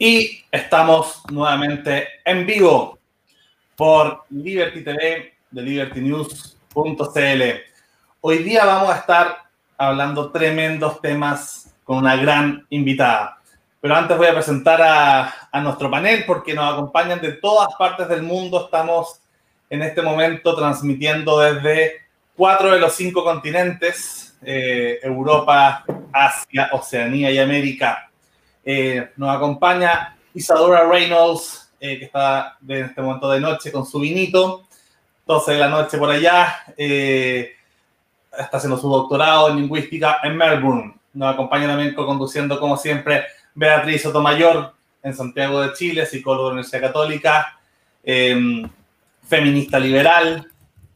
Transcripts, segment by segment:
Y estamos nuevamente en vivo por Liberty TV de libertynews.cl. Hoy día vamos a estar hablando tremendos temas con una gran invitada. Pero antes voy a presentar a, nuestro panel porque nos acompañan de todas partes del mundo. Estamos en este momento transmitiendo desde cuatro de los cinco continentes, eh, Europa, Asia, Oceanía y América. Eh, nos acompaña Isadora Reynolds, eh, que está en este momento de noche con su vinito, 12 de la noche por allá, eh, está haciendo su doctorado en lingüística en Melbourne. Nos acompaña también conduciendo, como siempre, Beatriz Sotomayor en Santiago de Chile, psicóloga de la Universidad Católica, em, feminista liberal.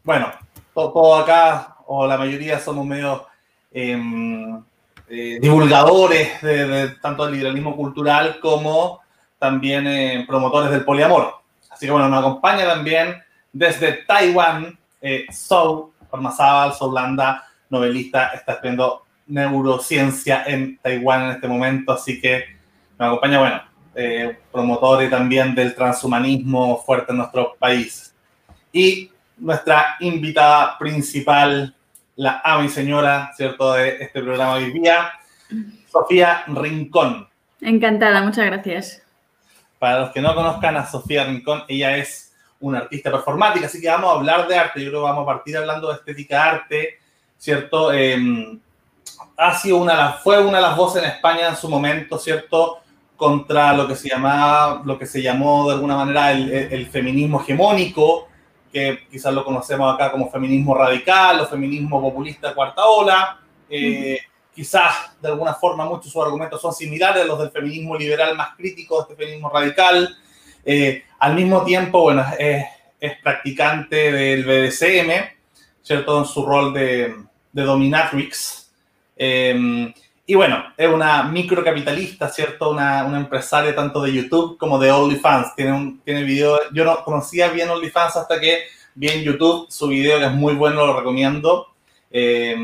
Bueno, todo, acá, o la mayoría, somos medio em, eh, divulgadores de, tanto del liberalismo cultural como también eh, promotores del poliamor. Así que bueno, nos acompaña también desde Taiwán, eh, Zhou Formazábal, Soulanda, novelista, está estudiando neurociencia en Taiwán en este momento, así que nos acompaña, bueno, eh, promotor y también del transhumanismo fuerte en nuestro país. Y nuestra invitada principal, la ama y señora, ¿cierto?, de este programa hoy día, Sofía Rincón. Encantada, muchas gracias. Para los que no conozcan a Sofía Rincón, ella es una artista performática, así que vamos a hablar de arte. Yo creo que vamos a partir hablando de estética arte, ¿cierto? Eh, ha sido una, fue una de las voces en España en su momento, ¿cierto? Contra lo que se llamaba, lo que se llamó de alguna manera el, el feminismo hegemónico, que quizás lo conocemos acá como feminismo radical o feminismo populista cuarta ola. Eh, quizás de alguna forma muchos de sus argumentos son similares a los del feminismo liberal más crítico, de este feminismo radical. Eh, al mismo tiempo, bueno, es, practicante del BDSM, ¿cierto? En su rol de, dominatrix. Y bueno, es una microcapitalista, ¿cierto? Una, una, empresaria tanto de YouTube como de OnlyFans. Tiene, un, tiene video, yo no conocía bien OnlyFans hasta que vi en YouTube su video, que es muy bueno, lo recomiendo, eh,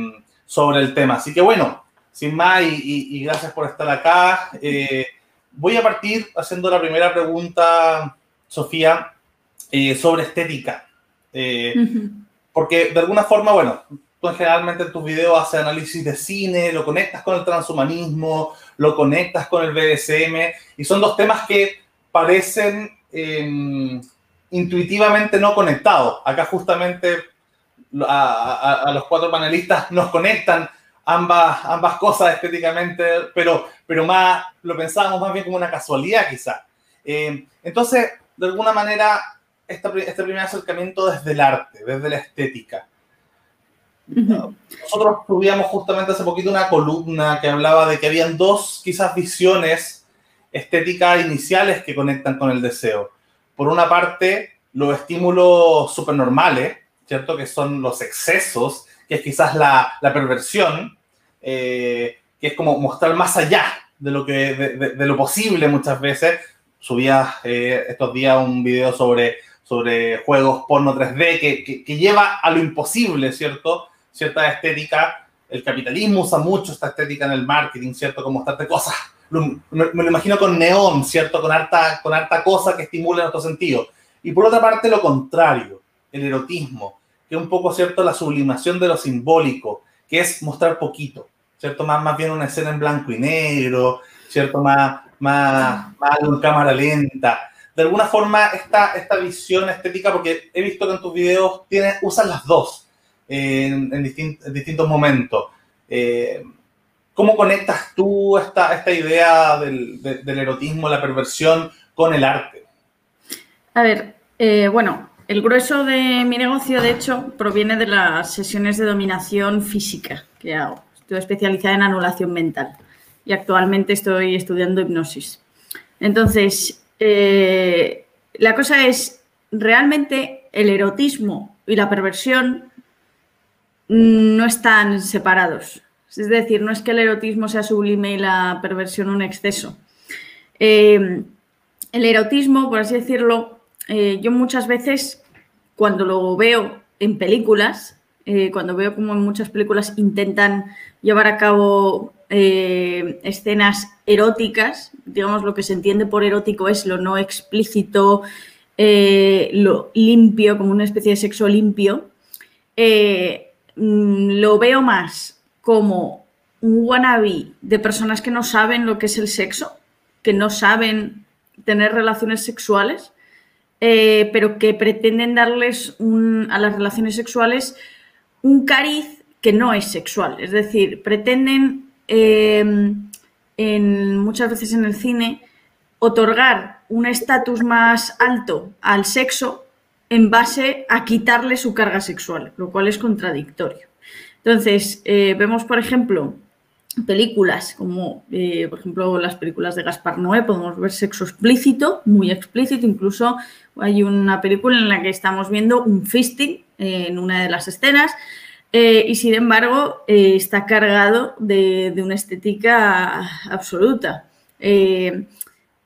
sobre el tema. Así que bueno, sin más, y, y, y gracias por estar acá. Eh, voy a partir haciendo la primera pregunta, Sofía, eh, sobre estética. Uh -huh. Porque de alguna forma, bueno, tú generalmente en tus videos haces análisis de cine, lo conectas con el transhumanismo, lo conectas con el BDSM, y son dos temas que parecen eh, intuitivamente no conectados. Acá justamente a, a, a, los cuatro panelistas nos conectan ambas, ambas cosas estéticamente, pero, pero más lo pensábamos más bien como una casualidad quizá. Eh, entonces, de alguna manera, este primer acercamiento desde el arte, desde la estética, nosotros subíamos justamente hace poquito una columna que hablaba de que habían dos quizás visiones estéticas iniciales que conectan con el deseo. Por una parte, los estímulos supernormales, ¿cierto? Que son los excesos, que es quizás la, la perversión, eh, que es como mostrar más allá de lo, que, de, de, de lo posible muchas veces. Subía eh, estos días un video sobre, sobre juegos porno 3D que, que, que lleva a lo imposible, ¿cierto? Cierta estética. El capitalismo usa mucho esta estética en el marketing, ¿cierto? Como mostrarte cosas. Me, lo imagino con neón, ¿cierto? Con harta, con harta cosa que estimula nuestro sentido. Y por otra parte, lo contrario, el erotismo, que es un poco, ¿cierto? La sublimación de lo simbólico, que es mostrar poquito, ¿cierto? Más, más bien una escena en blanco y negro, ¿cierto? Más, más, más en cámara lenta. De alguna forma, esta, esta visión estética, porque he visto que en tus videos tienes, usan las dos en, en, distint, en distintos momentos. Eh, ¿Cómo conectas tú esta, esta idea del, de, del, erotismo, la perversión, con el arte? A ver, eh, bueno, el grueso de mi negocio, de hecho, proviene de las sesiones de dominación física que hago. Estoy especializada en anulación mental y actualmente estoy estudiando hipnosis. Entonces, eh, la cosa es, realmente el erotismo y la perversión no están separados. Es decir, no es que el erotismo sea sublime y la perversión un exceso. Eh, el erotismo, por así decirlo, eh, yo muchas veces cuando lo veo en películas, eh, cuando veo como en muchas películas intentan llevar a cabo escenas eróticas, digamos lo que se entiende por erótico es lo no explícito, lo limpio, como una especie de sexo limpio, lo veo más como un wannabe de personas que no saben lo que es el sexo, que no saben tener relaciones sexuales, pero que pretenden darles a las relaciones sexuales un cariz que no es sexual. Es decir, pretenden Em, muchas veces en el cine otorgar un estatus más alto al sexo en base a quitarle su carga sexual, lo cual es contradictorio. Entonces, eh, vemos, por ejemplo, películas como, eh, por ejemplo, las películas de Gaspar Noé, podemos ver sexo explícito, muy explícito, incluso hay una película en la que estamos viendo un fisting en una de las escenas, eh, y sin embargo, está cargado de, una estética absoluta.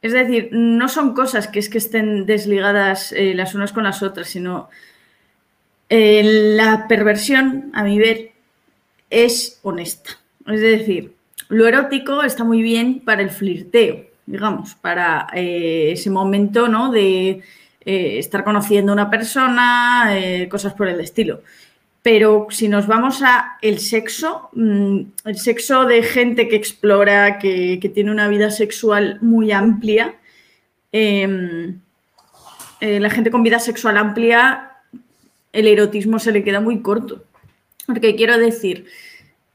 Es decir, no son cosas que es que estén desligadas las unas con las otras, sino la perversión, a mi ver, es honesta. Es decir, lo erótico está muy bien para el flirteo, digamos, para ese momento ¿no? de estar conociendo a una persona, cosas por el estilo. Pero si nos vamos a el sexo, mm, el sexo de gente que explora, que, tiene una vida sexual muy amplia, em, eh, la gente con vida sexual amplia, el erotismo se le queda muy corto. Porque quiero decir,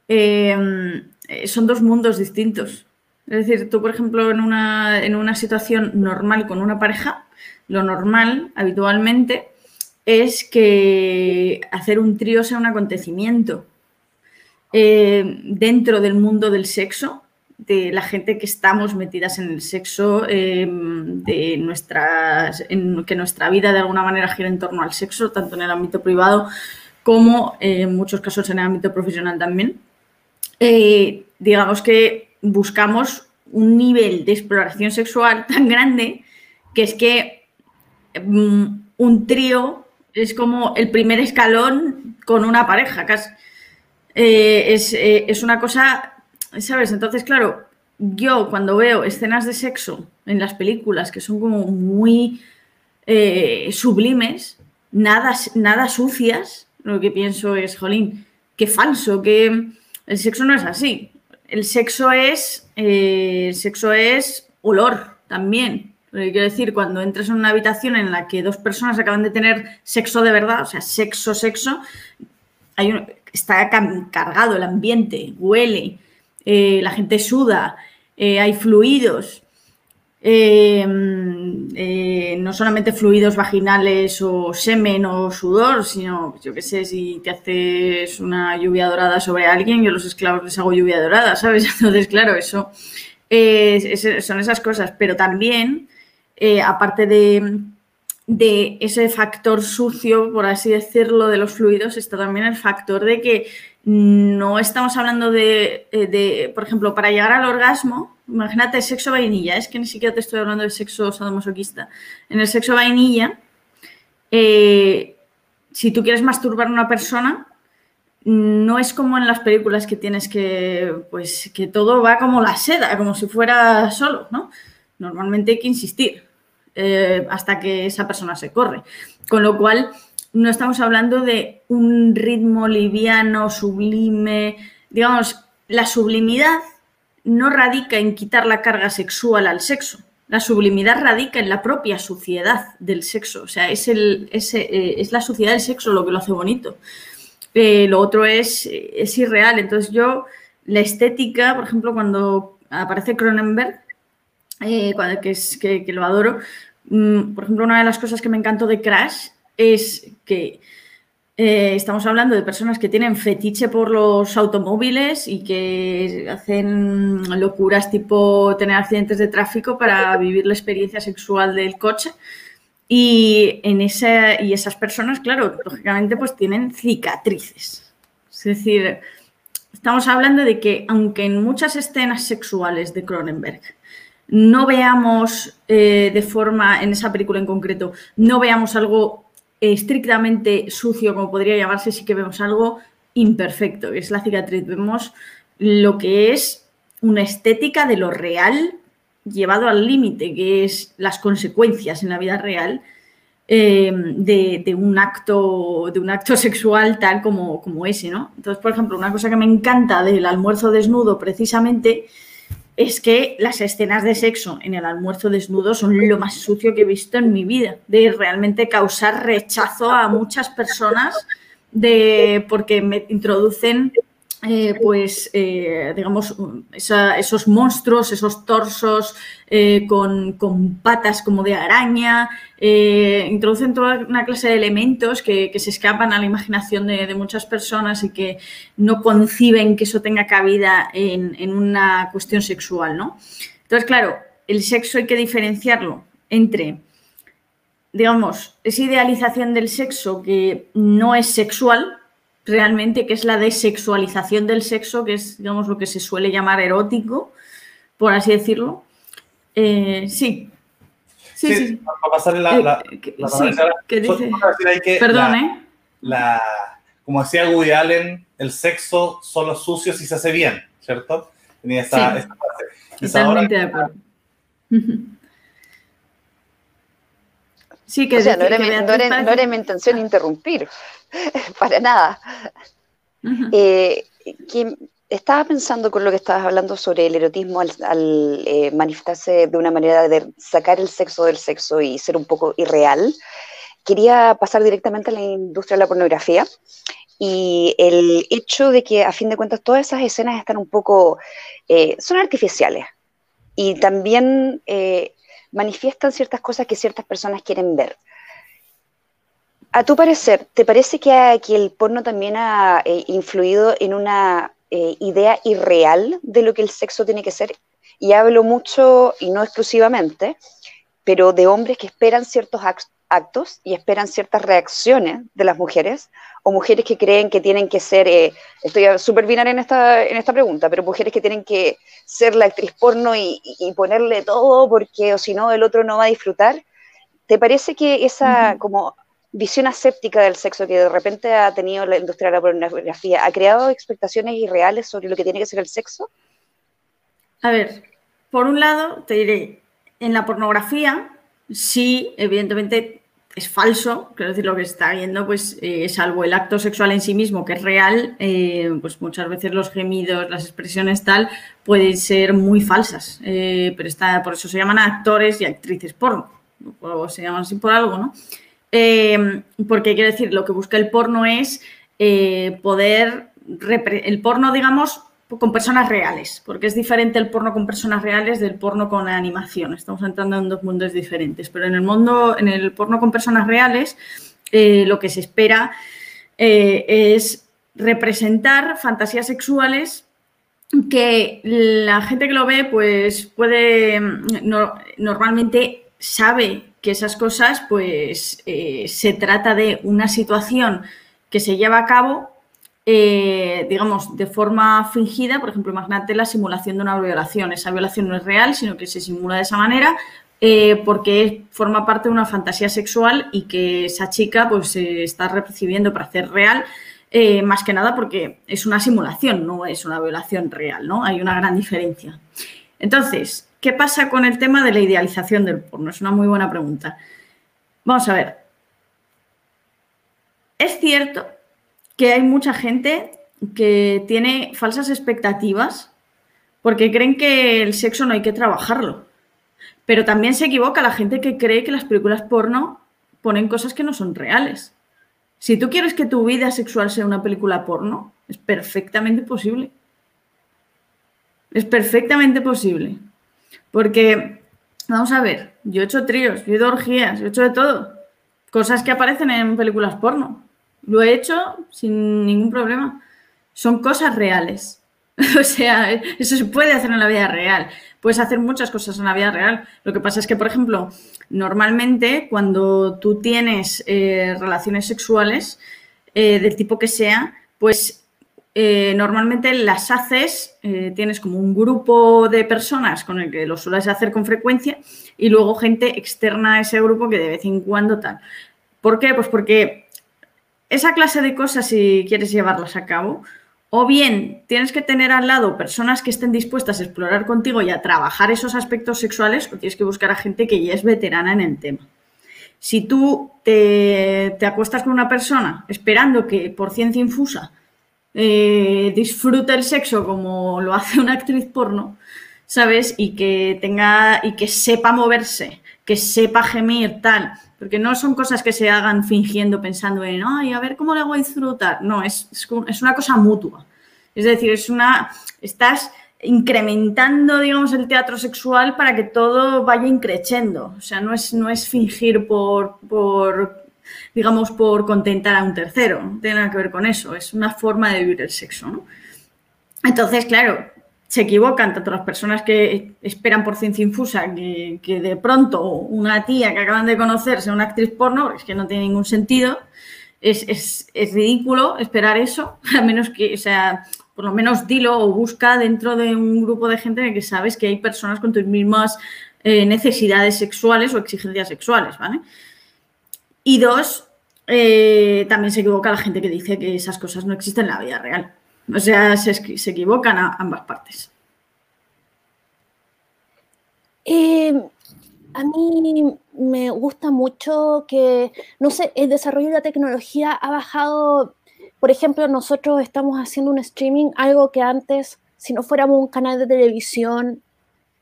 em, eh, son dos mundos distintos. Es decir, tú, por ejemplo, en una, en una situación normal con una pareja, lo normal habitualmente es que hacer un trío sea un acontecimiento eh, dentro del mundo del sexo, de la gente que estamos metidas en el sexo, em, de nuestras, que nuestra vida de alguna manera gira en torno al sexo, tanto en el ámbito privado como eh, en muchos casos en el ámbito profesional también. Eh, digamos que buscamos un nivel de exploración sexual tan grande que es que mm, un trío es como el primer escalón con una pareja, casi. Eh, eh, es, una cosa, ¿sabes? Entonces, claro, yo cuando veo escenas de sexo en las películas que son como muy eh, sublimes, nada, nada sucias, lo que pienso es, jolín, qué falso, que el sexo no es así. El sexo es, el sexo es olor también. Quiero decir, cuando entras en una habitación en la que dos personas acaban de tener sexo de verdad, o sea, sexo, sexo, hay está cargado el ambiente, huele, eh, la gente suda, eh, hay fluidos, em, eh, no solamente fluidos vaginales o semen o sudor, sino, yo qué sé, si te haces una lluvia dorada sobre alguien, yo a los esclavos les hago lluvia dorada, ¿sabes? Entonces, claro, eso son esas cosas, pero también eh, aparte de, ese factor sucio, por así decirlo, de los fluidos, está también el factor de que no estamos hablando de, eh, por ejemplo, para llegar al orgasmo, imagínate sexo vainilla, es que ni siquiera te estoy hablando de sexo sadomasoquista. En el sexo vainilla, eh, si tú quieres masturbar a una persona, no es como en las películas que tienes que, pues, que todo va como la seda, como si fuera solo, ¿no? Normalmente hay que insistir. Eh, hasta que esa persona se corre. Con lo cual, no estamos hablando de un ritmo liviano, sublime. Digamos, la sublimidad no radica en quitar la carga sexual al sexo. La sublimidad radica en la propia suciedad del sexo. O sea, es, el, eh, es, la suciedad del sexo lo que lo hace bonito. Eh, lo otro es, es irreal. Entonces yo, la estética, por ejemplo, cuando aparece Cronenberg, que, es, que, lo adoro, por ejemplo, una de las cosas que me encantó de Crash es que eh, estamos hablando de personas que tienen fetiche por los automóviles y que hacen locuras tipo tener accidentes de tráfico para vivir la experiencia sexual del coche. Y, en esa, y esas personas, claro, lógicamente pues tienen cicatrices. Es decir, estamos hablando de que aunque en muchas escenas sexuales de Cronenberg no veamos eh, de forma, en esa película en concreto, no veamos algo estrictamente sucio, como podría llamarse, sí que vemos algo imperfecto, que es la cicatriz. Vemos lo que es una estética de lo real llevado al límite, que es las consecuencias en la vida real eh, de, un acto, de un acto sexual tal como, como ese, ¿no? Entonces, por ejemplo, una cosa que me encanta del almuerzo desnudo precisamente es que las escenas de sexo en el almuerzo desnudo son lo más sucio que he visto en mi vida, de realmente causar rechazo a muchas personas de porque me introducen eh, pues, eh, digamos, esos monstruos, esos torsos eh, con, patas como de araña, introducen toda una clase de elementos que, se escapan a la imaginación de, muchas personas y que no conciben que eso tenga cabida en, en una cuestión sexual, ¿no? Entonces, claro, el sexo hay que diferenciarlo entre digamos, esa idealización del sexo que no es sexual, realmente, que es la desexualización del sexo, que es, digamos, lo que se suele llamar erótico, por así decirlo. Eh, sí. Sí, sí. Para pasarle la, la, ¿qué dice? Perdón, ¿eh? La, como decía Woody Allen, el sexo solo sucio si se hace bien, ¿cierto? Tenía esta, esta Totalmente de acuerdo. Sí, que, o sea, no, era, no, era, mi intención interrumpir, para nada. Eh, estaba pensando con lo que estabas hablando sobre el erotismo al, eh, manifestarse de una manera de sacar el sexo del sexo y ser un poco irreal. Quería pasar directamente a la industria de la pornografía y el hecho de que a fin de cuentas todas esas escenas están un poco, eh, son artificiales y también manifiestan ciertas cosas que ciertas personas quieren ver. A tu parecer, ¿te parece que, el porno también ha eh, influido en una eh, idea irreal de lo que el sexo tiene que ser? Y hablo mucho, y no exclusivamente, pero de hombres que esperan ciertos actos y esperan ciertas reacciones de las mujeres, o mujeres que creen que tienen que ser, eh, estoy súper binaria en esta, en esta pregunta, pero mujeres que tienen que ser la actriz porno y, ponerle todo porque o si no el otro no va a disfrutar. ¿Te parece que esa como visión aséptica del sexo que de repente ha tenido la industria de la pornografía ha creado expectaciones irreales sobre lo que tiene que ser el sexo? A ver, por un lado te diré, en la pornografía sí, evidentemente es falso, quiero decir, lo que está viendo, pues, eh, salvo el acto sexual en sí mismo, que es real, eh, pues muchas veces los gemidos, las expresiones tal, pueden ser muy falsas. Eh, pero está, por eso se llaman actores y actrices porno, o se llaman así por algo, ¿no? Porque quiero decir, lo que busca el porno es poder, el porno, digamos, con personas reales, porque es diferente el porno con personas reales del porno con animación. Estamos entrando en dos mundos diferentes, pero en el mundo, en el porno con personas reales, eh, lo que se espera eh, es representar fantasías sexuales que la gente que lo ve, pues puede, normalmente sabe que esas cosas, pues eh, se trata de una situación que se lleva a cabo eh, digamos, de forma fingida, por ejemplo, imagínate la simulación de una violación. Esa violación no es real, sino que se simula de esa manera eh, porque forma parte de una fantasía sexual y que esa chica pues se está recibiendo para hacer real, más que nada porque es una simulación, no es una violación real, ¿no? Hay una gran diferencia. Entonces, ¿qué pasa con el tema de la idealización del porno? Es una muy buena pregunta. Vamos a ver. Es cierto que hay mucha gente que tiene falsas expectativas porque creen que el sexo no hay que trabajarlo. Pero también se equivoca la gente que cree que las películas porno ponen cosas que no son reales. Si tú quieres que tu vida sexual sea una película porno, es perfectamente posible. Es perfectamente posible. Porque, vamos a ver, yo he hecho tríos, yo he hecho orgías, yo he hecho de todo. Cosas que aparecen en películas porno. Lo he hecho sin ningún problema. Son cosas reales. o sea, eso se puede hacer en la vida real. Puedes hacer muchas cosas en la vida real. Lo que pasa es que, por ejemplo, normalmente cuando tú tienes eh, relaciones sexuales, eh, del tipo que sea, pues eh, normalmente las haces, tienes como un grupo de personas con el que lo sueles hacer con frecuencia y luego gente externa a ese grupo que de vez en cuando tal. ¿Por qué? Pues porque esa clase de cosas, si quieres llevarlas a cabo, O bien tienes que tener al lado personas que estén dispuestas a explorar contigo y a trabajar esos aspectos sexuales, o tienes que buscar a gente que ya es veterana en el tema. Si tú te, acuestas con una persona esperando que por ciencia infusa eh, disfrute el sexo como lo hace una actriz porno, ¿sabes? Y que tenga y que sepa moverse, que sepa gemir, tal, porque no son cosas que se hagan fingiendo, pensando en, ay, a ver cómo le hago a disfrutar. No, es, es, una cosa mutua. Es decir, es una, estás incrementando, digamos, el teatro sexual para que todo vaya increciendo. O sea, no es, no es fingir por, por, digamos, por contentar a un tercero. No tiene nada que ver con eso. Es una forma de vivir el sexo, ¿no? Entonces, claro, se equivocan tanto las personas que esperan por ciencia infusa que, de pronto una tía que acaban de conocer sea una actriz porno, es que no tiene ningún sentido. Es, ridículo esperar eso, a menos que, o sea, por lo menos dilo o busca dentro de un grupo de gente que sabes que hay personas con tus mismas eh, necesidades sexuales o exigencias sexuales, ¿vale? Y dos, eh, también se equivoca la gente que dice que esas cosas no existen en la vida real. O sea, se, equivocan a ambas partes. Eh, a mí me gusta mucho que, no sé, el desarrollo de la tecnología ha bajado, por ejemplo, nosotros estamos haciendo un streaming, algo que antes, si no fuéramos un canal de televisión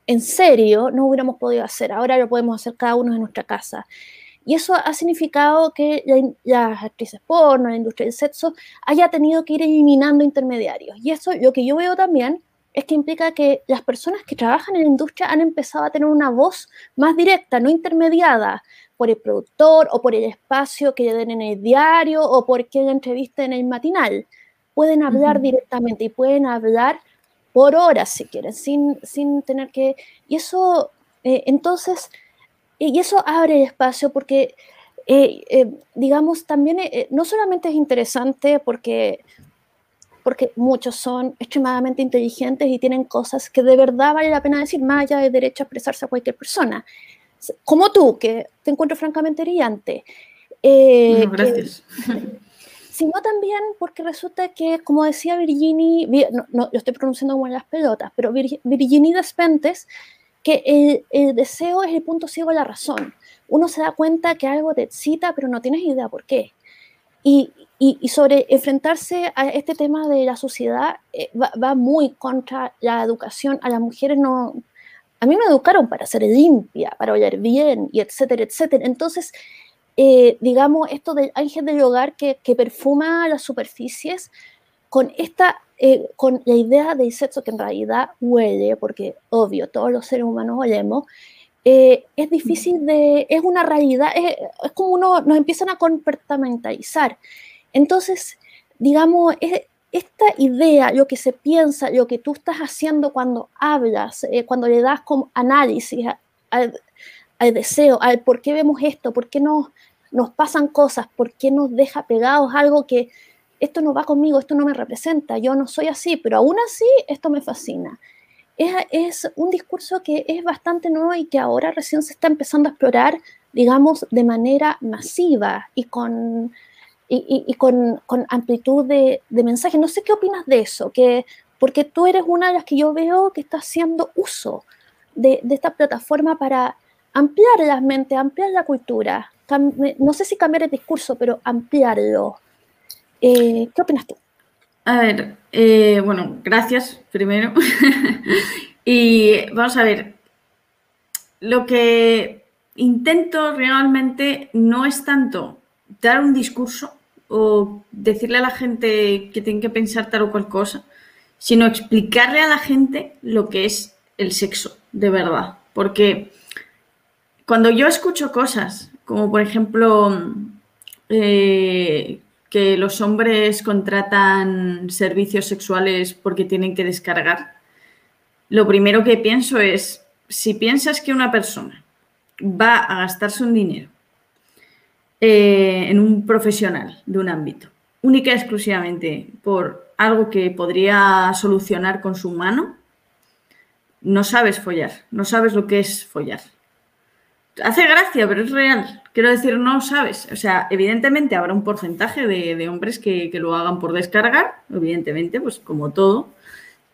en serio, no hubiéramos podido hacer. Ahora lo podemos hacer cada uno en nuestra casa. Y eso ha significado que las actrices porno, la industria del sexo, haya tenido que ir eliminando intermediarios. Y eso lo que yo veo también es que implica que las personas que trabajan en la industria han empezado a tener una voz más directa, no intermediada por el productor o por el espacio que le den en el diario o por quien entrevista en el matinal. Pueden hablar directamente y pueden hablar por horas si quieren, sin, sin tener que... Y eso, eh, entonces, y eso abre espacio porque, eh, eh, digamos, también eh, no solamente es interesante porque, porque muchos son extremadamente inteligentes y tienen cosas que de verdad vale la pena decir, más allá de derecho a expresarse a cualquier persona. Como tú, que te encuentro francamente brillante. gracias. sino también porque resulta que, como decía Virginie, no, no, lo estoy pronunciando como en las pelotas, pero Virginie Despentes que el, deseo es el punto ciego de la razón. Uno se da cuenta que algo te excita, pero no tienes idea por qué. Y, y, sobre enfrentarse a este tema de la sociedad eh, va, muy contra la educación. A las mujeres no... A mí me educaron para ser limpia, para oler bien, y etcétera, etcétera. Entonces, eh, digamos, esto del ángel del hogar que, que perfuma las superficies, con esta eh, con la idea del sexo que en realidad huele, porque obvio, todos los seres humanos olemos, eh, es difícil de, es una realidad, es, como uno, nos empiezan a comportamentalizar. Entonces, digamos, esta idea, lo que se piensa, lo que tú estás haciendo cuando hablas, eh, cuando le das como análisis al, al, deseo, al por qué vemos esto, por qué nos, nos pasan cosas, por qué nos deja pegados algo que esto no va conmigo, esto no me representa, yo no soy así, pero aún así esto me fascina. Es, un discurso que es bastante nuevo y que ahora recién se está empezando a explorar, digamos, de manera masiva y con, y, con, amplitud de, mensaje. No sé qué opinas de eso, que, porque tú eres una de las que yo veo que está haciendo uso de, de esta plataforma para ampliar la mente, ampliar la cultura. No sé si cambiar el discurso, pero ampliarlo. Eh, ¿Qué opinas tú? A ver, eh, bueno, gracias primero. y vamos a ver, lo que intento realmente no es tanto dar un discurso o decirle a la gente que tiene que pensar tal o cual cosa, sino explicarle a la gente lo que es el sexo de verdad. Porque cuando yo escucho cosas, como por ejemplo eh, que los hombres contratan servicios sexuales porque tienen que descargar, lo primero que pienso es, si piensas que una persona va a gastarse un dinero eh, en un profesional de un ámbito, única y exclusivamente por algo que podría solucionar con su mano, no sabes follar, no sabes lo que es follar. Hace gracia, pero es real. Quiero decir, no sabes. O sea, evidentemente habrá un porcentaje de, hombres que, lo hagan por descargar, evidentemente, pues como todo.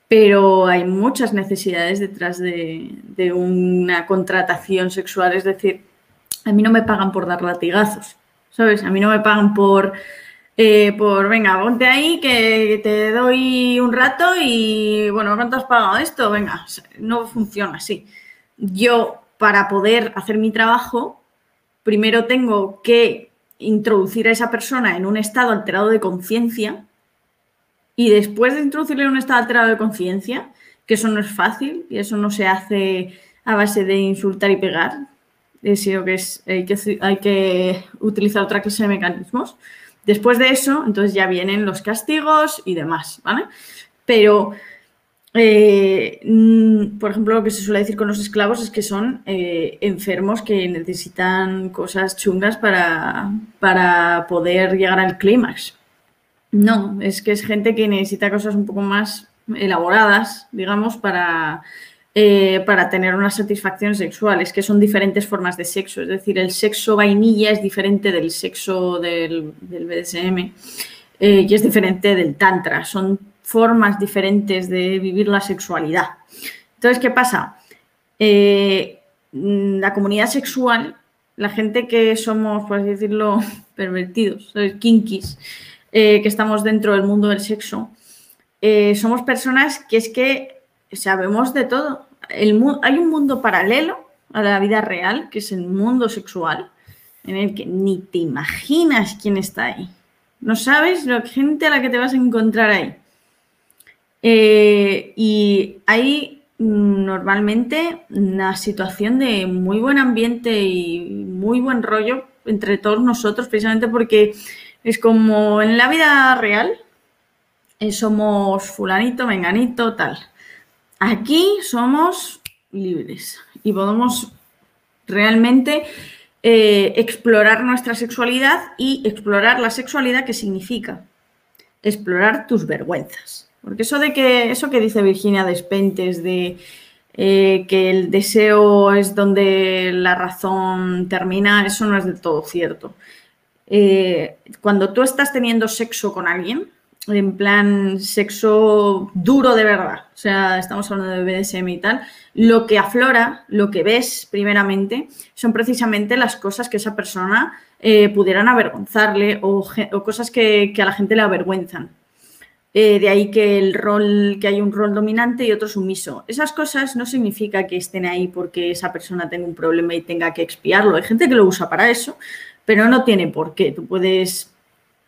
Pero hay muchas necesidades detrás de, una contratación sexual. Es decir, a mí no me pagan por dar latigazos, ¿sabes? A mí no me pagan por, eh, por venga, ponte ahí que te doy un rato y, bueno, ¿cuánto has pagado esto? Venga, no funciona así. Yo para poder hacer mi trabajo, primero tengo que introducir a esa persona en un estado alterado de conciencia y después de introducirle en un estado alterado de conciencia, que eso no es fácil y eso no se hace a base de insultar y pegar, sino que, es, hay, que hay que utilizar otra clase de mecanismos. Después de eso, entonces ya vienen los castigos y demás, ¿vale? Pero eh, mm, por ejemplo, lo que se suele decir con los esclavos es que son eh, enfermos que necesitan cosas chungas para, para poder llegar al clímax. No, es que es gente que necesita cosas un poco más elaboradas, digamos, para, eh, para tener unas satisfacciones sexuales, que son diferentes formas de sexo. Es decir, el sexo vainilla es diferente del sexo del BDSM y es diferente del tantra. Son formas diferentes de vivir la sexualidad. Entonces, ¿qué pasa? Eh, la comunidad sexual, la gente que somos, por así decirlo, pervertidos, kinkis, eh, que estamos dentro del mundo del sexo, eh, somos personas que es que sabemos de todo. hay un mundo paralelo a la vida real, que es el mundo sexual, en el que ni te imaginas quién está ahí. No sabes la gente a la que te vas a encontrar ahí. Eh, y hay normalmente una situación de muy buen ambiente y muy buen rollo entre todos nosotros, precisamente porque es como en la vida real, eh, somos fulanito, menganito, tal. Aquí somos libres y podemos realmente eh, explorar nuestra sexualidad y explorar la sexualidad, ¿qué significa? Explorar tus vergüenzas. Porque eso de que, eso que dice Virginia Despentes de eh, que el deseo es donde la razón termina, eso no es de todo cierto. Eh, cuando tú estás teniendo sexo con alguien, en plan sexo duro de verdad, o sea, estamos hablando de BDSM y tal, lo que aflora, lo que ves primeramente, son precisamente las cosas que esa persona eh, pudieran avergonzarle o, cosas que a la gente le avergüenzan. Eh, de ahí que el rol, que hay un rol dominante y otro sumiso. Esas cosas no significa que estén ahí porque esa persona tenga un problema y tenga que expiarlo. Hay gente que lo usa para eso, pero no tiene por qué. Tú puedes,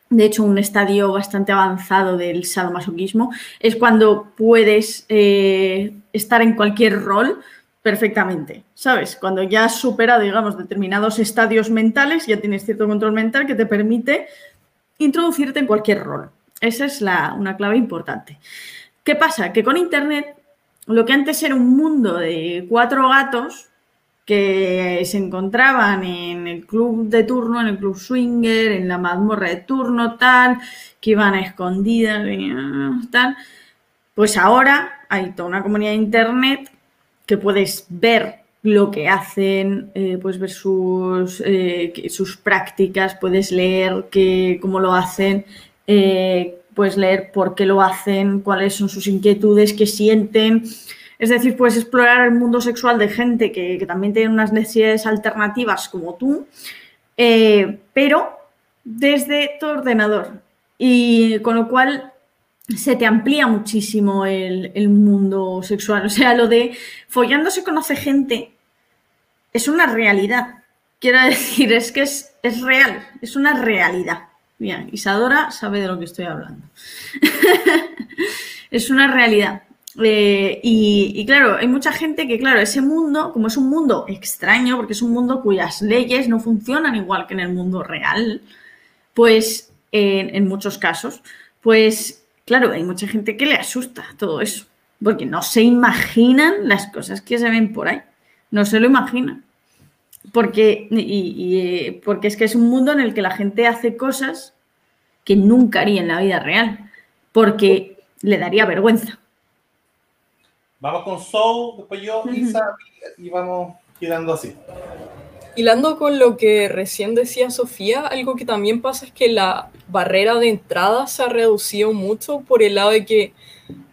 de hecho, un estadio bastante avanzado del sadomasoquismo es cuando puedes eh, estar en cualquier rol perfectamente, ¿sabes? Cuando ya has superado, digamos, determinados estadios mentales, ya tienes cierto control mental que te permite introducirte en cualquier rol. Esa es una clave importante. ¿Qué pasa? Que con Internet, lo que antes era un mundo de cuatro gatos que se encontraban en el club de turno, en el club swinger, en la mazmorra de turno, tal, que iban a escondidas, tal, pues ahora hay toda una comunidad de Internet que puedes ver lo que hacen, eh, puedes ver sus, eh, sus prácticas, puedes leer que, cómo lo hacen, eh, pues leer por qué lo hacen, cuáles son sus inquietudes, qué sienten. Es decir, puedes explorar el mundo sexual de gente que, también tiene unas necesidades alternativas como tú, eh, pero desde tu ordenador. Y con lo cual se te amplía muchísimo el, el mundo sexual. O sea, lo de follando se conoce gente es una realidad. Quiero decir, es que es, es real, es una realidad. Bien, Isadora sabe de lo que estoy hablando. es una realidad. Eh, y, claro, hay mucha gente que, claro, ese mundo, como es un mundo extraño, porque es un mundo cuyas leyes no funcionan igual que en el mundo real, pues en, muchos casos, pues claro, hay mucha gente que le asusta todo eso, porque no se imaginan las cosas que se ven por ahí, no se lo imaginan. Porque, y, eh, porque es que es un mundo en el que la gente hace cosas que nunca haría en la vida real, porque le daría vergüenza. Vamos con Soul, después yo, Isa, y vamos quedando así. hilando con lo que recién decía Sofía, algo que también pasa es que la barrera de entrada se ha reducido mucho por el lado de que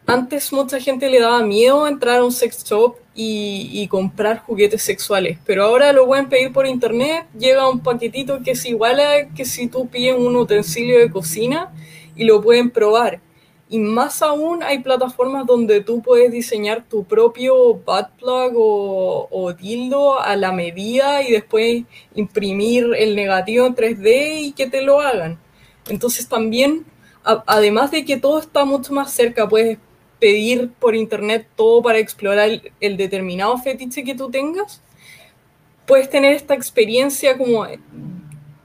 antes mucha gente le daba miedo entrar a un sex shop y, comprar juguetes sexuales, pero ahora lo pueden pedir por internet, llega un paquetito que es igual a que si tú pides un utensilio de cocina y lo pueden probar. Y más aún hay plataformas donde tú puedes diseñar tu propio butt plug o, o, dildo a la medida y después imprimir el negativo en 3D y que te lo hagan. Entonces también, además de que todo está mucho más cerca, puedes pedir por internet todo para explorar el, determinado fetiche que tú tengas, puedes tener esta experiencia como,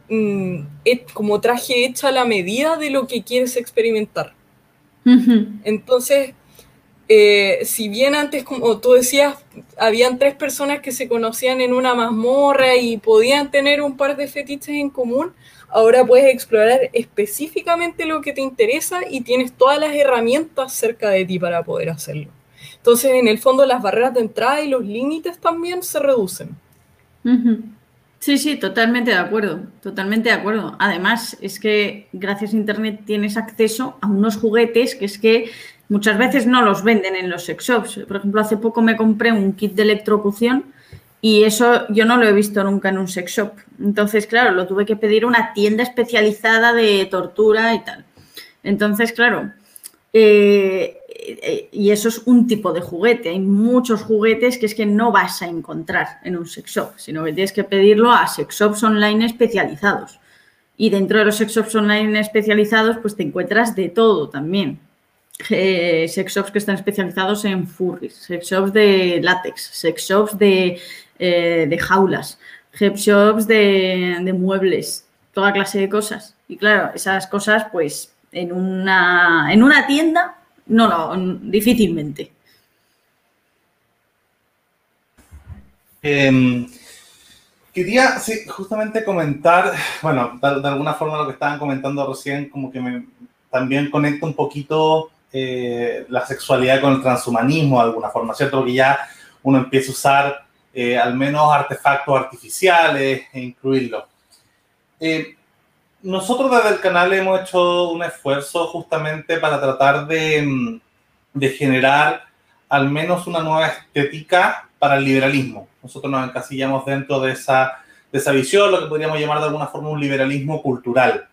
mm, como traje hecha a la medida de lo que quieres experimentar. Entonces, eh, si bien antes, como tú decías, habían tres personas que se conocían en una mazmorra y podían tener un par de fetiches en común, ahora puedes explorar específicamente lo que te interesa y tienes todas las herramientas cerca de ti para poder hacerlo. Entonces, en el fondo, las barreras de entrada y los límites también se reducen. Sí, sí, totalmente de acuerdo, totalmente de acuerdo. Además, es que gracias a Internet tienes acceso a unos juguetes que es que muchas veces no los venden en los sex shops. Por ejemplo, hace poco me compré un kit de electrocución y eso yo no lo he visto nunca en un sex shop. Entonces, claro, lo tuve que pedir una tienda especializada de tortura y tal. Entonces, claro, eh, eh, y eso es un tipo de juguete. Hay muchos juguetes que es que no vas a encontrar en un sex shop, sino que tienes que pedirlo a sex shops online especializados. Y dentro de los sex shops online especializados, pues te encuentras de todo también. Eh, sex shops que están especializados en furries, sex shops de látex, sex shops de eh, de jaulas, head shops de, muebles, toda clase de cosas. Y claro, esas cosas, pues, en una, en una tienda, no lo, difícilmente. Em, quería justamente comentar, bueno, de, alguna forma lo que estaban comentando recién, como que me, también conecta un poquito eh, la sexualidad con el transhumanismo de alguna forma, ¿cierto? Porque ya uno empieza a usar eh, al menos artefactos artificiales e incluirlo. Eh, nosotros desde el canal hemos hecho un esfuerzo justamente para tratar de, mm, de, generar al menos una nueva estética para el liberalismo. Nosotros nos encasillamos dentro de esa, de esa visión, lo que podríamos llamar de alguna forma un liberalismo cultural.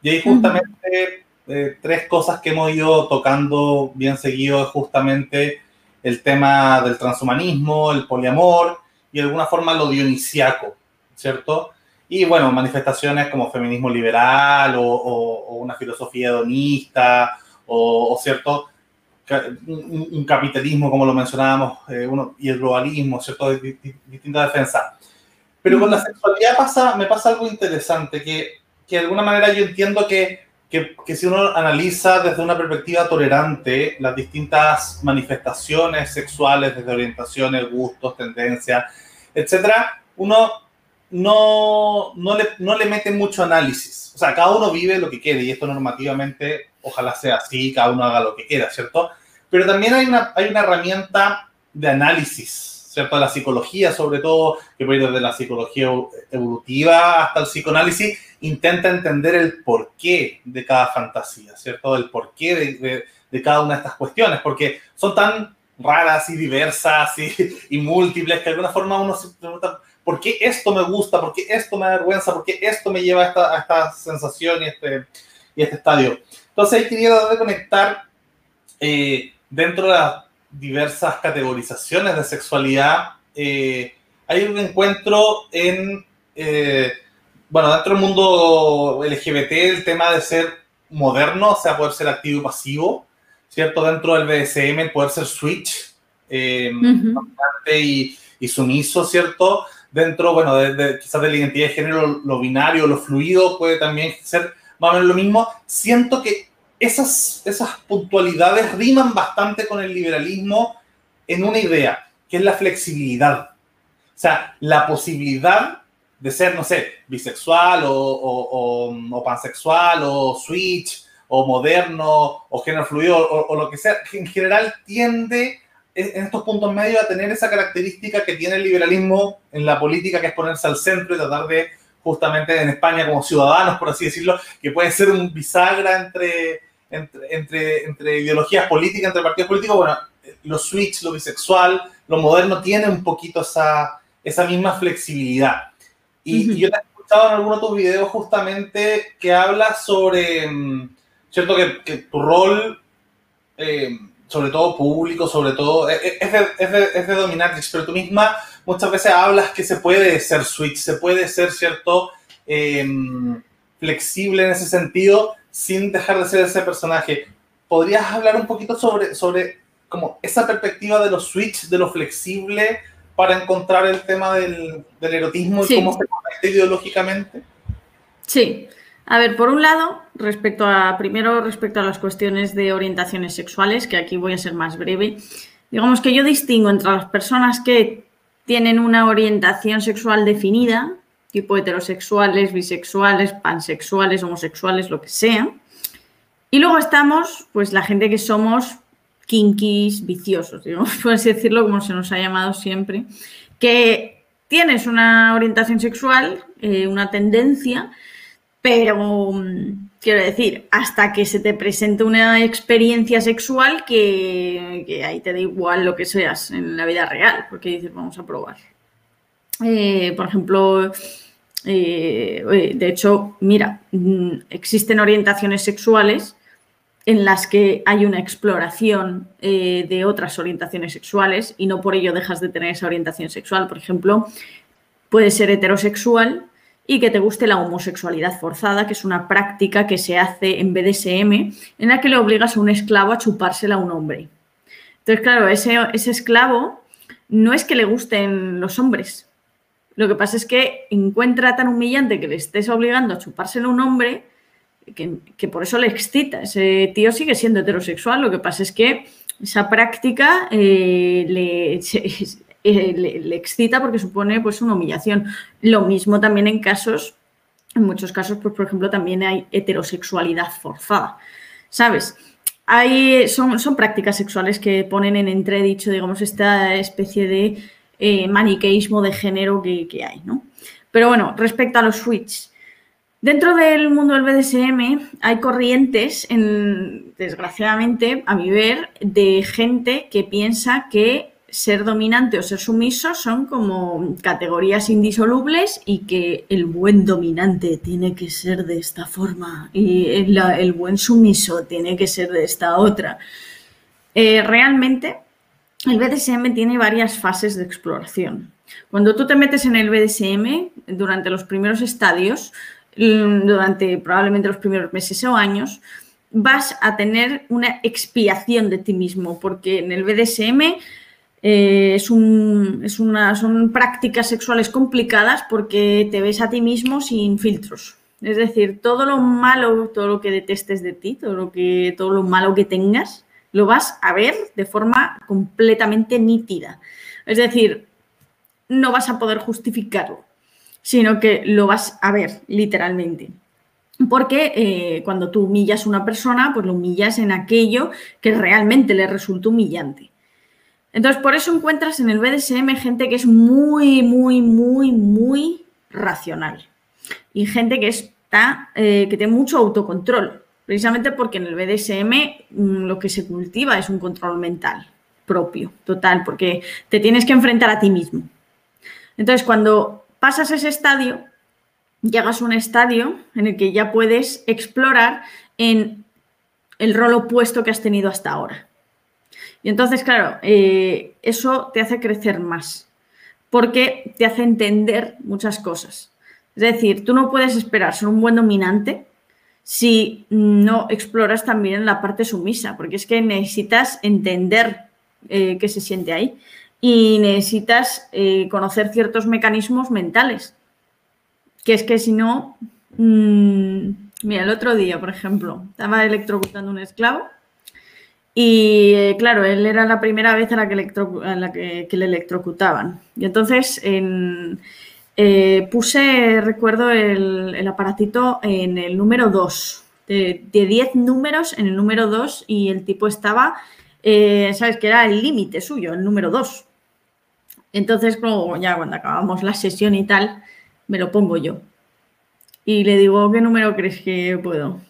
Y hay justamente eh, tres cosas que hemos ido tocando bien seguido, justamente el tema del transhumanismo, el poliamor y de alguna forma lo dionisiaco, ¿cierto? Y bueno, manifestaciones como feminismo liberal o, una filosofía hedonista o, ¿cierto? Un, capitalismo, como lo mencionábamos, eh, y el globalismo, ¿cierto? De, distinta defensa. Pero con la sexualidad pasa, me pasa algo interesante, que, que de alguna manera yo entiendo que que, si uno analiza desde una perspectiva tolerante las distintas manifestaciones sexuales, desde orientaciones, gustos, tendencias, etcétera, uno no, no, le, no le mete mucho análisis. O sea, cada uno vive lo que quiere y esto normativamente ojalá sea así, cada uno haga lo que quiera, ¿cierto? Pero también hay una, hay una herramienta de análisis, ¿cierto? La psicología, sobre todo, que puede ir desde la psicología evolutiva hasta el psicoanálisis, intenta entender el porqué de cada fantasía, ¿cierto? El porqué de, de, cada una de estas cuestiones, porque son tan raras y diversas y, múltiples que de alguna forma uno se pregunta, ¿por qué esto me gusta? ¿Por qué esto me da vergüenza? ¿Por qué esto me lleva a esta, esta sensación y este, y este estadio? Entonces ahí quería de conectar eh, dentro de las diversas categorizaciones de sexualidad, eh, hay un encuentro en... Eh, bueno, dentro del mundo LGBT, el tema de ser moderno, o sea, poder ser activo y pasivo, ¿cierto? Dentro del BDSM, poder ser switch eh, y, sumiso, ¿cierto? Dentro, bueno, de, quizás de la identidad de género, lo binario, lo fluido puede también ser más o menos lo mismo. Siento que esas, esas puntualidades riman bastante con el liberalismo en una idea, que es la flexibilidad. O sea, la posibilidad de ser, no sé, bisexual o, pansexual o switch o moderno o género fluido o, lo que sea, en general tiende en estos puntos medios a tener esa característica que tiene el liberalismo en la política, que es ponerse al centro y tratar de, justamente en España, como ciudadanos, por así decirlo, que puede ser un bisagra entre, entre, entre, ideologías políticas, entre partidos políticos. Bueno, lo switch, lo bisexual, lo moderno tiene un poquito esa, esa misma flexibilidad. Y, yo te he escuchado en alguno de tus videos justamente que hablas sobre, mm, ¿cierto? Que, que tu rol... Eh, sobre todo público, sobre todo, eh, eh, es de, es de, es de dominatrix, pero tú misma muchas veces hablas que se puede ser switch, se puede ser, ¿cierto?, em, flexible en ese sentido sin dejar de ser ese personaje. ¿Podrías hablar un poquito sobre, sobre como esa perspectiva de los switch, de lo flexible, para encontrar el tema del, del erotismo y cómo se conecta ideológicamente? Sí, a ver, por un lado, respecto a, primero respecto a las cuestiones de orientaciones sexuales, que aquí voy a ser más breve, digamos que yo distingo entre las personas que tienen una orientación sexual definida, tipo heterosexuales, bisexuales, pansexuales, homosexuales, lo que sea, y luego estamos, pues la gente que somos kinkis, viciosos, digamos, así decirlo, como se nos ha llamado siempre, que tienes una orientación sexual, eh, una tendencia, pero mm, quiero decir, hasta que se te presente una experiencia sexual que, ahí te da igual lo que seas en la vida real, porque dices, vamos a probar. Eh, por ejemplo, eh, de hecho, mira, mm, existen orientaciones sexuales en las que hay una exploración eh, de otras orientaciones sexuales y no por ello dejas de tener esa orientación sexual. Por ejemplo, puede ser heterosexual y que te guste la homosexualidad forzada, que es una práctica que se hace en BDSM, en la que le obligas a un esclavo a chupársela a un hombre. Entonces, claro, ese, ese esclavo no es que le gusten los hombres. Lo que pasa es que encuentra tan humillante que le estés obligando a chupársela a un hombre que, por eso le excita. Ese tío sigue siendo heterosexual. Lo que pasa es que esa práctica eh, le, eh, le, excita porque supone pues una humillación. Lo mismo también en casos, en muchos casos, pues, por ejemplo, también hay heterosexualidad forzada, ¿sabes? Hay, son, son prácticas sexuales que ponen en entredicho, digamos, esta especie de eh, maniqueísmo de género que, que, hay, ¿no? Pero bueno, respecto a los switch, dentro del mundo del BDSM hay corrientes, en, desgraciadamente, a mi ver, de gente que piensa que ser dominante o ser sumiso son como categorías indisolubles y que el buen dominante tiene que ser de esta forma y el, buen sumiso tiene que ser de esta otra. Eh, realmente, el BDSM tiene varias fases de exploración. Cuando tú te metes en el BDSM, durante los primeros estadios, durante probablemente los primeros meses o años, vas a tener una expiación de ti mismo, porque en el BDSM eh, es, una, son prácticas sexuales complicadas porque te ves a ti mismo sin filtros. Es decir, todo lo malo, todo lo que detestes de ti, todo lo, que, todo lo malo que tengas, lo vas a ver de forma completamente nítida. Es decir, no vas a poder justificarlo, sino que lo vas a ver literalmente. Porque eh, cuando tú humillas a una persona, pues lo humillas en aquello que realmente le resulta humillante. Entonces, por eso encuentras en el BDSM gente que es muy, muy, muy, muy racional. Y gente que está, eh, que tiene mucho autocontrol. Precisamente porque en el BDSM mm, lo que se cultiva es un control mental propio, total, porque te tienes que enfrentar a ti mismo. Entonces, cuando pasas ese estadio, llegas a un estadio en el que ya puedes explorar en el rol opuesto que has tenido hasta ahora. Y entonces, claro, eh, eso te hace crecer más, porque te hace entender muchas cosas. Es decir, tú no puedes esperar ser un buen dominante si no exploras también la parte sumisa, porque es que necesitas entender eh, qué se siente ahí y necesitas eh, conocer ciertos mecanismos mentales, que es que si no, mm, mira, el otro día, por ejemplo, estaba electrocutando un esclavo y eh, claro, él era la primera vez a la que, la que, le electrocutaban. Y entonces eh, puse, recuerdo, el, aparatito en el número 2, de 10 números en el número 2 y el tipo estaba eh, ¿sabes? Que era el límite suyo, el número dos. Entonces, como ya cuando acabamos la sesión y tal, me lo pongo yo. Y le digo, ¿qué número crees que puedo?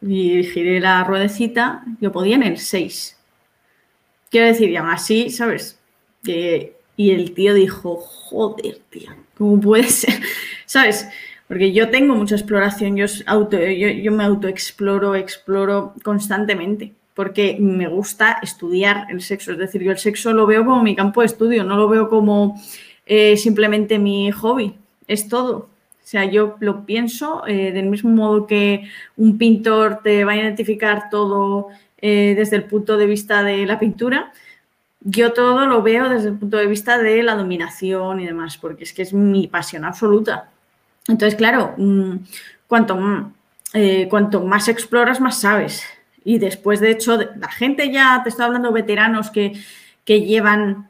Y giré la ruedecita, yo podía en el 6. Quiero decir, y así, ¿sabes? y el tío dijo, joder, tío, ¿cómo puede ser? ¿Sabes? Porque yo tengo mucha exploración, yo, auto, yo, yo me autoexploro, exploro constantemente, porque me gusta estudiar el sexo. Es decir, yo el sexo lo veo como mi campo de estudio, no lo veo como eh, simplemente mi hobby, es todo. O sea, yo lo pienso eh, del mismo modo que un pintor te va a identificar todo eh, desde el punto de vista de la pintura. Yo todo lo veo desde el punto de vista de la dominación y demás, porque es que es mi pasión absoluta. Entonces, claro, mm, cuanto, eh, cuanto más exploras, más sabes. Y después, de hecho, la gente ya, te estoy hablando veteranos que, que llevan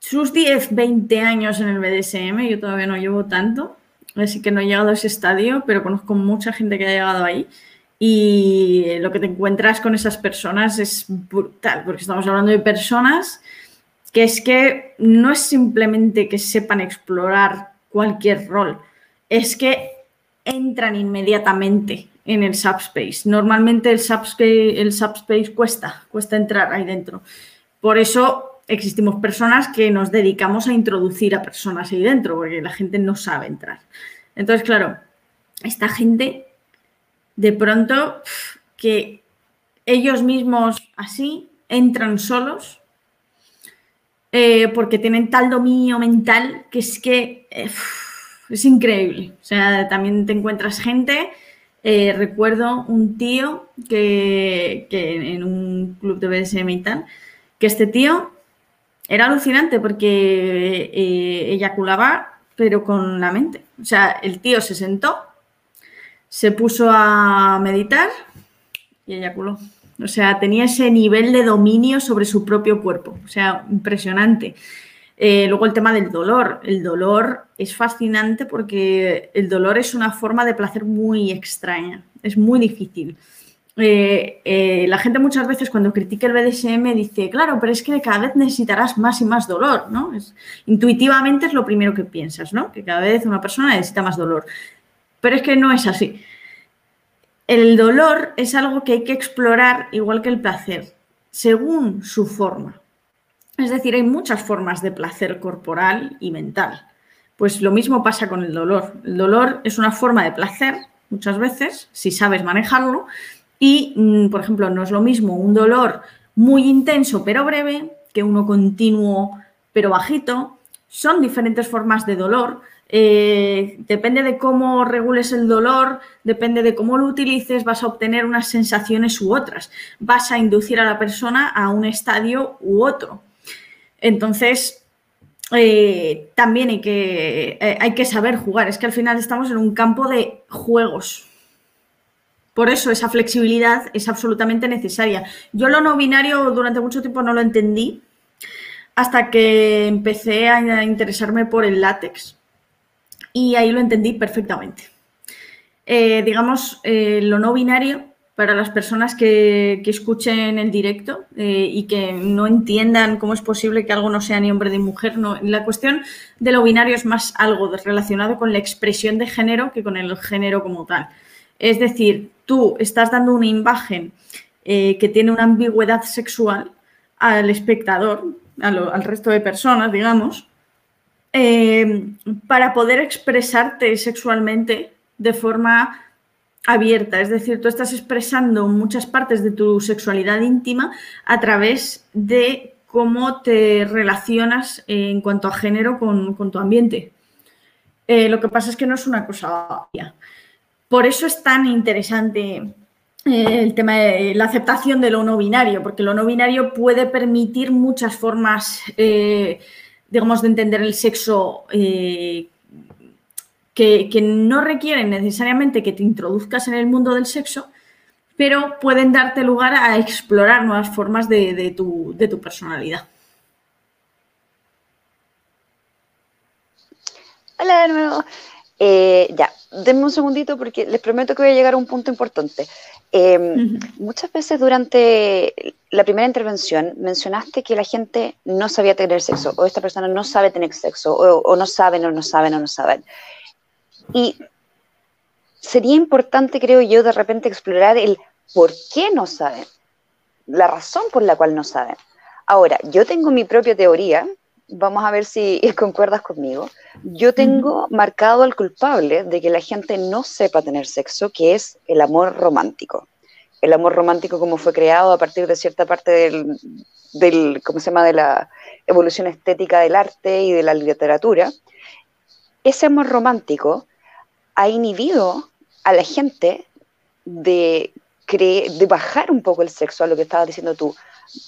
sus 10, 20 años en el BDSM, yo todavía no llevo tanto, así que no he llegado a ese estadio, pero conozco mucha gente que ha llegado ahí y lo que te encuentras con esas personas es brutal, porque estamos hablando de personas que es que no es simplemente que sepan explorar cualquier rol, es que entran inmediatamente en el subspace. Normalmente el subspace, el subspace cuesta, cuesta entrar ahí dentro. Por eso existimos personas que nos dedicamos a introducir a personas ahí dentro, porque la gente no sabe entrar. Entonces, claro, esta gente de pronto que ellos mismos así entran solos eh, porque tienen tal dominio mental que es que eh, es increíble. O sea, también te encuentras gente. Eh, recuerdo un tío que, en un club de BDSM y tal, que este tío era alucinante porque eyaculaba, pero con la mente. O sea, el tío se sentó se puso a meditar y eyaculó. O sea, tenía ese nivel de dominio sobre su propio cuerpo. O sea, impresionante. Eh, luego el tema del dolor. El dolor es fascinante porque el dolor es una forma de placer muy extraña. Es muy difícil. Eh, eh, la gente muchas veces cuando critica el BDSM dice, claro, pero es que cada vez necesitarás más y más dolor, ¿no? intuitivamente es lo primero que piensas, ¿no? Que cada vez una persona necesita más dolor. Pero es que no es así. El dolor es algo que hay que explorar igual que el placer, según su forma. Es decir, hay muchas formas de placer corporal y mental. Pues lo mismo pasa con el dolor. El dolor es una forma de placer, muchas veces, si sabes manejarlo. Y, mm, por ejemplo, no es lo mismo un dolor muy intenso pero breve que uno continuo pero bajito. Son diferentes formas de dolor eh, depende de cómo regules el dolor, depende de cómo lo utilices, vas a obtener unas sensaciones u otras. Vas a inducir a la persona a un estadio u otro. Entonces, eh, también hay que, eh, hay que saber jugar. Es que al final estamos en un campo de juegos. Por eso esa flexibilidad es absolutamente necesaria. Yo lo no binario durante mucho tiempo no lo entendí hasta que empecé a interesarme por el látex y ahí lo entendí perfectamente. Eh, digamos, lo no binario para las personas que, escuchen el directo eh, y que no entiendan cómo es posible que algo no sea ni hombre ni mujer. La cuestión de lo binario es más algo relacionado con la expresión de género que con el género como tal. Es decir, tú estás dando una imagen que tiene una ambigüedad sexual al espectador, al resto de personas, digamos, eh, para poder expresarte sexualmente de forma abierta. Es decir, tú estás expresando muchas partes de tu sexualidad íntima a través de cómo te relacionas en cuanto a género con, tu ambiente. Eh, lo que pasa es que no es una cosa obvia. Por eso es tan interesante eh, el tema de la aceptación de lo no binario, porque lo no binario puede permitir muchas formas digamos, de entender el sexo eh, que, no requieren necesariamente que te introduzcas en el mundo del sexo, pero pueden darte lugar a explorar nuevas formas de, tu, de tu personalidad. Hola de nuevo. Eh, ya, denme un segundito porque les prometo que voy a llegar a un punto importante. Em, muchas veces durante la primera intervención mencionaste que la gente no sabía tener sexo, o esta persona no sabe tener sexo, o, no saben, o no saben, o no saben. Y sería importante, creo yo, de repente explorar el por qué no saben, la razón por la cual no saben. Ahora, yo tengo mi propia teoría, vamos a ver si concuerdas conmigo. Yo tengo marcado al culpable de que la gente no sepa tener sexo, que es el amor romántico. El amor romántico como fue creado a partir de cierta parte del, del ¿cómo se llama?, de la evolución estética del arte y de la literatura. Ese amor romántico ha inhibido a la gente de, bajar un poco el sexo, a lo que estabas diciendo tú,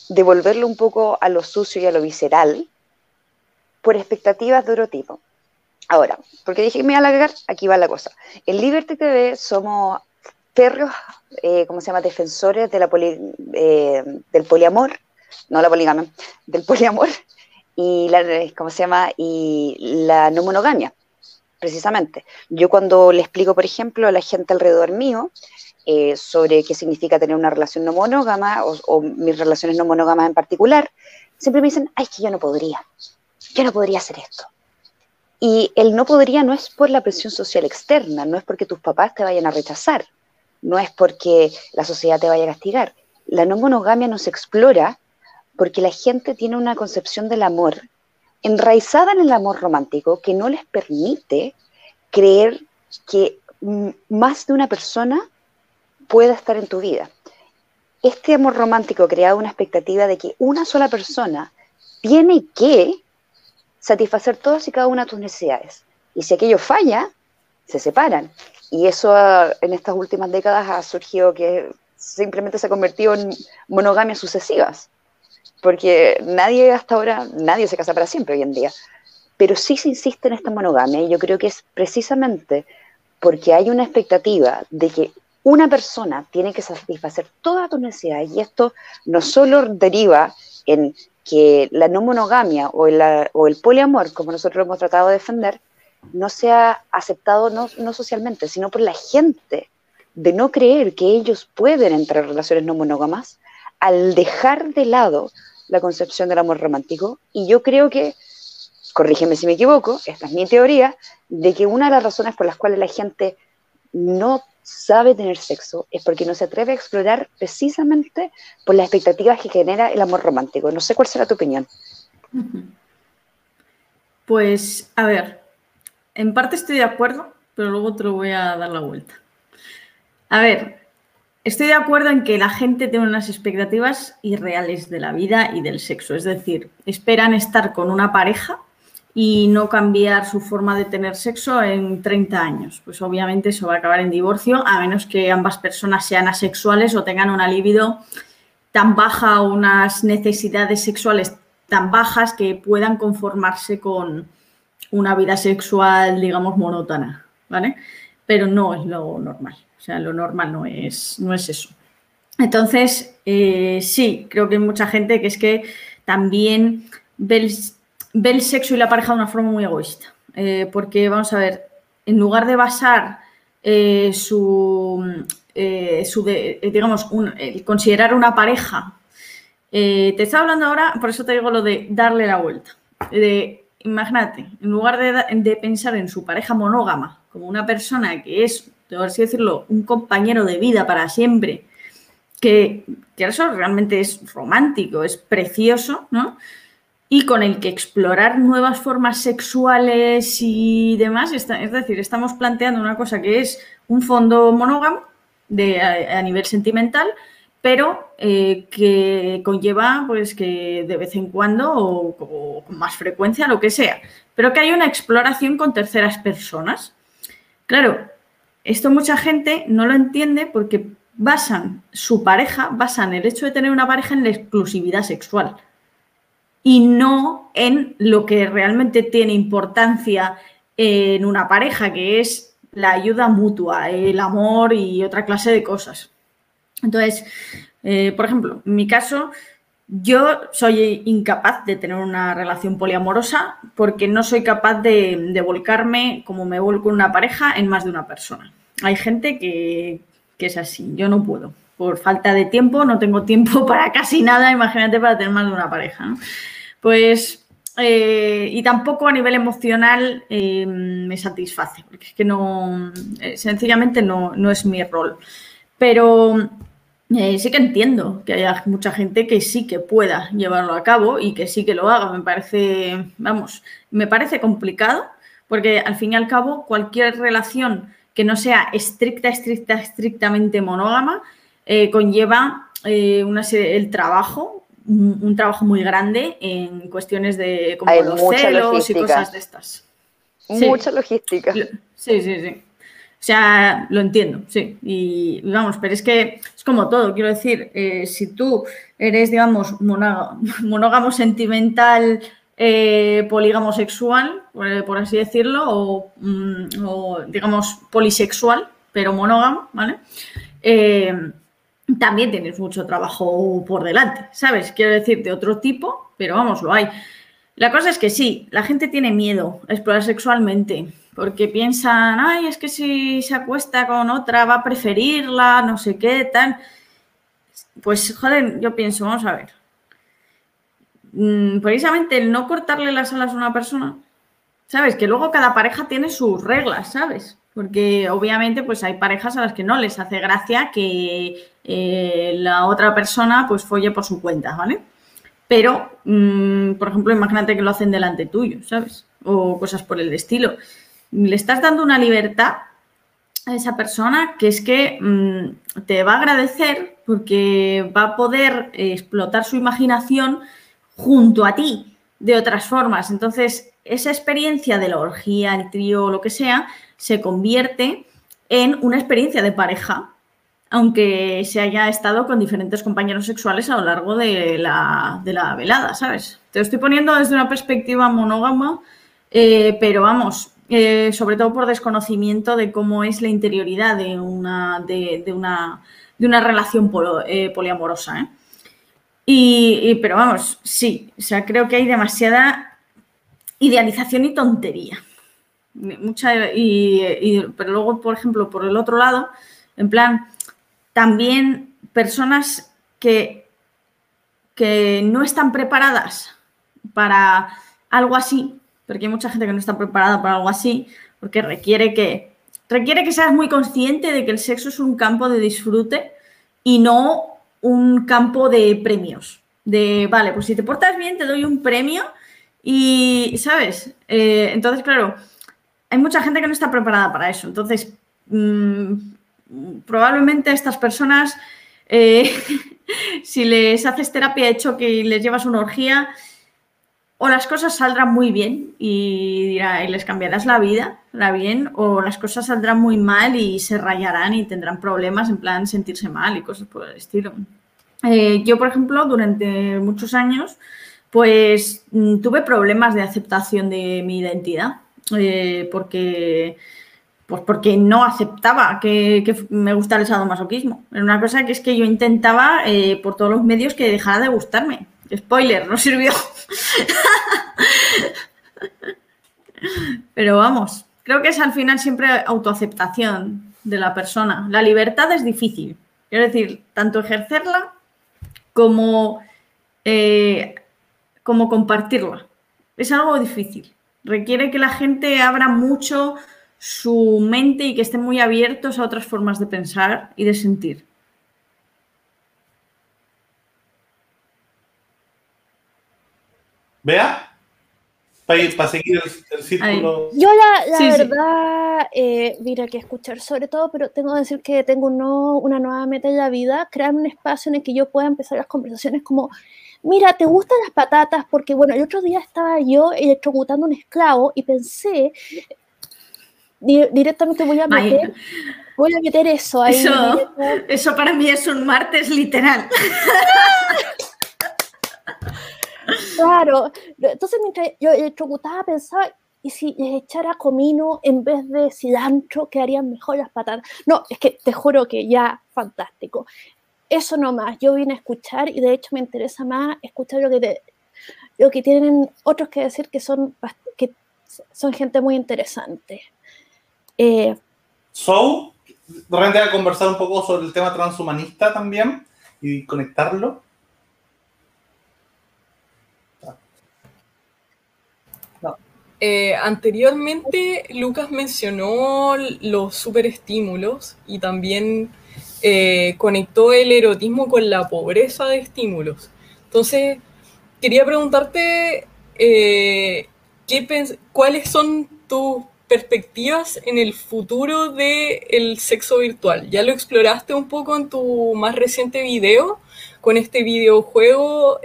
devolverlo un poco a lo sucio y a lo visceral, por expectativas de otro tipo. Ahora, porque dije que me iba a cagar, aquí va la cosa. En Liberty TV somos férreos, eh, ¿cómo se llama?, defensores de la eh, del poliamor, no la poligamia, del poliamor y ¿cómo se llama?, y la no monogamia, precisamente. Yo cuando le explico, por ejemplo, a la gente alrededor mío eh, sobre qué significa tener una relación no monógama o, o mis relaciones no monógamas en particular, siempre me dicen, ay, es que yo no podría yo no podría hacer esto. Y el no podría no es por la presión social externa, no es porque tus papás te vayan a rechazar, no es porque la sociedad te vaya a castigar. La no monogamia no se explora porque la gente tiene una concepción del amor enraizada en el amor romántico que no les permite creer que más de una persona pueda estar en tu vida. Este amor romántico crea una expectativa de que una sola persona tiene que satisfacer todas y cada una de tus necesidades. Y si aquello falla, se separan. Y eso ah, en estas últimas décadas ha surgido que simplemente se ha convertido en monogamias sucesivas. Porque nadie hasta ahora, nadie se casa para siempre hoy en día. Pero sí se insiste en esta monogamia y yo creo que es precisamente porque hay una expectativa de que una persona tiene que satisfacer todas tus necesidades y esto no solo deriva en que la no monogamia o el, o el poliamor, como nosotros hemos tratado de defender, no sea aceptado no, no, socialmente, sino por la gente, de no creer que ellos pueden entrar en relaciones no monógamas, al dejar de lado la concepción del amor romántico. Y yo creo que, corrígeme si me equivoco, esta es mi teoría, de que una de las razones por las cuales la gente no sabe tener sexo es porque no se atreve a explorar precisamente por las expectativas que genera el amor romántico. No sé cuál será tu opinión. Pues, a ver, en parte estoy de acuerdo, pero luego te lo voy a dar la vuelta. A ver, estoy de acuerdo en que la gente tiene unas expectativas irreales de la vida y del sexo. Es decir, esperan estar con una pareja y no cambiar su forma de tener sexo en 30 años. Pues obviamente eso va a acabar en divorcio, a menos que ambas personas sean asexuales o tengan una libido tan baja o unas necesidades sexuales tan bajas que puedan conformarse con una vida sexual, digamos, monótona, ¿vale? Pero no es lo normal, o sea, lo normal no es, no es eso. Entonces, eh, sí, creo que hay mucha gente que es que también ve el sexo y la pareja de una forma muy egoísta. Eh, porque, vamos a ver, en lugar de basar eh, su, digamos, considerar una pareja, te estaba hablando ahora, por eso te digo lo de darle la vuelta. De, imagínate, en lugar de, pensar en su pareja monógama como una persona que es, por así decirlo, un compañero de vida para siempre, que, eso realmente es romántico, es precioso, ¿no? y con el que explorar nuevas formas sexuales y demás. es decir, estamos planteando una cosa que es un fondo monógamo a, nivel sentimental, pero eh, que conlleva pues que de vez en cuando o, con más frecuencia, lo que sea, pero que hay una exploración con terceras personas. Claro, esto mucha gente no lo entiende porque basan su pareja, basan el hecho de tener una pareja en la exclusividad sexual y no en lo que realmente tiene importancia en una pareja, que es la ayuda mutua, el amor y otra clase de cosas. Entonces, eh, por ejemplo, en mi caso, yo soy incapaz de tener una relación poliamorosa porque no soy capaz de, volcarme como me vuelco en una pareja en más de una persona. Hay gente que, es así, yo no puedo. Por falta de tiempo, no tengo tiempo para casi nada, imagínate para tener más de una pareja. Pues, eh, y tampoco a nivel emocional eh, me satisface, porque es que no, eh, sencillamente no, no es mi rol. Pero eh, sí que entiendo que haya mucha gente que sí que pueda llevarlo a cabo y que sí que lo haga. Me parece, vamos, me parece complicado porque al fin y al cabo cualquier relación que no sea estricta, estricta, estrictamente monógama eh, conlleva eh, una el trabajo, un, trabajo muy grande en cuestiones de como los celos y cosas de estas. Mucha logística. Sí, sí, sí. O sea, lo entiendo, sí. Y vamos, pero es que es como todo. Quiero decir, eh, si tú eres, digamos, monógamo, sentimental, eh, polígamo sexual, por, así decirlo, mm, o, digamos, polisexual, pero monógamo, ¿vale? Eh, también tienes mucho trabajo por delante, ¿sabes? Quiero decir, de otro tipo, pero vamos, lo hay. La cosa es que sí, la gente tiene miedo a explorar sexualmente porque piensan, ay, es que si se acuesta con otra va a preferirla, no sé qué, tal. Pues, joder, yo pienso, vamos a ver. Mm, precisamente el no cortarle las alas a una persona, ¿sabes? Que luego cada pareja tiene sus reglas, ¿sabes? Porque obviamente pues hay parejas a las que no les hace gracia que eh, la otra persona pues folle por su cuenta, ¿vale? Pero, mm, por ejemplo, imagínate que lo hacen delante tuyo, ¿sabes? O cosas por el estilo le estás dando una libertad a esa persona que es que mm, te va a agradecer porque va a poder explotar su imaginación junto a ti de otras formas. Entonces, esa experiencia de la orgía, el trío, lo que sea, se convierte en una experiencia de pareja, aunque se haya estado con diferentes compañeros sexuales a lo largo de la, velada, ¿sabes? Te lo estoy poniendo desde una perspectiva monógama, eh, pero vamos, eh, sobre todo por desconocimiento de cómo es la interioridad de una, de, una, de una relación eh, poliamorosa. ¿eh? Y, pero vamos, sí, o sea, creo que hay demasiada idealización y tontería. Mucha, y, pero luego, por ejemplo, por el otro lado, en plan, también personas que, que no están preparadas para algo así, porque hay mucha gente que no está preparada para algo así, porque requiere que, requiere que seas muy consciente de que el sexo es un campo de disfrute y no un campo de premios. De, vale, pues si te portas bien, te doy un premio y, ¿sabes? Eh, entonces, claro, hay mucha gente que no está preparada para eso. Entonces, mm, probablemente a estas personas, eh, si les haces terapia de choque y les llevas una orgía, o las cosas saldrán muy bien y, les cambiarás la vida, la bien, o las cosas saldrán muy mal y se rayarán y tendrán problemas en plan sentirse mal y cosas por el estilo. Eh, yo, por ejemplo, durante muchos años, pues mm, tuve problemas de aceptación de mi identidad, eh, porque pues porque no aceptaba que, me gustara el sadomasoquismo. Era una cosa que es que yo intentaba eh, por todos los medios que dejara de gustarme. Spoiler, no sirvió. Pero vamos, creo que es al final siempre autoaceptación de la persona. La libertad es difícil. Quiero decir, tanto ejercerla como, eh, como compartirla. Es algo difícil. Requiere que la gente abra mucho su mente y que estén muy abiertos a otras formas de pensar y de sentir. ¿Vea? Para, seguir el, círculo. Yo la, verdad, eh, mira que escuchar sobre todo, pero tengo que decir que tengo una nueva meta en la vida, crear un espacio en el que yo pueda empezar las conversaciones como, mira, ¿te gustan las patatas? Porque bueno, el otro día estaba yo electrocutando un esclavo y pensé, directamente voy a meter, voy a meter eso ahí. Eso, eso para mí es un martes literal. Claro, entonces mientras yo electrocutaba pensaba, ¿y si les echara comino en vez de cilantro, quedarían mejor las patatas? No, es que te juro que ya fantástico. eso nomás, yo vine a escuchar y de hecho me interesa más escuchar lo que, lo que tienen otros que decir que son, que son gente muy interesante. Eh, so, realmente a conversar un poco sobre el tema transhumanista también y conectarlo. Eh, anteriormente, Lucas mencionó los superestímulos y también eh, conectó el erotismo con la pobreza de estímulos. Entonces, quería preguntarte eh, ¿qué cuáles son tus perspectivas en el futuro del sexo virtual. Ya lo exploraste un poco en tu más reciente video, con este videojuego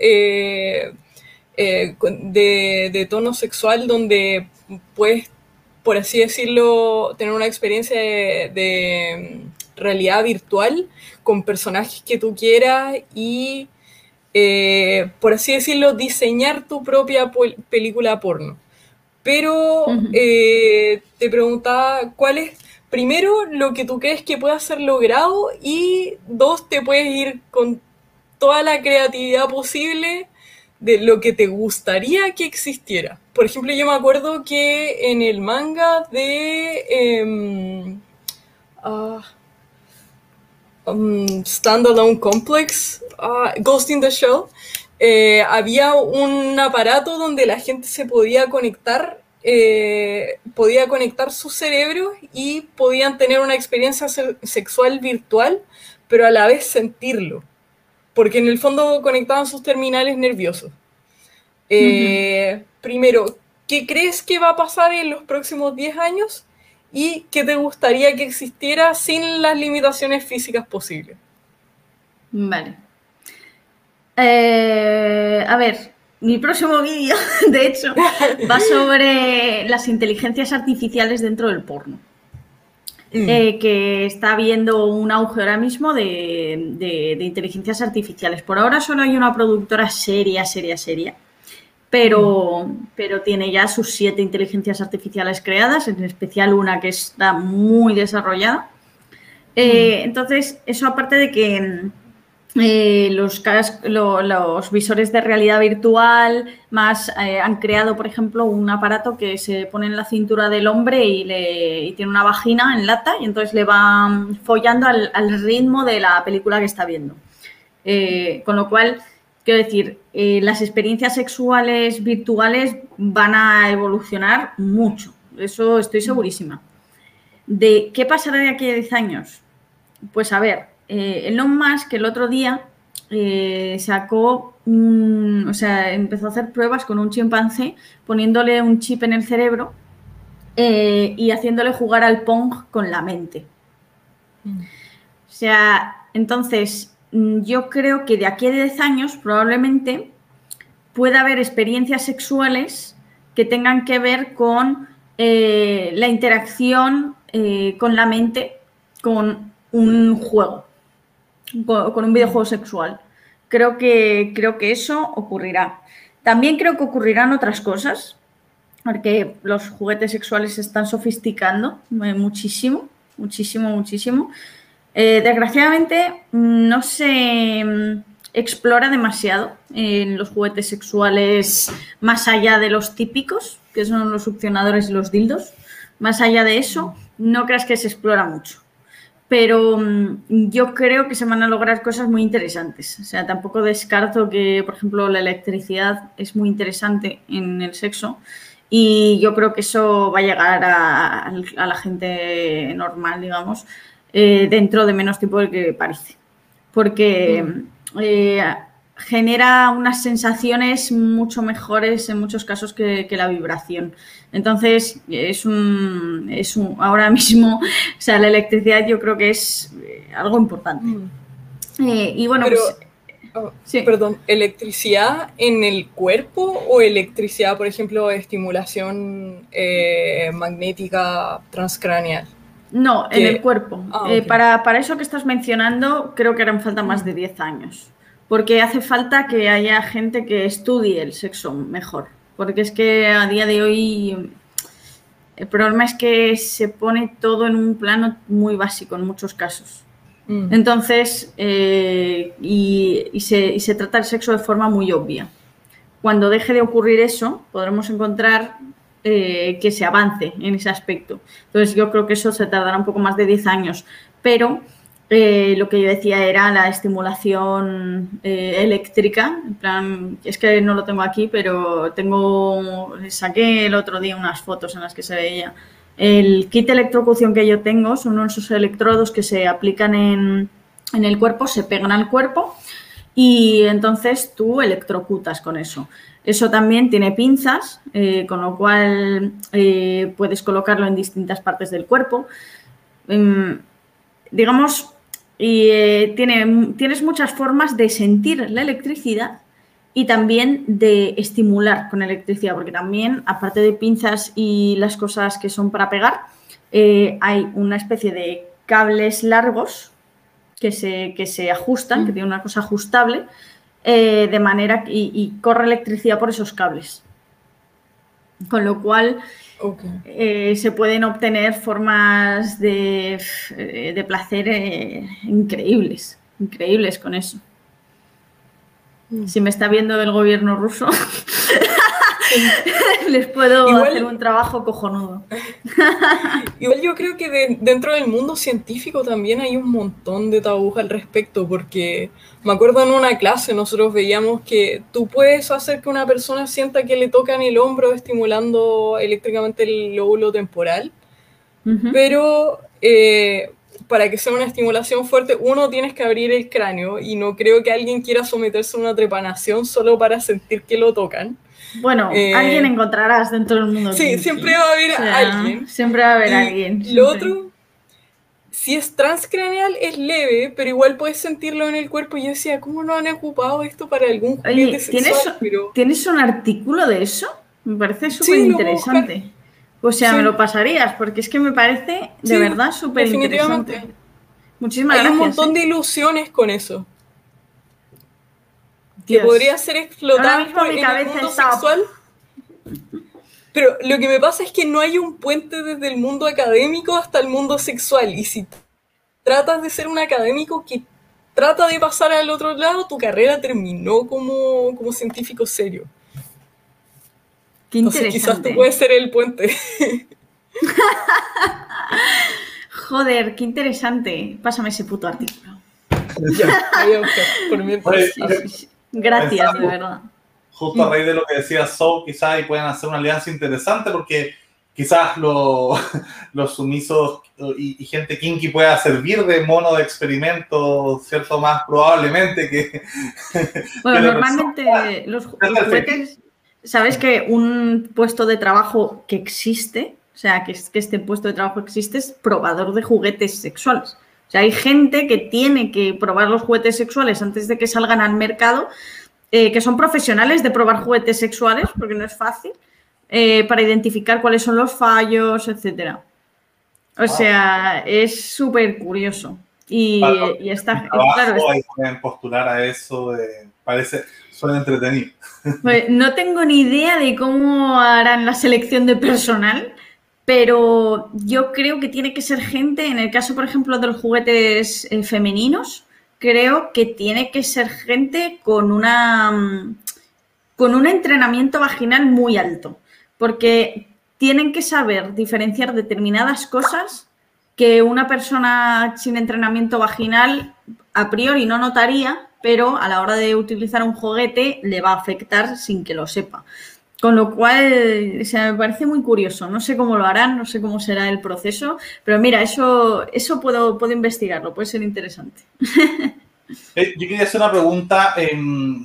eh, de, tono sexual donde puedes, por así decirlo, tener una experiencia de, mm, realidad virtual con personajes que tú quieras y, eh, por así decirlo, diseñar tu propia película porno. Pero eh, te preguntaba cuál es, primero, lo que tú crees que pueda ser logrado y dos, te puedes ir con toda la creatividad posible de lo que te gustaría que existiera. Por ejemplo, yo me acuerdo que en el manga de eh, um, Standalone Complex, ah, Ghost in the Shell, eh, había un aparato donde la gente se podía conectar, eh, podía conectar su cerebro y podían tener una experiencia sexual virtual, pero a la vez sentirlo, porque en el fondo conectaban sus terminales nerviosos. Eh, primero, ¿qué crees que va a pasar en los próximos 10 años? ¿Y qué te gustaría que existiera sin las limitaciones físicas posibles? Vale. Eh, a ver, mi próximo vídeo, de hecho, va sobre las inteligencias artificiales dentro del porno. Mm. Eh, que está habiendo un auge ahora mismo de, inteligencias artificiales. Por ahora solo hay una productora seria, seria, seria, pero, mm. pero tiene ya sus siete inteligencias artificiales creadas, en especial una que está muy desarrollada. Eh, mm. Entonces, eso aparte de que eh, los, visores de realidad virtual más eh, han creado, por ejemplo, un aparato que se pone en la cintura del hombre y, le, tiene una vagina en lata y entonces le van follando al, ritmo de la película que está viendo. Eh, con lo cual, quiero decir, las experiencias sexuales virtuales van a evolucionar mucho. Eso estoy segurísima. ¿De qué pasará de aquí a 10 años? Pues a ver, eh, Elon Musk el otro día eh, sacó, o sea, empezó a hacer pruebas con un chimpancé poniéndole un chip en el cerebro eh, y haciéndole jugar al Pong con la mente. Mm. O sea, entonces mm, yo creo que de aquí a 10 años probablemente pueda haber experiencias sexuales que tengan que ver con la interacción con la mente con un juego con, un videojuego sexual. Creo que, creo que eso ocurrirá. También creo que ocurrirán otras cosas, porque los juguetes sexuales se están sofisticando eh, muchísimo, muchísimo, muchísimo. Eh, desgraciadamente no se mm, explora demasiado en los juguetes sexuales más allá de los típicos, que son los succionadores y los dildos. Más allá de eso, no creas que se explora mucho pero mm, yo creo que se van a lograr cosas muy interesantes. O sea, tampoco descarto que, por ejemplo, la electricidad es muy interesante en el sexo y yo creo que eso va a llegar a, la gente normal, digamos, eh, dentro de menos tiempo del que parece. Porque mm. eh, genera unas sensaciones mucho mejores en muchos casos que, la vibración. Entonces, es un, es un, ahora mismo, o sea, la electricidad yo creo que es eh, algo importante. Mm. Eh, y bueno, pues, oh, sí. perdón, ¿electricidad en el cuerpo o electricidad, por ejemplo, estimulación eh, magnética transcraneal? No, en el cuerpo. Ah, para, para, eso que estás mencionando, creo que harán falta más de 10 años porque hace falta que haya gente que estudie el sexo mejor, porque es que a día de hoy el problema es que se pone todo en un plano muy básico en muchos casos. Mm. Entonces, eh, y, se, se, trata el sexo de forma muy obvia. Cuando deje de ocurrir eso, podremos encontrar eh, que se avance en ese aspecto. Entonces, yo creo que eso se tardará un poco más de 10 años, pero eh, lo que yo decía era la estimulación eléctrica. En plan, es que no lo tengo aquí, pero tengo, saqué el otro día unas fotos en las que se veía el kit de electrocución que yo tengo son esos electrodos que se aplican en, el cuerpo, se pegan al cuerpo y entonces tú electrocutas con eso. Eso también tiene pinzas, eh, con lo cual eh, puedes colocarlo en distintas partes del cuerpo. Em, digamos, y eh, tiene, tienes muchas formas de sentir la electricidad y también de estimular con electricidad, porque también, aparte de pinzas y las cosas que son para pegar, eh, hay una especie de cables largos que se, que se ajustan, que mm. tienen una cosa ajustable, eh, de manera y, y, corre electricidad por esos cables. Con lo cual eh, se pueden obtener formas de, de placer increíbles, increíbles con eso. Mm. Si me está viendo el gobierno ruso, les puedo hacer un trabajo cojonudo. Igual yo creo que dentro del mundo científico también hay un montón de tabús al respecto, porque me acuerdo en una clase nosotros veíamos que tú puedes hacer que una persona sienta que le tocan el hombro estimulando eléctricamente el lóbulo temporal, pero eh, para que sea una estimulación fuerte, uno tienes que abrir el cráneo y no creo que alguien quiera someterse a una trepanación solo para sentir que lo tocan. Bueno, eh, alguien encontrarás dentro del mundo. Sí, siempre va a haber alguien. Siempre va a haber alguien. Lo otro, si es transcraneal es leve, pero igual puedes sentirlo en el cuerpo. Y yo decía, ¿cómo no han ocupado esto para algún juguete ¿tienes, ¿Tienes un artículo de eso? Me parece súper interesante. O sea, me lo pasarías, porque es que me parece de verdad súper interesante. Muchísimas gracias. Hay un montón ¿eh? de ilusiones con eso. Que podría ser explotado en el mundo sexual. Pero lo que me pasa es que no hay un puente desde el mundo académico hasta el mundo sexual. Y si tratas de ser un académico que trata de pasar al otro lado, tu carrera terminó como, como científico serio. Qué interesante. quizás tú puedes ser el puente. Joder, qué interesante. Pásame ese puto artículo. Gracias, de verdad. Justo a raíz de lo que decía Soul, quizás ahí pueden hacer una alianza interesante porque quizás los sumisos y, gente kinky pueda servir de mono de experimento, ¿cierto? Más probablemente que... Bueno, normalmente los, juguetes ¿Sabes que un puesto de trabajo que existe, o sea, que, que este puesto de trabajo existe, es probador de juguetes sexuales? O sea, hay gente que tiene que probar los juguetes sexuales antes de que salgan al mercado, eh, que son profesionales de probar juguetes sexuales, porque no es fácil, eh, para identificar cuáles son los fallos, etcétera. O sea, es súper curioso. Y, está, claro. pueden postular a eso, parece, suena entretenido. Pues no tengo ni idea de cómo harán la selección de personal, pero yo creo que tiene que ser gente, en el caso, por ejemplo, de los juguetes eh, femeninos, creo que tiene que ser gente con una mm, con un entrenamiento vaginal muy alto, porque tienen que saber diferenciar determinadas cosas que una persona sin entrenamiento vaginal a priori no notaría pero a la hora de utilizar un juguete le va a afectar sin que lo sepa. Con lo cual, me parece muy curioso. No sé cómo lo harán, no sé cómo será el proceso, pero mira, eso, eso puedo, puedo investigarlo, puede ser interesante. Eh, yo quería hacer una pregunta em,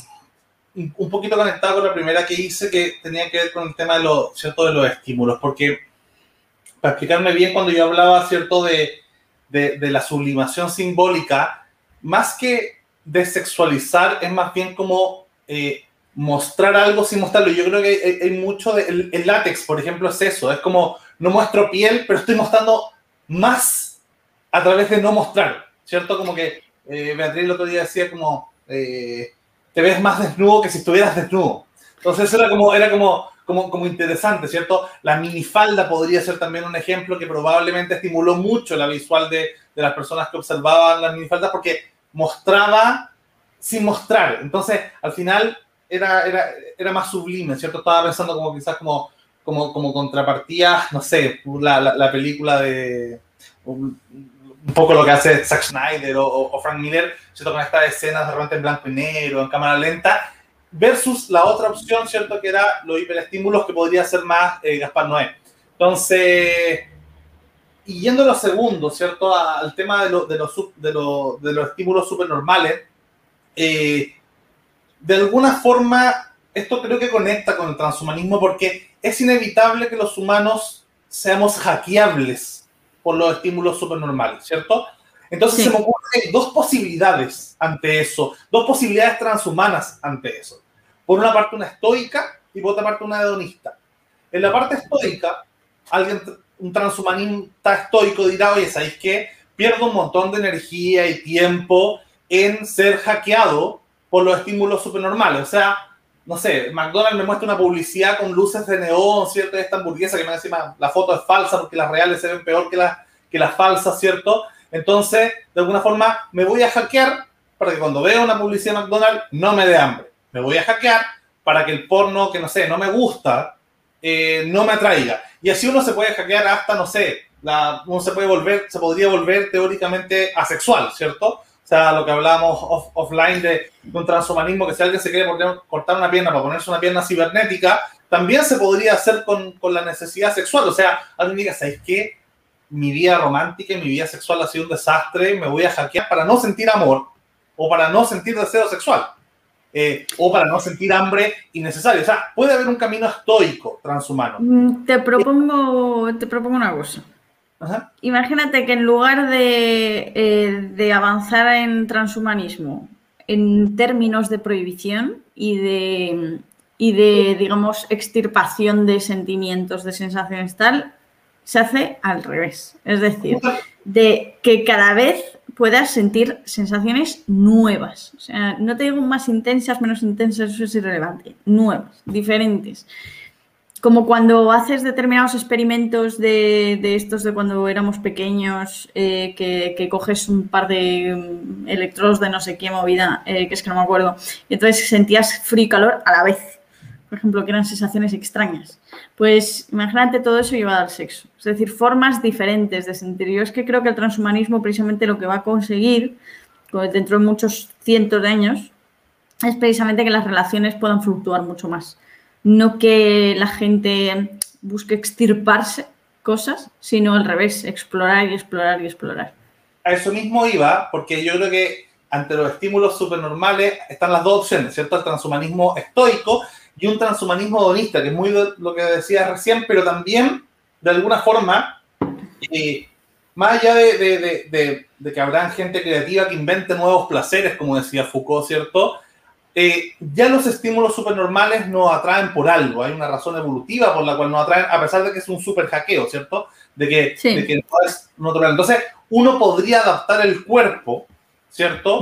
un poquito conectada con la primera que hice, que tenía que ver con el tema de, lo, ¿cierto? de los estímulos, porque para explicarme bien, cuando yo hablaba ¿cierto? De, de, de la sublimación simbólica, más que desexualizar es más bien como eh, mostrar algo sin mostrarlo. Yo creo que hay, mucho de, el, látex, por ejemplo, es eso. Es como no muestro piel, pero estoy mostrando más a través de no mostrar, ¿cierto? Como que eh, Beatriz el otro día decía como eh, te ves más desnudo que si estuvieras desnudo. Entonces era como, era como, como, como interesante, ¿cierto? La minifalda podría ser también un ejemplo que probablemente estimuló mucho la visual de, de las personas que observaban las minifaldas porque mostraba sin mostrar. Entonces, al final era, era, era más sublime, ¿cierto? Estaba pensando como quizás como, como, como contrapartida, no sé, la, la, película de... Un, poco lo que hace Zack Snyder o, Frank Miller, ¿cierto? Con estas escenas de repente en blanco y negro, en cámara lenta, versus la otra opción, ¿cierto? Que era los hiperestímulos que podría ser más eh, Gaspar Noé. Entonces, y yendo a lo segundo, ¿cierto? Al tema de, lo, de, los, de, de los estímulos supernormales, eh, de alguna forma, esto creo que conecta con el transhumanismo porque es inevitable que los humanos seamos hackeables por los estímulos supernormales, ¿cierto? Entonces se me ocurren dos posibilidades ante eso, dos posibilidades transhumanas ante eso. Por una parte una estoica y por otra parte una hedonista. En la parte estoica, alguien, un transhumanista estoico dirá, oye, ¿sabéis qué? Pierdo un montón de energía y tiempo en ser hackeado por los estímulos supernormales. O sea, no sé, McDonald's me muestra una publicidad con luces de neón, ¿cierto? Esta hamburguesa que me encima la foto es falsa porque las reales se ven peor que las, que las falsas, ¿cierto? Entonces, de alguna forma, me voy a hackear para que cuando vea una publicidad de McDonald's no me dé hambre. Me voy a hackear para que el porno, que no sé, no me gusta, eh, no me atraiga. Y así uno se puede hackear hasta, no sé, la, uno se puede volver, se podría volver teóricamente asexual, ¿cierto? Lo que hablábamos offline de, un transhumanismo, que si alguien se quiere cortar una pierna para ponerse una pierna cibernética, también se podría hacer con, la necesidad sexual. O sea, alguien diga, ¿sabes qué? Mi vida romántica y mi vida sexual ha sido un desastre, me voy a hackear para no sentir amor o para no sentir deseo sexual. Eh, o para no sentir hambre innecesaria. O sea, puede haber un camino estoico transhumano. Mm, te propongo, te propongo una cosa. Imagínate que en lugar eh, de, avanzar en transhumanismo en términos de prohibición y de, y de, digamos, extirpación de sentimientos, de sensaciones tal, se hace al revés. Es decir, de que cada vez puedas sentir sensaciones nuevas. O sea, no te digo más intensas, menos intensas, eso es irrelevante. Nuevas, diferentes como cuando haces determinados experimentos de, estos de cuando éramos pequeños, eh, que, coges un par de mm, electrodos de no sé qué movida, eh, que es que no me acuerdo, y entonces sentías frío y calor a la vez. Por ejemplo, que eran sensaciones extrañas. Pues imagínate todo eso llevado al sexo. Es decir, formas diferentes de sentir. Yo es que creo que el transhumanismo precisamente lo que va a conseguir, dentro de muchos cientos de años, es precisamente que las relaciones puedan fluctuar mucho más no que la gente busque extirparse cosas, sino al revés, explorar y explorar y explorar. A eso mismo iba, porque yo creo que ante los estímulos supernormales están las dos opciones, ¿cierto? El transhumanismo estoico y un transhumanismo hedonista, que es muy lo que decías recién, pero también, de alguna forma, eh, más allá de, de, que habrá gente creativa que invente nuevos placeres, como decía Foucault, ¿cierto? Eh, ya los estímulos supernormales nos atraen por algo, hay una razón evolutiva por la cual nos atraen, a pesar de que es un super hackeo, ¿cierto? De que, no es natural. Entonces, uno podría adaptar el cuerpo, ¿cierto?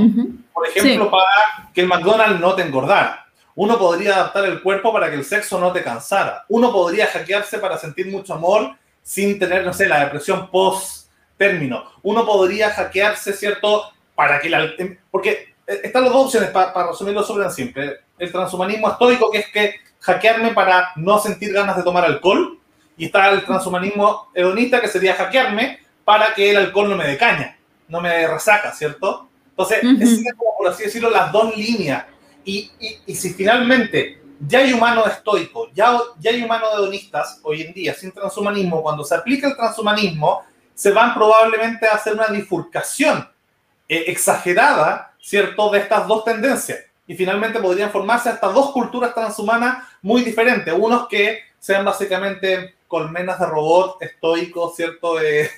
Por ejemplo, para que el McDonald's no te engordara. Uno podría adaptar el cuerpo para que el sexo no te cansara. Uno podría hackearse para sentir mucho amor sin tener, no sé, la depresión post-término. Uno podría hackearse, ¿cierto? Para que la... Porque están las dos opciones para, resumirlo sobre siempre. El transhumanismo estoico, que es que hackearme para no sentir ganas de tomar alcohol, y está el transhumanismo hedonista, que sería hackearme para que el alcohol no me dé caña, no me resaca, ¿cierto? Entonces, es como, por así decirlo, las dos líneas. Y, y, si finalmente ya hay humanos estoicos, ya, ya hay humanos hedonistas hoy en día sin transhumanismo, cuando se aplica el transhumanismo, se van probablemente a hacer una bifurcación eh, exagerada ¿cierto?, de estas dos tendencias. Y finalmente podrían formarse estas dos culturas transhumanas muy diferentes. Unos que sean básicamente colmenas de robot estoicos, ¿cierto?, eh,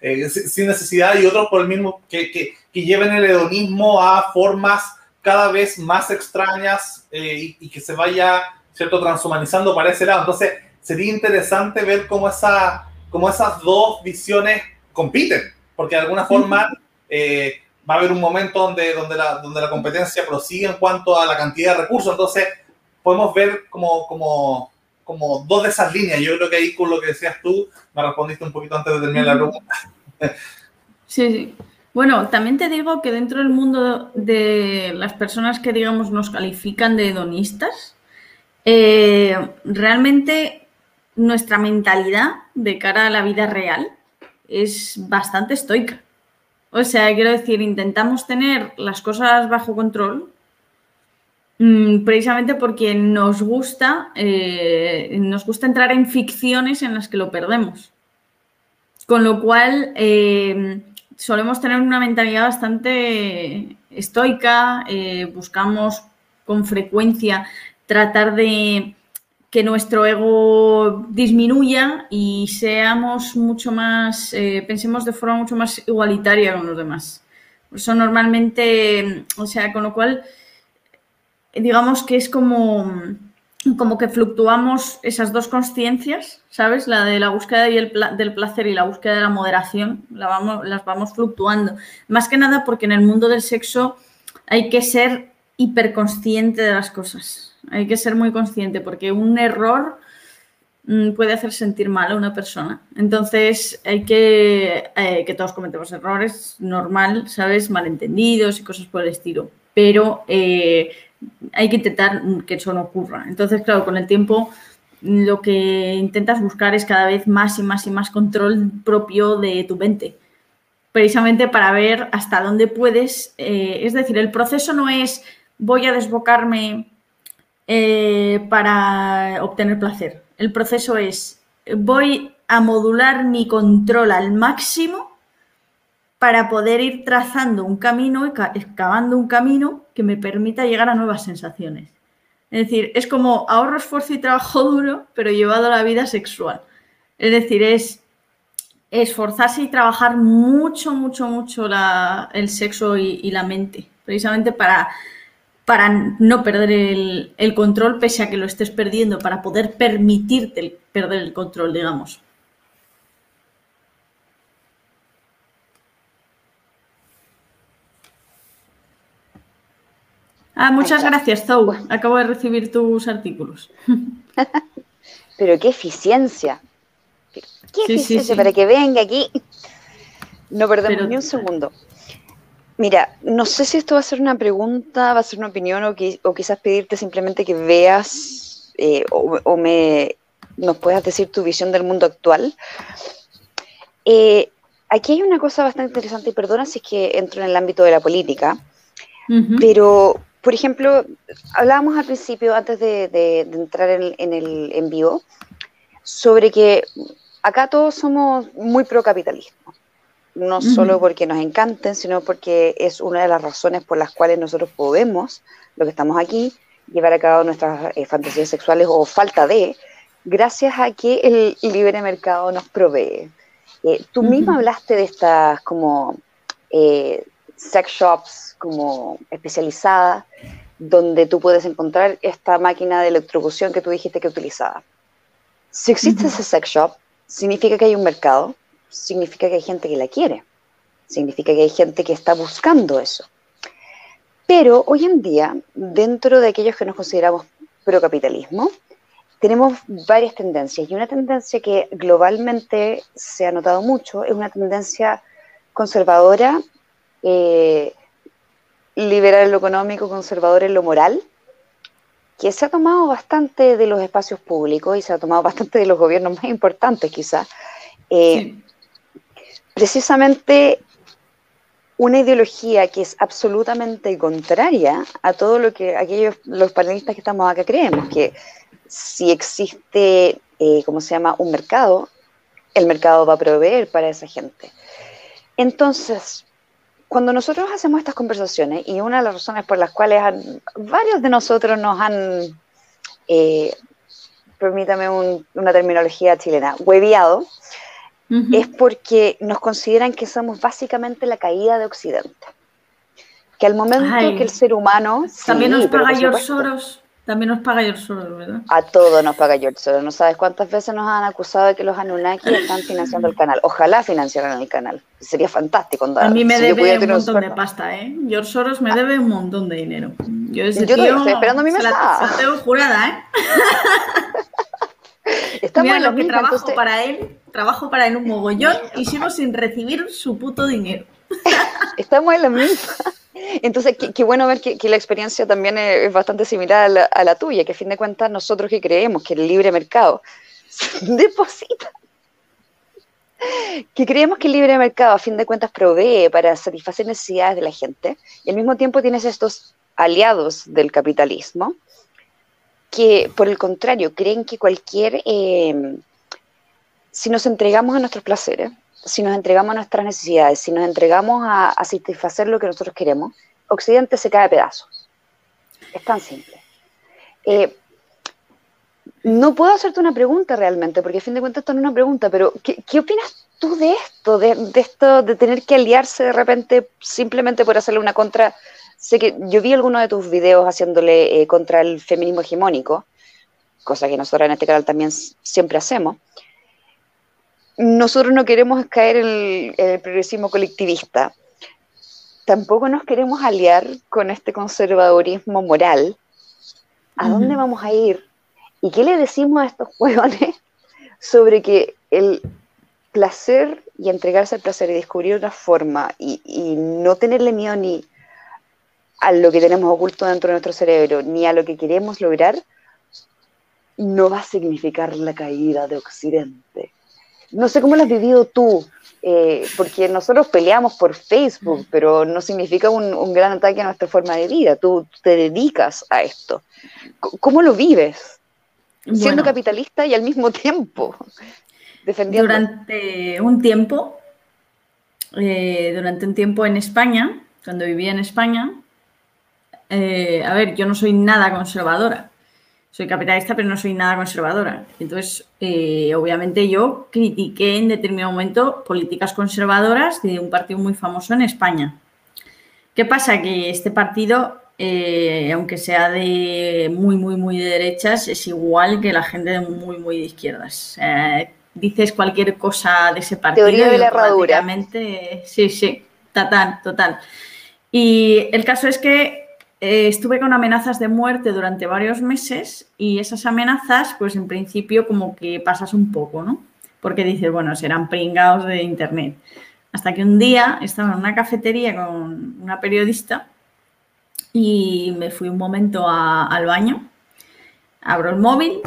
eh, sin necesidad, y otros por el mismo, que, que, que, lleven el hedonismo a formas cada vez más extrañas eh, y, que se vaya, ¿cierto?, transhumanizando para ese lado. Entonces, sería interesante ver cómo, esa, cómo esas dos visiones compiten, porque de alguna forma va a haber un momento donde, donde, la, donde la competencia prosigue en cuanto a la cantidad de recursos. Entonces, podemos ver como, como, como dos de esas líneas. Yo creo que ahí con lo que decías tú me respondiste un poquito antes de terminar la pregunta. Sí, sí. Bueno, también te digo que dentro del mundo de las personas que, digamos, nos califican de hedonistas, eh, realmente nuestra mentalidad de cara a la vida real es bastante estoica. O sea, quiero decir, intentamos tener las cosas bajo control mm, precisamente porque nos gusta, eh, nos gusta entrar en ficciones en las que lo perdemos. Con lo cual, eh, solemos tener una mentalidad bastante estoica, eh, buscamos con frecuencia tratar de que nuestro ego disminuya y seamos mucho más, eh, pensemos de forma mucho más igualitaria con los demás. Eso normalmente, o sea, con lo cual, digamos que es como como que fluctuamos esas dos conciencias, ¿sabes? La de la búsqueda y el del placer y la búsqueda de la moderación, la las vamos fluctuando. Más que nada porque en el mundo del sexo hay que ser hiperconsciente de las cosas. Hay que ser muy consciente porque un error mm, puede hacer sentir mal a una persona. Entonces hay que, eh, que todos cometemos errores, normal, ¿sabes? Malentendidos y cosas por el estilo. Pero eh, hay que intentar que eso no ocurra. Entonces, claro, con el tiempo lo que intentas buscar es cada vez más y más y más control propio de tu mente, precisamente para ver hasta dónde puedes, eh, es decir, el proceso no es voy a desbocarme eh, para obtener placer, el proceso es voy a modular mi control al máximo para poder ir trazando un camino, excavando un camino que me permita llegar a nuevas sensaciones. Es decir, es como ahorro, esfuerzo y trabajo duro, pero llevado a la vida sexual. Es decir, es esforzarse y trabajar mucho, mucho, mucho el sexo y, la mente, precisamente para, para no perder el, el, control pese a que lo estés perdiendo, para poder permitirte perder el control, digamos. Ah, muchas gracias, Zou. Acabo de recibir tus artículos. Pero qué eficiencia. Qué eficiencia para que venga aquí. No perdemos ni un segundo. Mira, no sé si esto va a ser una pregunta, va a ser una opinión o, quizás pedirte simplemente que veas eh, o, me nos puedas decir tu visión del mundo actual. Eh, aquí hay una cosa bastante interesante y perdona si es que entro en el ámbito de la política, pero por ejemplo, hablábamos al principio, antes de, entrar en, el en vivo, sobre que acá todos somos muy No solo porque nos encanten, sino porque es una de las razones por las cuales nosotros podemos, lo que estamos aquí, llevar a cabo nuestras eh, fantasías sexuales o falta de, gracias a que el libre mercado nos provee. Eh, tú misma hablaste de estas como eh, sex shops como especializadas, donde tú puedes encontrar esta máquina de electrocución que tú dijiste que utilizaba. Si existe ese sex shop, significa que hay un mercado, significa que hay gente que la quiere, significa que hay gente que está buscando eso. Pero hoy en día, dentro de aquellos que nos consideramos procapitalismo, tenemos varias tendencias y una tendencia que globalmente se ha notado mucho es una tendencia conservadora eh, liberal en lo económico, conservador en lo moral, que se ha tomado bastante de los espacios públicos y se ha tomado bastante de los gobiernos más importantes quizás. Eh, precisamente una ideología que es absolutamente contraria a todo lo que aquellos los panelistas que estamos acá creemos, que si existe, eh, ¿cómo se llama?, un mercado, el mercado va a proveer para esa gente. Entonces, cuando nosotros hacemos estas conversaciones, y una de las razones por las cuales varios de nosotros nos han, eh, permítame una terminología chilena, hueviado, es porque nos consideran que somos básicamente la caída de Occidente. Que al momento que el ser humano... También nos paga George Soros. También nos paga George Soros, ¿verdad? A todo nos paga George Soros. No sabes cuántas veces nos han acusado de que los Anunnaki están financiando el canal. Ojalá financiaran el canal. Sería fantástico. a mí me debe un montón de pasta, ¿eh? George Soros me debe un montón de dinero. Yo, ese Yo estoy esperando mi mensaje. La, tengo jurada, ¿eh? Estamos Mira lo que trabajo para él, trabajo para él un mogollón y sigo sin recibir su puto dinero. Estamos en la misma. Entonces, qué, bueno ver que, la experiencia también es, bastante similar a la, tuya, que a fin de cuentas nosotros que creemos que el libre mercado deposita, que creemos que el libre mercado a fin de cuentas provee para satisfacer necesidades de la gente, y al mismo tiempo tienes estos aliados del capitalismo que, por el contrario, creen que cualquier, eh, si nos entregamos a nuestros placeres, si nos entregamos a nuestras necesidades, si nos entregamos a, satisfacer lo que nosotros queremos, Occidente se cae a pedazos. Es tan simple. Eh, no puedo hacerte una pregunta realmente, porque a fin de cuentas esto no es una pregunta, pero ¿qué, opinas tú de esto, de, esto, de tener que aliarse de repente simplemente por hacerle una contra? Sé que yo vi algunos de tus videos haciéndole eh, contra el feminismo hegemónico, cosa que nosotros en este canal también siempre hacemos nosotros no queremos caer en el, progresismo colectivista. Tampoco nos queremos aliar con este conservadurismo moral. ¿A dónde vamos a ir? ¿Y qué le decimos a estos jóvenes sobre que el placer y entregarse al placer y descubrir otra forma y, y, no tenerle miedo ni a lo que tenemos oculto dentro de nuestro cerebro, ni a lo que queremos lograr, no va a significar la caída de Occidente no sé cómo lo has vivido tú, eh, porque nosotros peleamos por Facebook, pero no significa un, gran ataque a nuestra forma de vida. Tú te dedicas a esto. ¿Cómo lo vives? Siendo capitalista y al mismo tiempo defendiendo. Durante un tiempo, eh, durante un tiempo en España, cuando vivía en España, eh, a ver, yo no soy nada conservadora soy capitalista, pero no soy nada conservadora. Entonces, eh, obviamente yo critiqué en determinado momento políticas conservadoras de un partido muy famoso en España. ¿Qué pasa? Que este partido, eh, aunque sea de muy, muy, muy de derechas, es igual que la gente de muy, muy de izquierdas. dices cualquier cosa de ese partido. Teoría de la herradura. Sí, sí, total, total. Y el caso es que eh, estuve con amenazas de muerte durante varios meses y esas amenazas, pues en principio como que pasas un poco, ¿no? Porque dices, bueno, serán pringados de internet. Hasta que un día estaba en una cafetería con una periodista y me fui un momento al baño, abro el móvil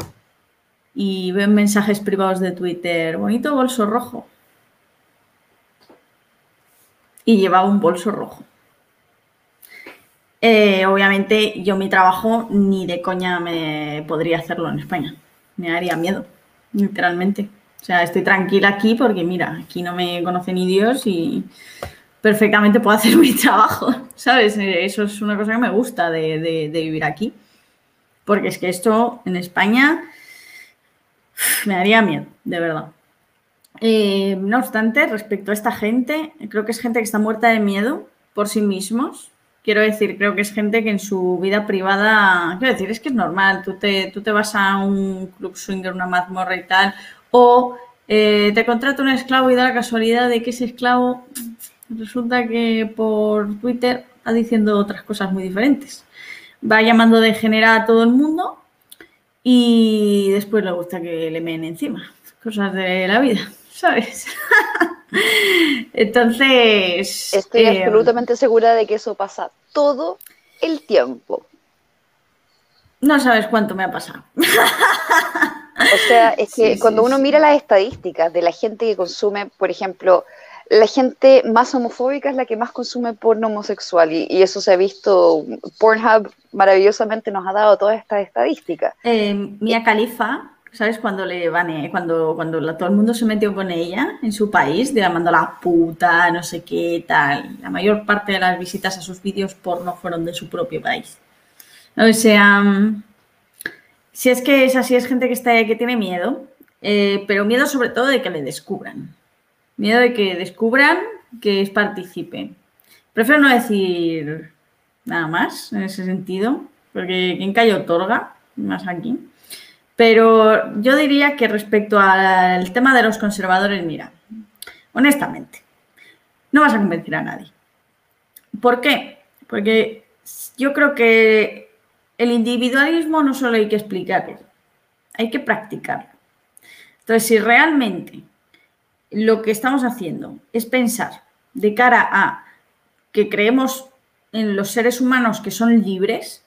y veo mensajes privados de Twitter, bonito bolso rojo. Y llevaba un bolso rojo. Eh, obviamente yo mi trabajo ni de coña me podría hacerlo en España. Me daría miedo, literalmente. O sea, estoy tranquila aquí porque mira, aquí no me conoce ni Dios y perfectamente puedo hacer mi trabajo, ¿sabes? Eh, eso es una cosa que me gusta de, vivir aquí. Porque es que esto en España me daría miedo, de verdad. Eh, no obstante, respecto a esta gente, creo que es gente que está muerta de miedo por sí mismos quiero decir, creo que es gente que en su vida privada, quiero decir, es que es normal, tú te, tú te vas a un club swinger, una mazmorra y tal, o eh, te contrata un esclavo y da la casualidad de que ese esclavo resulta que por Twitter está diciendo otras cosas muy diferentes. Va llamando de generar a todo el mundo y después le gusta que le meen encima. Cosas de la vida, ¿sabes? Entonces. Estoy eh, absolutamente segura de que eso pasa todo el tiempo. No sabes cuánto me ha pasado. O sea, es que cuando uno mira las estadísticas de la gente que consume, por ejemplo, la gente más homofóbica es la que más consume porno homosexual y, eso se ha visto, Pornhub maravillosamente nos ha dado todas estas estadísticas. Eh, Mia Khalifa ¿Sabes? Cuando le van, eh, cuando, cuando todo el mundo se metió con ella en su país, llamando la puta, no sé qué, tal. La mayor parte de las visitas a sus vídeos porno fueron de su propio país. O sea, mm, si es que es así, es gente que está que tiene miedo, eh, pero miedo sobre todo de que le descubran. Miedo de que descubran que es participe. Prefiero no decir nada más en ese sentido, porque quien calla otorga, más aquí. Pero yo diría que respecto al tema de los conservadores, mira, honestamente, no vas a convencer a nadie. ¿Por qué? Porque yo creo que el individualismo no solo hay que explicarlo, hay que practicarlo. Entonces, si realmente lo que estamos haciendo es pensar de cara a que creemos en los seres humanos que son libres,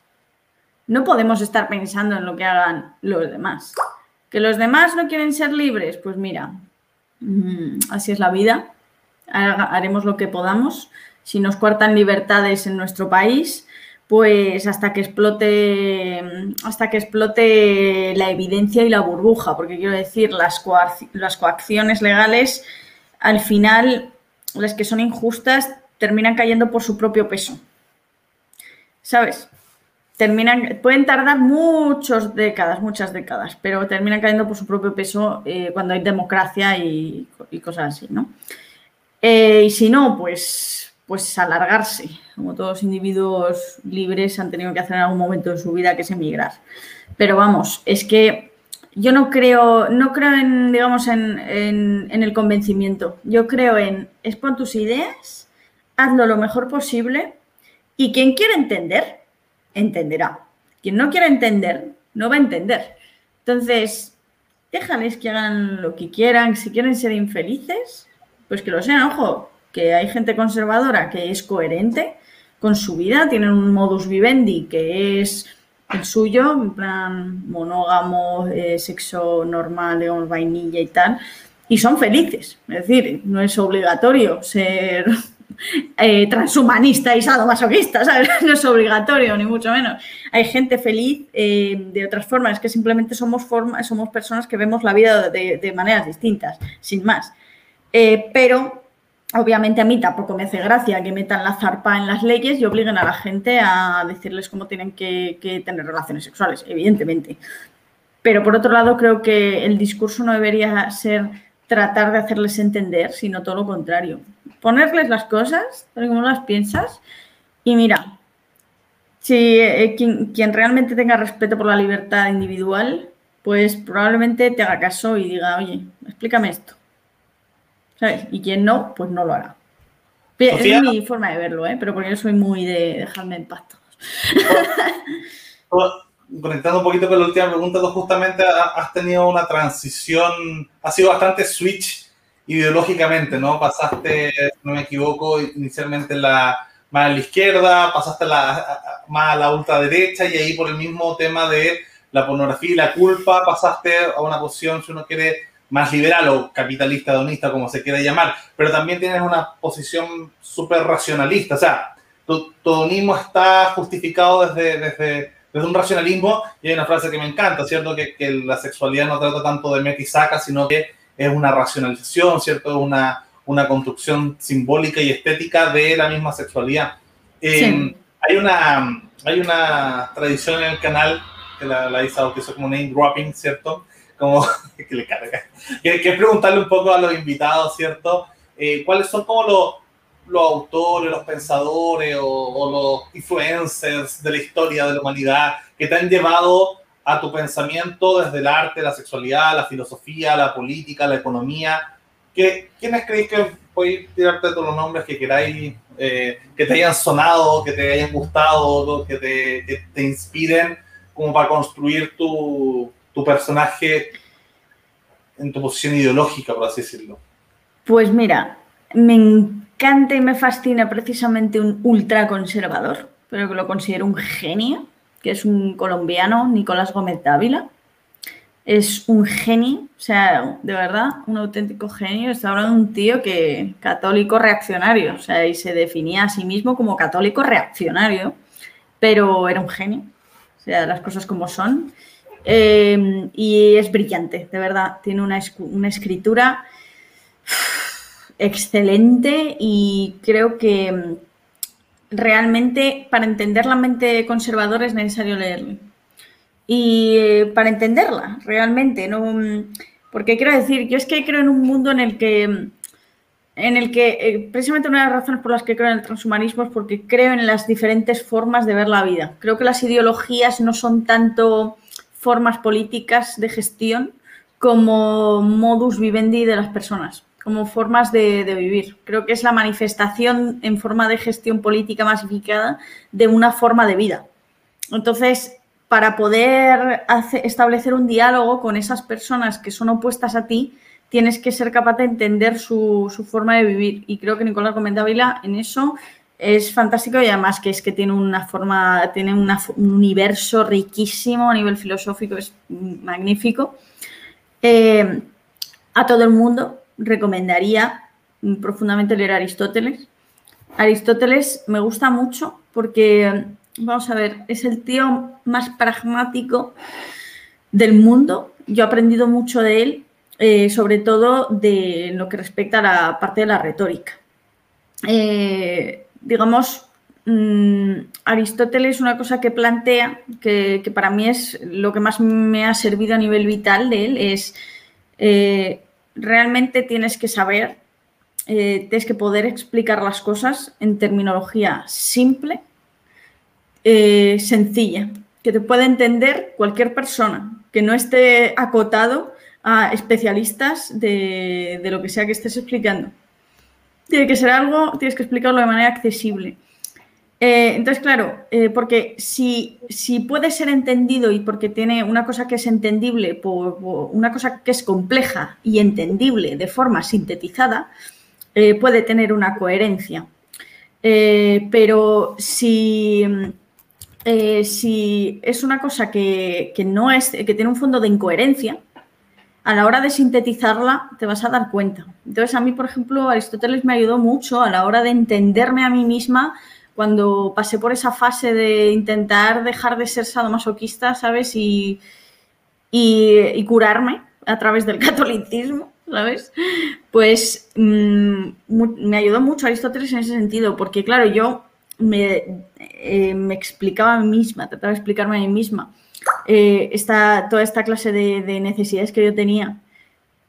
no podemos estar pensando en lo que hagan los demás. ¿Que los demás no quieren ser libres? Pues mira, mm, así es la vida. Haremos lo que podamos. Si nos cuartan libertades en nuestro país, pues hasta que explote hasta que explote la evidencia y la burbuja, porque quiero decir, las, las coacciones legales al final las que son injustas terminan cayendo por su propio peso. ¿Sabes? Terminan, pueden tardar muchas décadas, muchas décadas, pero terminan cayendo por su propio peso eh, cuando hay democracia y, cosas así, ¿no? Eh, y si no, pues, pues alargarse, como todos los individuos libres han tenido que hacer en algún momento de su vida, que es emigrar. Pero vamos, es que yo no creo, no creo en, digamos, en, el convencimiento. Yo creo en expon tus ideas, hazlo lo mejor posible y quien quiera entender, entenderá. Quien no quiera entender, no va a entender. Entonces, déjales que hagan lo que quieran. Si quieren ser infelices, pues que lo sean. Ojo, que hay gente conservadora que es coherente con su vida, tienen un modus vivendi que es el suyo, en plan monógamo, eh, sexo normal, digamos, vainilla y tal, y son felices. Es decir, no es obligatorio ser eh, transhumanista y sadomasoquista, ¿sabes? No es obligatorio, ni mucho menos. Hay gente feliz eh, de otras formas, es que simplemente somos, somos personas que vemos la vida de, de maneras distintas, sin más. pero obviamente a mí tampoco me hace gracia que metan la zarpa en las leyes y obliguen a la gente a decirles cómo tienen que, tener relaciones sexuales, evidentemente. Pero por otro lado, creo que el discurso no debería ser tratar de hacerles entender, sino todo lo contrario. Ponerles las cosas, tal como las piensas, y mira, si eh, quien, quien realmente tenga respeto por la libertad individual, pues probablemente te haga caso y diga, oye, explícame esto. ¿sabes? Y quien no, pues no lo hará. Es mi forma de verlo, ¿eh? pero porque yo soy muy de dejarme en paz Conectando un poquito con la última pregunta, tú justamente has tenido una transición, ha sido bastante switch ideológicamente, ¿no? Pasaste, no me equivoco, inicialmente la, más a la izquierda, pasaste la, más a la ultraderecha y ahí por el mismo tema de la pornografía y la culpa pasaste a una posición, si uno quiere, más liberal o capitalista donista, como se quiera llamar, pero también tienes una posición súper racionalista. O sea, tu, todonismo está justificado desde, desde, desde, un racionalismo y hay una frase que me encanta, ¿cierto? Que, que la sexualidad no trata tanto de meta y saca, sino que es una racionalización, ¿cierto? Una, una construcción simbólica y estética de la misma sexualidad. Em, hay, una, hay una tradición en el canal que la, la hizo, que es como name dropping, ¿cierto? como que le carga. Que, que, preguntarle un poco a los invitados, ¿cierto? Eh, ¿Cuáles son como los, los autores, los pensadores o, los influencers de la historia de la humanidad que te han llevado a tu pensamiento desde el arte, la sexualidad, la filosofía, la política, la economía? ¿Qué, ¿Quiénes creéis que podéis tirarte todos los nombres que queráis, eh, que te hayan sonado, que te hayan gustado, que te, que te inspiren como para construir tu, tu personaje en tu posición ideológica, por así decirlo? Pues mira, me encanta y me fascina precisamente un ultraconservador, pero que lo considero un genio, que es un colombiano, Nicolás Gómez Dávila. Es un genio, o sea, de verdad, un auténtico genio. Está hablando de un tío que católico reaccionario, o sea, y se definía a sí mismo como católico reaccionario, pero era un genio, o sea, las cosas como son. Em, y es brillante, de verdad. Tiene una, escritura excelente y creo que em, realmente para entender la mente conservadora es necesario leerlo. Y eh, para entenderla realmente, ¿no? Porque quiero decir, yo es que creo en un mundo en el que, en el que eh, precisamente una de las razones por las que creo en el transhumanismo es porque creo en las diferentes formas de ver la vida. Creo que las ideologías no son tanto formas políticas de gestión como modus vivendi de las personas, como formas de, vivir. Creo que es la manifestación en forma de gestión política masificada de una forma de vida. Entonces, para poder establecer un diálogo con esas personas que son opuestas a ti, tienes que ser capaz de entender su, forma de vivir. Y creo que Nicolás comentaba en eso es fantástico y además que es que tiene una forma, tiene un universo riquísimo a nivel filosófico, es magnífico. Eh, a todo el mundo recomendaría profundamente leer Aristóteles. Aristóteles me gusta mucho porque, vamos a ver, es el tío más pragmático del mundo. Yo he aprendido mucho de él, eh, sobre todo de lo que respecta a la parte de la retórica. Eh, digamos, mm, Aristóteles, una cosa que plantea, que, para mí es lo que más me ha servido a nivel vital de él, es eh, realmente tienes que saber eh, tienes que poder explicar las cosas en terminología simple, eh, sencilla, que te pueda entender cualquier persona, que no esté acotado a especialistas de, lo que sea que estés explicando. Tiene que ser algo, tienes que explicarlo de manera accesible. Eh, entonces, claro, porque si, si, puede ser entendido y porque tiene una cosa que es entendible, por, una cosa que es compleja y entendible de forma sintetizada, eh, puede tener una coherencia. Eh, pero si, eh, si, es una cosa que, no es, que tiene un fondo de incoherencia, a la hora de sintetizarla te vas a dar cuenta. Entonces, a mí, por ejemplo, Aristóteles me ayudó mucho a la hora de entenderme a mí misma cuando pasé por esa fase de intentar dejar de ser sadomasoquista, ¿sabes? Y, y curarme a través del catolicismo. ¿sabes? Pues mm, me ayudó mucho Aristóteles en ese sentido, porque claro, yo me, eh, explicaba a mí misma, trataba de explicarme a mí misma eh, toda esta clase de, necesidades que yo tenía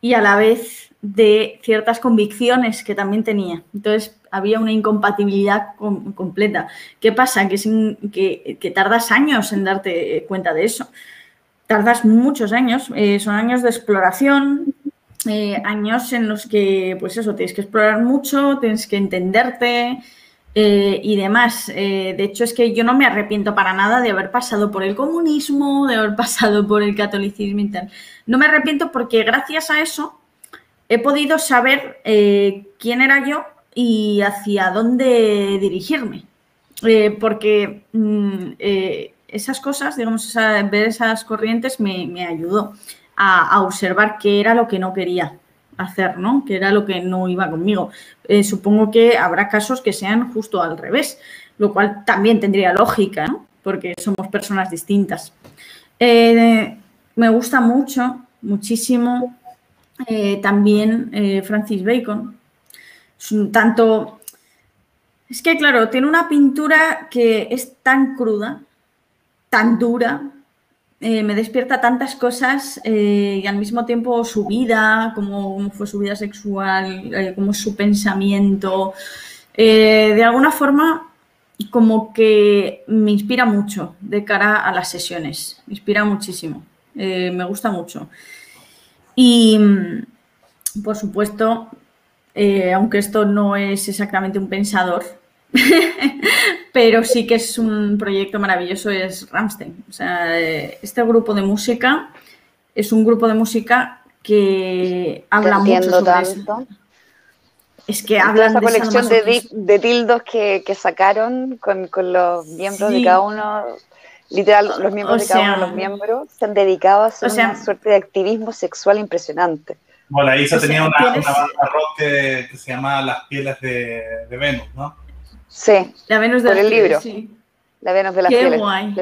y a la vez de ciertas convicciones que también tenía. Entonces había una incompatibilidad completa. ¿Qué pasa? Que, que, tardas años en darte cuenta de eso. Tardas muchos años, eh, son años de exploración, eh, años en los que, pues eso, tienes que explorar mucho, tienes que entenderte eh, y demás. Eh, de hecho, es que yo no me arrepiento para nada de haber pasado por el comunismo, de haber pasado por el catolicismo y tal. No me arrepiento porque gracias a eso he podido saber quién era yo y hacia dónde dirigirme. porque mm, esas cosas, digamos, ver esas corrientes me, ayudó a, observar qué era lo que no quería hacer, ¿no? Qué era lo que no iba conmigo. Eh, supongo que habrá casos que sean justo al revés, lo cual también tendría lógica, ¿no? Porque somos personas distintas. Eh, me gusta mucho, muchísimo, eh, también Francis Bacon. tanto. Es que, claro, tiene una pintura que es tan cruda, tan dura, eh, me despierta tantas cosas eh, y al mismo tiempo su vida, cómo, fue su vida sexual, eh, cómo es su pensamiento. de alguna forma, como que me inspira mucho de cara a las sesiones, me inspira muchísimo, me gusta mucho. Y, por supuesto, aunque esto no es exactamente un pensador, pero sí que es un proyecto maravilloso, es Ramstein. O sea, este grupo de música es un grupo de música que habla mucho sobre tanto. Es que hablan esa colección de, tildos que, sacaron con, los miembros de cada uno, literal, los miembros de cada uno de los miembros se han dedicado a hacer una suerte de activismo sexual impresionante. Bueno, la Isa tenía una, banda rock que, se llama Las pieles de, de Venus, ¿no? Sí. La Venus de por el libro. La Venus de las Qué guay.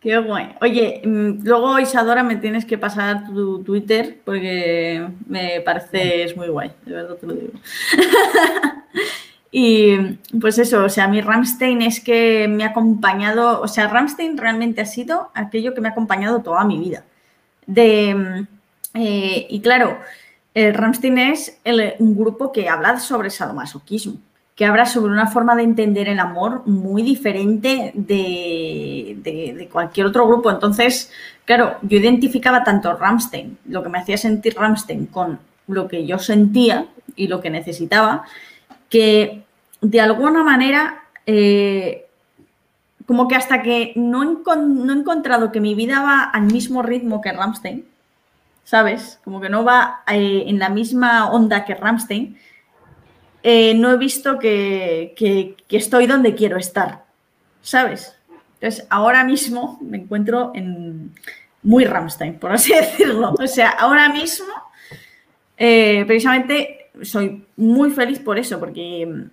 Qué guay. Oye, mm, luego Isadora me tienes que pasar tu Twitter porque me parece es muy guay, de verdad te lo digo. y pues eso, o sea, a mí Ramstein es que me ha acompañado, o sea, Ramstein realmente ha sido aquello que me ha acompañado toda mi vida. De, mm, eh, y claro, el Ramstein es un grupo que habla sobre sadomasoquismo que habla sobre una forma de entender el amor muy diferente de, cualquier otro grupo. Entonces, claro, yo identificaba tanto Ramstein, lo que me hacía sentir Ramstein, con lo que yo sentía y lo que necesitaba, que de alguna manera, eh, como que hasta que no, no he encontrado que mi vida va al mismo ritmo que Ramstein, ¿sabes? Como que no va eh, en la misma onda que Ramstein, eh, no he visto que, estoy donde quiero estar, ¿sabes? Entonces, ahora mismo me encuentro en muy Ramstein, por así decirlo. O sea, ahora mismo, precisamente, soy muy feliz por eso, porque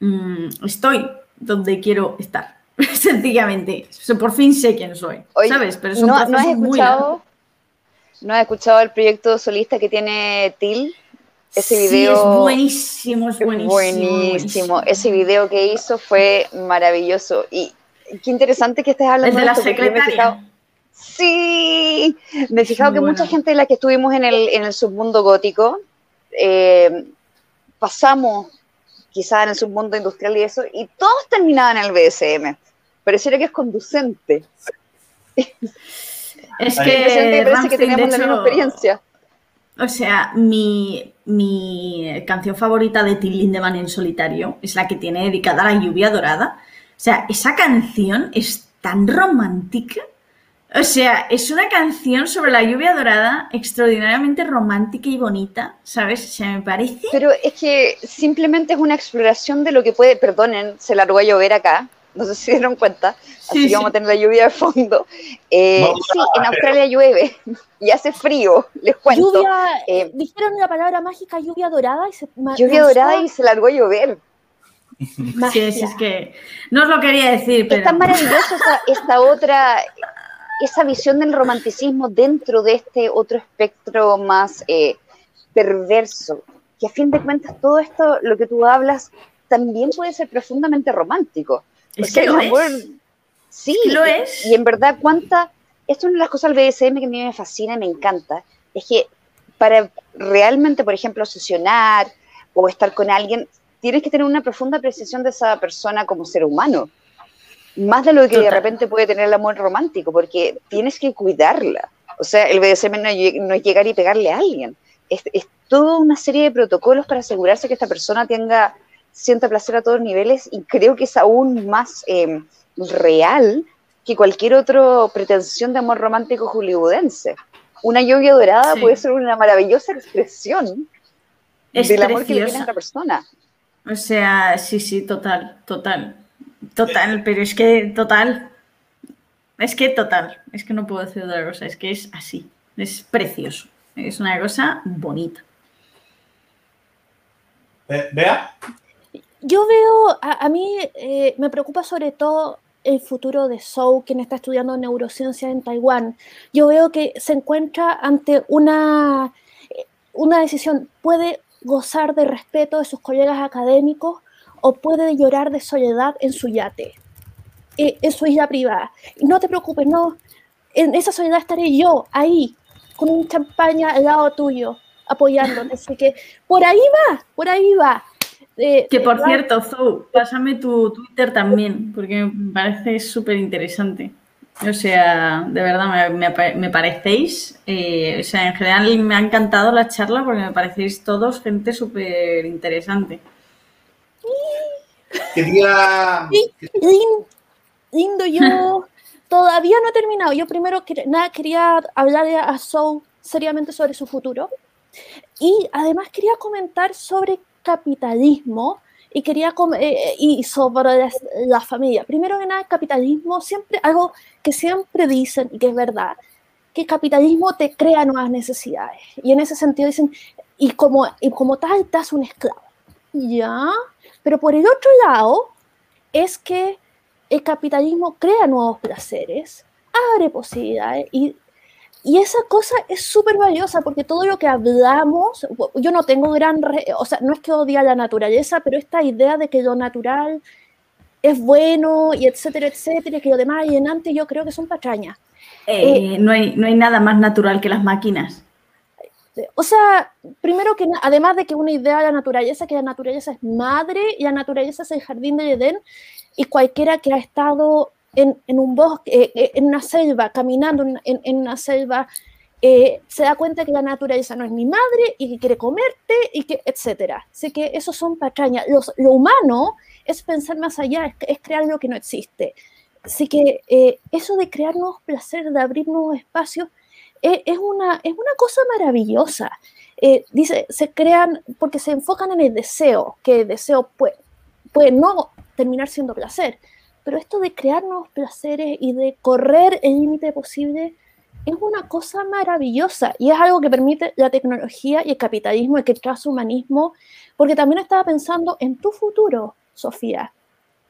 mm, estoy donde quiero estar. Sencillamente. Por fin sé quién soy, ¿sabes? Pero es un ¿no, ¿no has escuchado, ¿No has escuchado el proyecto solista que tiene Till? Ese video. Sí, es buenísimo, es buenísimo, buenísimo. Ese video que hizo fue maravilloso. Y qué interesante que estés hablando de, la secretaria. Sí, me he fijado que mucha gente de la que estuvimos en el, en el submundo gótico eh, pasamos quizás en el submundo industrial y eso, y todos terminaban en el BSM. Pareciera que es conducente. Es que, parece que teníamos la misma experiencia. O sea, mi, canción favorita de Till Lindemann en solitario es la que tiene dedicada a la lluvia dorada. O sea, esa canción es tan romántica. O sea, es una canción sobre la lluvia dorada extraordinariamente romántica y bonita, ¿sabes? O sea, me parece. Pero es que simplemente es una exploración de lo que puede. Perdonen, se largó a llover acá. No sé si se dieron cuenta. así que vamos a tener la lluvia de fondo. Eh, sí, en Australia llueve y hace frío, les cuento. Lluvia, eh, dijeron la palabra mágica lluvia dorada y se. Lluvia dorada y se largó a llover. Sí, es que no os lo quería decir, pero... Es tan maravillosa esta otra, esa visión del romanticismo dentro de este otro espectro más eh, perverso, que a fin de cuentas todo esto, lo que tú hablas, también puede ser profundamente romántico. Es que lo es. Sí, lo es. Y en verdad, cuánta... Esto es una de las cosas del BDSM que a mí me fascina y me encanta, es que para realmente, por ejemplo, sesionar o estar con alguien, tienes que tener una profunda apreciación de esa persona como ser humano más de lo que de repente puede tener el amor romántico, porque tienes que cuidarla. O sea, el BDSM no, es llegar y pegarle a alguien, es, toda una serie de protocolos para asegurarse que esta persona tenga, sienta placer a todos niveles y creo que es aún más em, real que cualquier otra pretensión de amor romántico hollywoodense. Una lluvia dorada puede ser una maravillosa expresión del amor que le tiene a otra persona. O sea, sí, sí, total, total. Total, pero es que total. Es que total. Es que no puedo decir otra cosa. Es que es así. Es precioso. Es una cosa bonita. ¿Vea? Yo veo, a, mí eh, me preocupa sobre todo el futuro de Zhou, quien está estudiando neurociencia en Taiwán. Yo veo que se encuentra ante una, una decisión. Puede gozar de respeto de sus colegas académicos o puede llorar de soledad en su yate, eh, en su isla privada. No te preocupes, no, en esa soledad estaré yo ahí, con un champaña al lado tuyo, apoyándote. Así que por ahí va, por ahí va. Eh, que por cierto, Zou, pásame tu Twitter también, porque me parece súper interesante. O sea, de verdad, me, parecéis, eh, o sea, en general me ha encantado la charla porque me parecéis todos gente súper interesante. Quería... Lindo, yo todavía no he terminado. Yo primero nada, quería hablar a Soul seriamente sobre su futuro. Y además quería comentar sobre capitalismo y quería eh, y sobre la, familia. Primero que nada, capitalismo siempre algo que siempre dicen y que es verdad, que el capitalismo te crea nuevas necesidades. Y en ese sentido dicen, y como, y como tal, estás un esclavo. ¿Ya? Pero por el otro lado, es que el capitalismo crea nuevos placeres, abre posibilidades y, y esa cosa es súper valiosa porque todo lo que hablamos, yo no tengo gran, o sea, no es que odie a la naturaleza, pero esta idea de que lo natural es bueno y etcétera, etcétera, que lo demás y en antes yo creo que son patrañas. Eh, no, hay, no hay nada más natural que las máquinas. O sea, primero que además de que una idea de la naturaleza, que la naturaleza es madre y la naturaleza es el jardín de Edén, y cualquiera que ha estado en, un bosque, eh, eh, en una selva, caminando en, una selva, eh, se da cuenta que la naturaleza no es mi madre y que quiere comerte y que, etcétera. Así que eso son patrañas. lo humano es pensar más allá, es, crear lo que no existe. Así que eh, eso de crear nuevos placeres, de abrir nuevos espacios, eh, es, una, es una cosa maravillosa. Eh, dice, se crean porque se enfocan en el deseo, que el deseo puede, puede no terminar siendo placer, pero esto de crear nuevos placeres y de correr el límite posible es una cosa maravillosa y es algo que permite la tecnología y el capitalismo, el que transhumanismo, porque también estaba pensando en tu futuro, Sofía.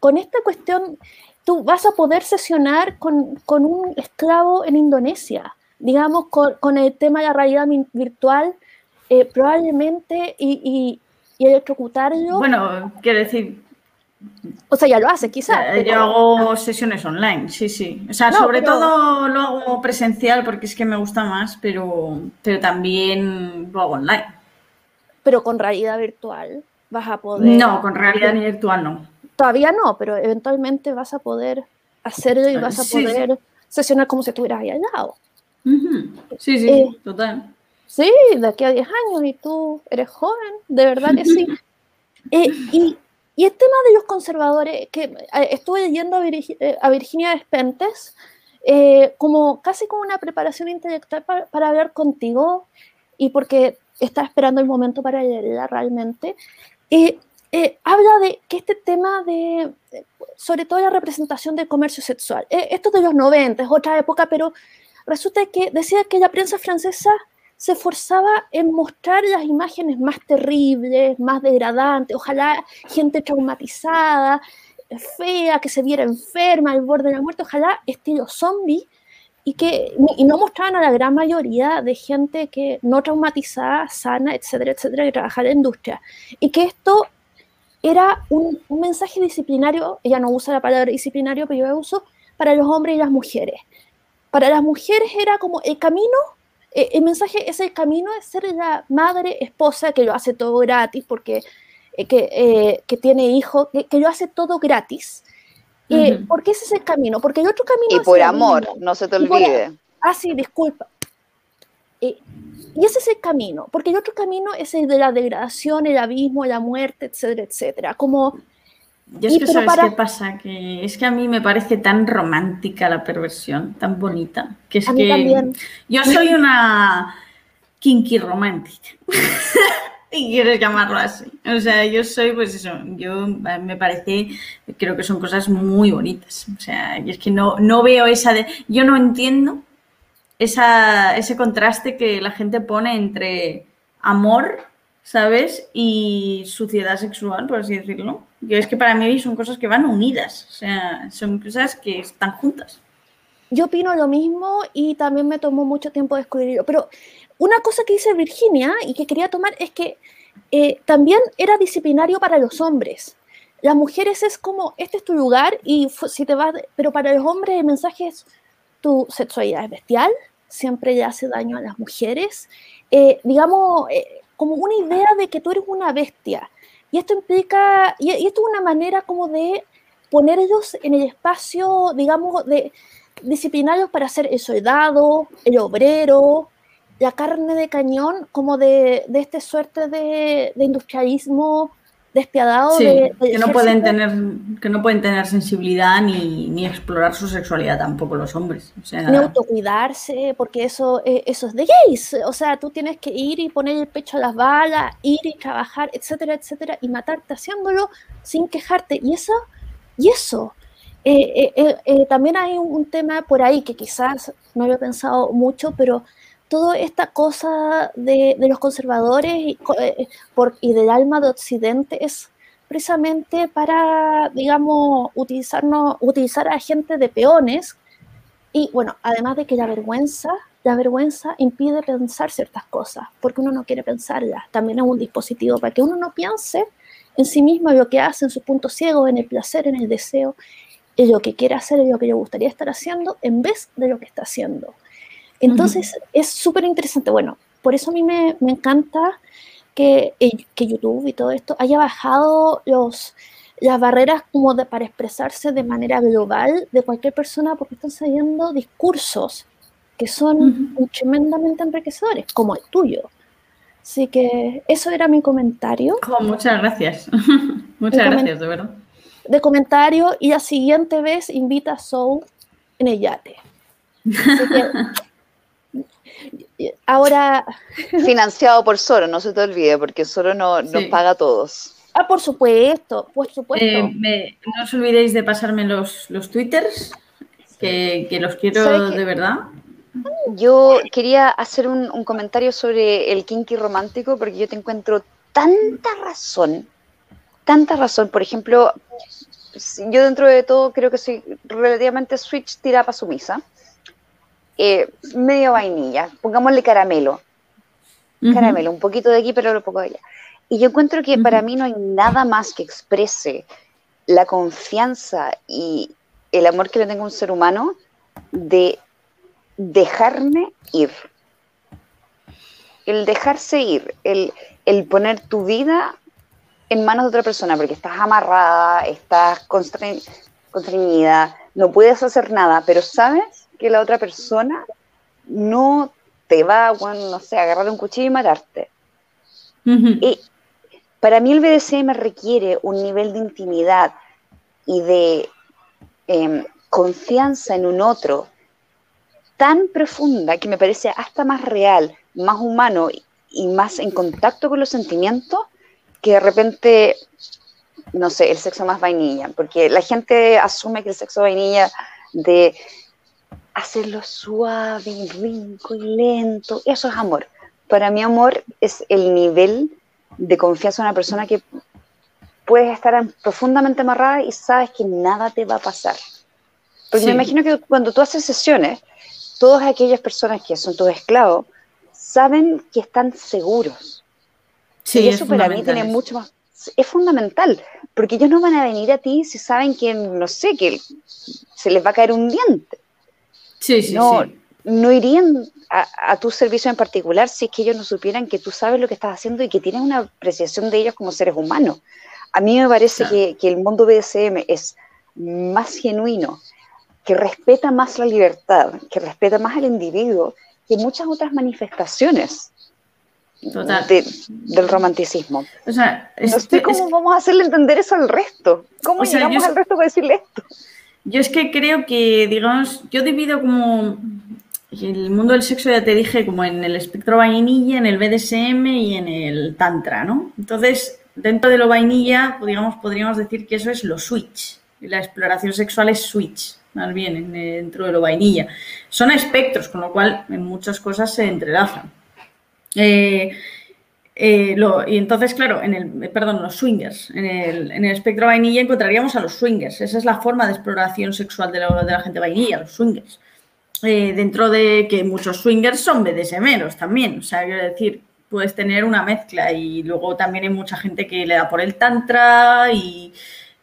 Con esta cuestión, tú vas a poder sesionar con, con un esclavo en Indonesia, digamos, con, con, el tema de la realidad virtual, eh, probablemente, y, y, y electrocutarlo. Bueno, quiero decir, o sea, ya lo hace, quizás. Yo hago sesiones online, sí, sí. O sea, sobre todo lo hago presencial porque es que me gusta más, pero, pero también lo hago online. Pero con realidad virtual vas a poder. No, con realidad virtual no. Todavía no, pero eventualmente vas a poder hacerlo y vas a poder sesionar como si estuvieras ahí al lado. Sí, sí, eh, total. Sí, de aquí a 10 años y tú eres joven, de verdad que sí. Eh, y y el tema de los conservadores, que eh, estuve leyendo a, eh, Virginia Despentes, eh, como casi como una preparación intelectual para, hablar contigo y porque está esperando el momento para leerla realmente, habla de que este tema de, sobre todo la representación del comercio sexual, esto de los 90, es otra época, pero resulta que decía que la prensa francesa se esforzaba en mostrar las imágenes más terribles, más degradantes, ojalá gente traumatizada, fea, que se viera enferma, al borde de la muerte, ojalá estilo zombie, y, que, y no mostraban a la gran mayoría de gente que no traumatizada, sana, etcétera, etcétera, que trabajara en la industria. Y que esto era un, un mensaje disciplinario, ella no usa la palabra disciplinario, pero yo uso, para los hombres y las mujeres. Para las mujeres era como el camino eh, el mensaje es el camino de ser la madre, esposa, que lo hace todo gratis, porque eh, que, eh, que, tiene hijos, que, que, lo hace todo gratis. Porque ese es el camino, porque el otro camino... Y por amor, no se te olvide. ah, sí, disculpa. y ese es el camino, porque el otro camino es el de la degradación, el abismo, la muerte, etcétera, etcétera. Como yo es que sabes qué pasa, que es que a mí me parece tan romántica la perversión, tan bonita, que es que yo soy una kinky romántica. y quieres llamarlo así. O sea, yo soy, pues eso, yo me parece, creo que son cosas muy bonitas. O sea, y es que no, no veo esa de, yo no entiendo esa, ese contraste que la gente pone entre amor ¿sabes? Y suciedad sexual, por así decirlo. Yo es que para mí son cosas que van unidas, o sea, son cosas que están juntas. Yo opino lo mismo y también me tomó mucho tiempo descubrirlo. Pero una cosa que dice Virginia y que quería tomar es que eh, también era disciplinario para los hombres. Las mujeres es como, este es tu lugar y si te vas, pero para los hombres el mensaje es, tu sexualidad es bestial, siempre le hace daño a las mujeres. Eh, digamos, eh, como una idea de que tú eres una bestia. Y esto implica, y, esto es una manera como de ponerlos en el espacio, digamos, de disciplinarios para ser el soldado, el obrero, la carne de cañón, como de, de esta suerte de industrialismo despiadado de, que no pueden tener que no pueden tener sensibilidad ni, ni explorar su sexualidad tampoco los hombres o ni autocuidarse porque eso eh, eso es de gays. O sea tú tienes que ir y poner el pecho a las balas ir y trabajar etcétera etcétera y matarte haciéndolo sin quejarte. Y eso y eso. Eh, eh, también hay un, tema por ahí que quizás no había pensado mucho pero toda esta cosa de, los conservadores y, eh, por, y, del alma de Occidente es precisamente para, digamos, utilizarnos, utilizar a gente de peones. Y bueno, además de que la vergüenza, la vergüenza impide pensar ciertas cosas, porque uno no quiere pensarlas. También es un dispositivo para que uno no piense en sí mismo, lo que hace, en su punto ciego, en el placer, en el deseo, en lo que quiere hacer, en lo que le gustaría estar haciendo, en vez de lo que está haciendo. Entonces es súper interesante. Bueno, por eso a mí me, encanta que, eh, que, YouTube y todo esto haya bajado los, las barreras como de, para expresarse de manera global de cualquier persona porque están saliendo discursos que son tremendamente enriquecedores, como el tuyo. Así que eso era mi comentario. muchas gracias. muchas gracias, de verdad. de comentario y la siguiente vez invita a Soul en el yate. ahora... Financiado por Soro, no se te olvide, porque Soro no, nos paga a todos. Ah, por supuesto, por supuesto. Eh, no os olvidéis de pasarme los, los twitters, que, que los quiero de verdad. Yo quería hacer un, un, comentario sobre el kinky romántico, porque yo te encuentro tanta razón, tanta razón. Por ejemplo, yo dentro de todo creo que soy relativamente switch tirapa sumisa. Eh, medio vainilla, pongámosle caramelo. Caramelo, un poquito de aquí, pero un poco de allá. Y yo encuentro que para mí no hay nada más que exprese la confianza y el amor que le tengo a un ser humano de dejarme ir. El dejarse ir, el, el poner tu vida en manos de otra persona, porque estás amarrada, estás constreñida, no puedes hacer nada, pero sabes que la otra persona no te va, bueno, no sé, agarrar un cuchillo y matarte. Y para mí el BDSM requiere un nivel de intimidad y de em, confianza en un otro tan profunda que me parece hasta más real, más humano y más en contacto con los sentimientos que de repente, no sé, el sexo más vainilla, porque la gente asume que el sexo vainilla de hacerlo suave y rico y lento, eso es amor. Para mí amor es el nivel de confianza en una persona que puedes estar profundamente amarrada y sabes que nada te va a pasar. Porque me imagino que cuando tú haces sesiones, todas aquellas personas que son tus esclavos saben que están seguros. Sí, y eso para mí tiene mucho más. Es fundamental, porque ellos no van a venir a ti si saben que, no sé, que se les va a caer un diente. Sí, sí, no, no irían a, tu servicio en particular si es que ellos no supieran que tú sabes lo que estás haciendo y que tienes una apreciación de ellos como seres humanos. A mí me parece que, que, el mundo BDSM es más genuino, que respeta más la libertad, que respeta más al individuo que muchas otras manifestaciones del romanticismo. O sea, no sé cómo vamos a hacerle entender eso al resto. ¿Cómo llegamos al resto para decirle esto? Yo es que creo que, digamos, yo divido como el mundo del sexo, ya te dije, como en el espectro vainilla, en el BDSM y en el tantra, ¿no? Entonces, dentro de lo vainilla, digamos, podríamos decir que eso es lo switch. La exploración sexual es switch, más bien, dentro de lo vainilla. Son espectros, con lo cual en muchas cosas se entrelazan. Eh, eh, y entonces, claro, en el, perdón, los swingers, en el, en el, espectro vainilla encontraríamos a los swingers. Esa es la forma de exploración sexual de la, de la gente vainilla, los swingers. Eh, dentro de que muchos swingers son BDSMeros también. O sea, quiero decir, puedes tener una mezcla y luego también hay mucha gente que le da por el tantra y,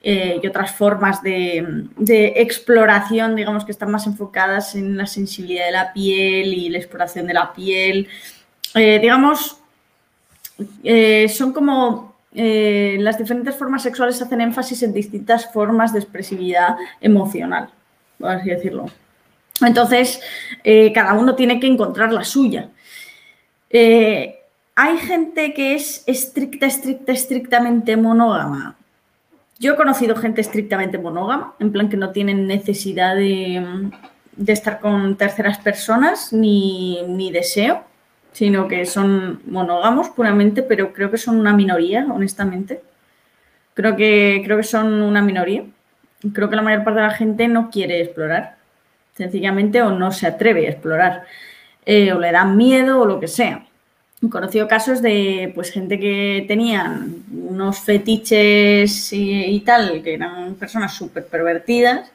y otras formas de, de, exploración, digamos, que están más enfocadas en la sensibilidad de la piel y la exploración de la piel. Eh, digamos, eh, son como eh, las diferentes formas sexuales hacen énfasis en distintas formas de expresividad emocional, por así decirlo. Entonces, cada uno tiene que encontrar la suya. hay gente que es estricta, estricta, estrictamente monógama. Yo he conocido gente estrictamente monógama, en plan que no tienen necesidad de, estar con terceras personas ni, ni deseo sino que son monógamos puramente, pero creo que son una minoría, honestamente. Creo que, creo que son una minoría. Creo que la mayor parte de la gente no quiere explorar, sencillamente, o no se atreve a explorar, eh, o le dan miedo o lo que sea. He conocido casos de pues gente que tenían unos fetiches y, y tal, que eran personas súper pervertidas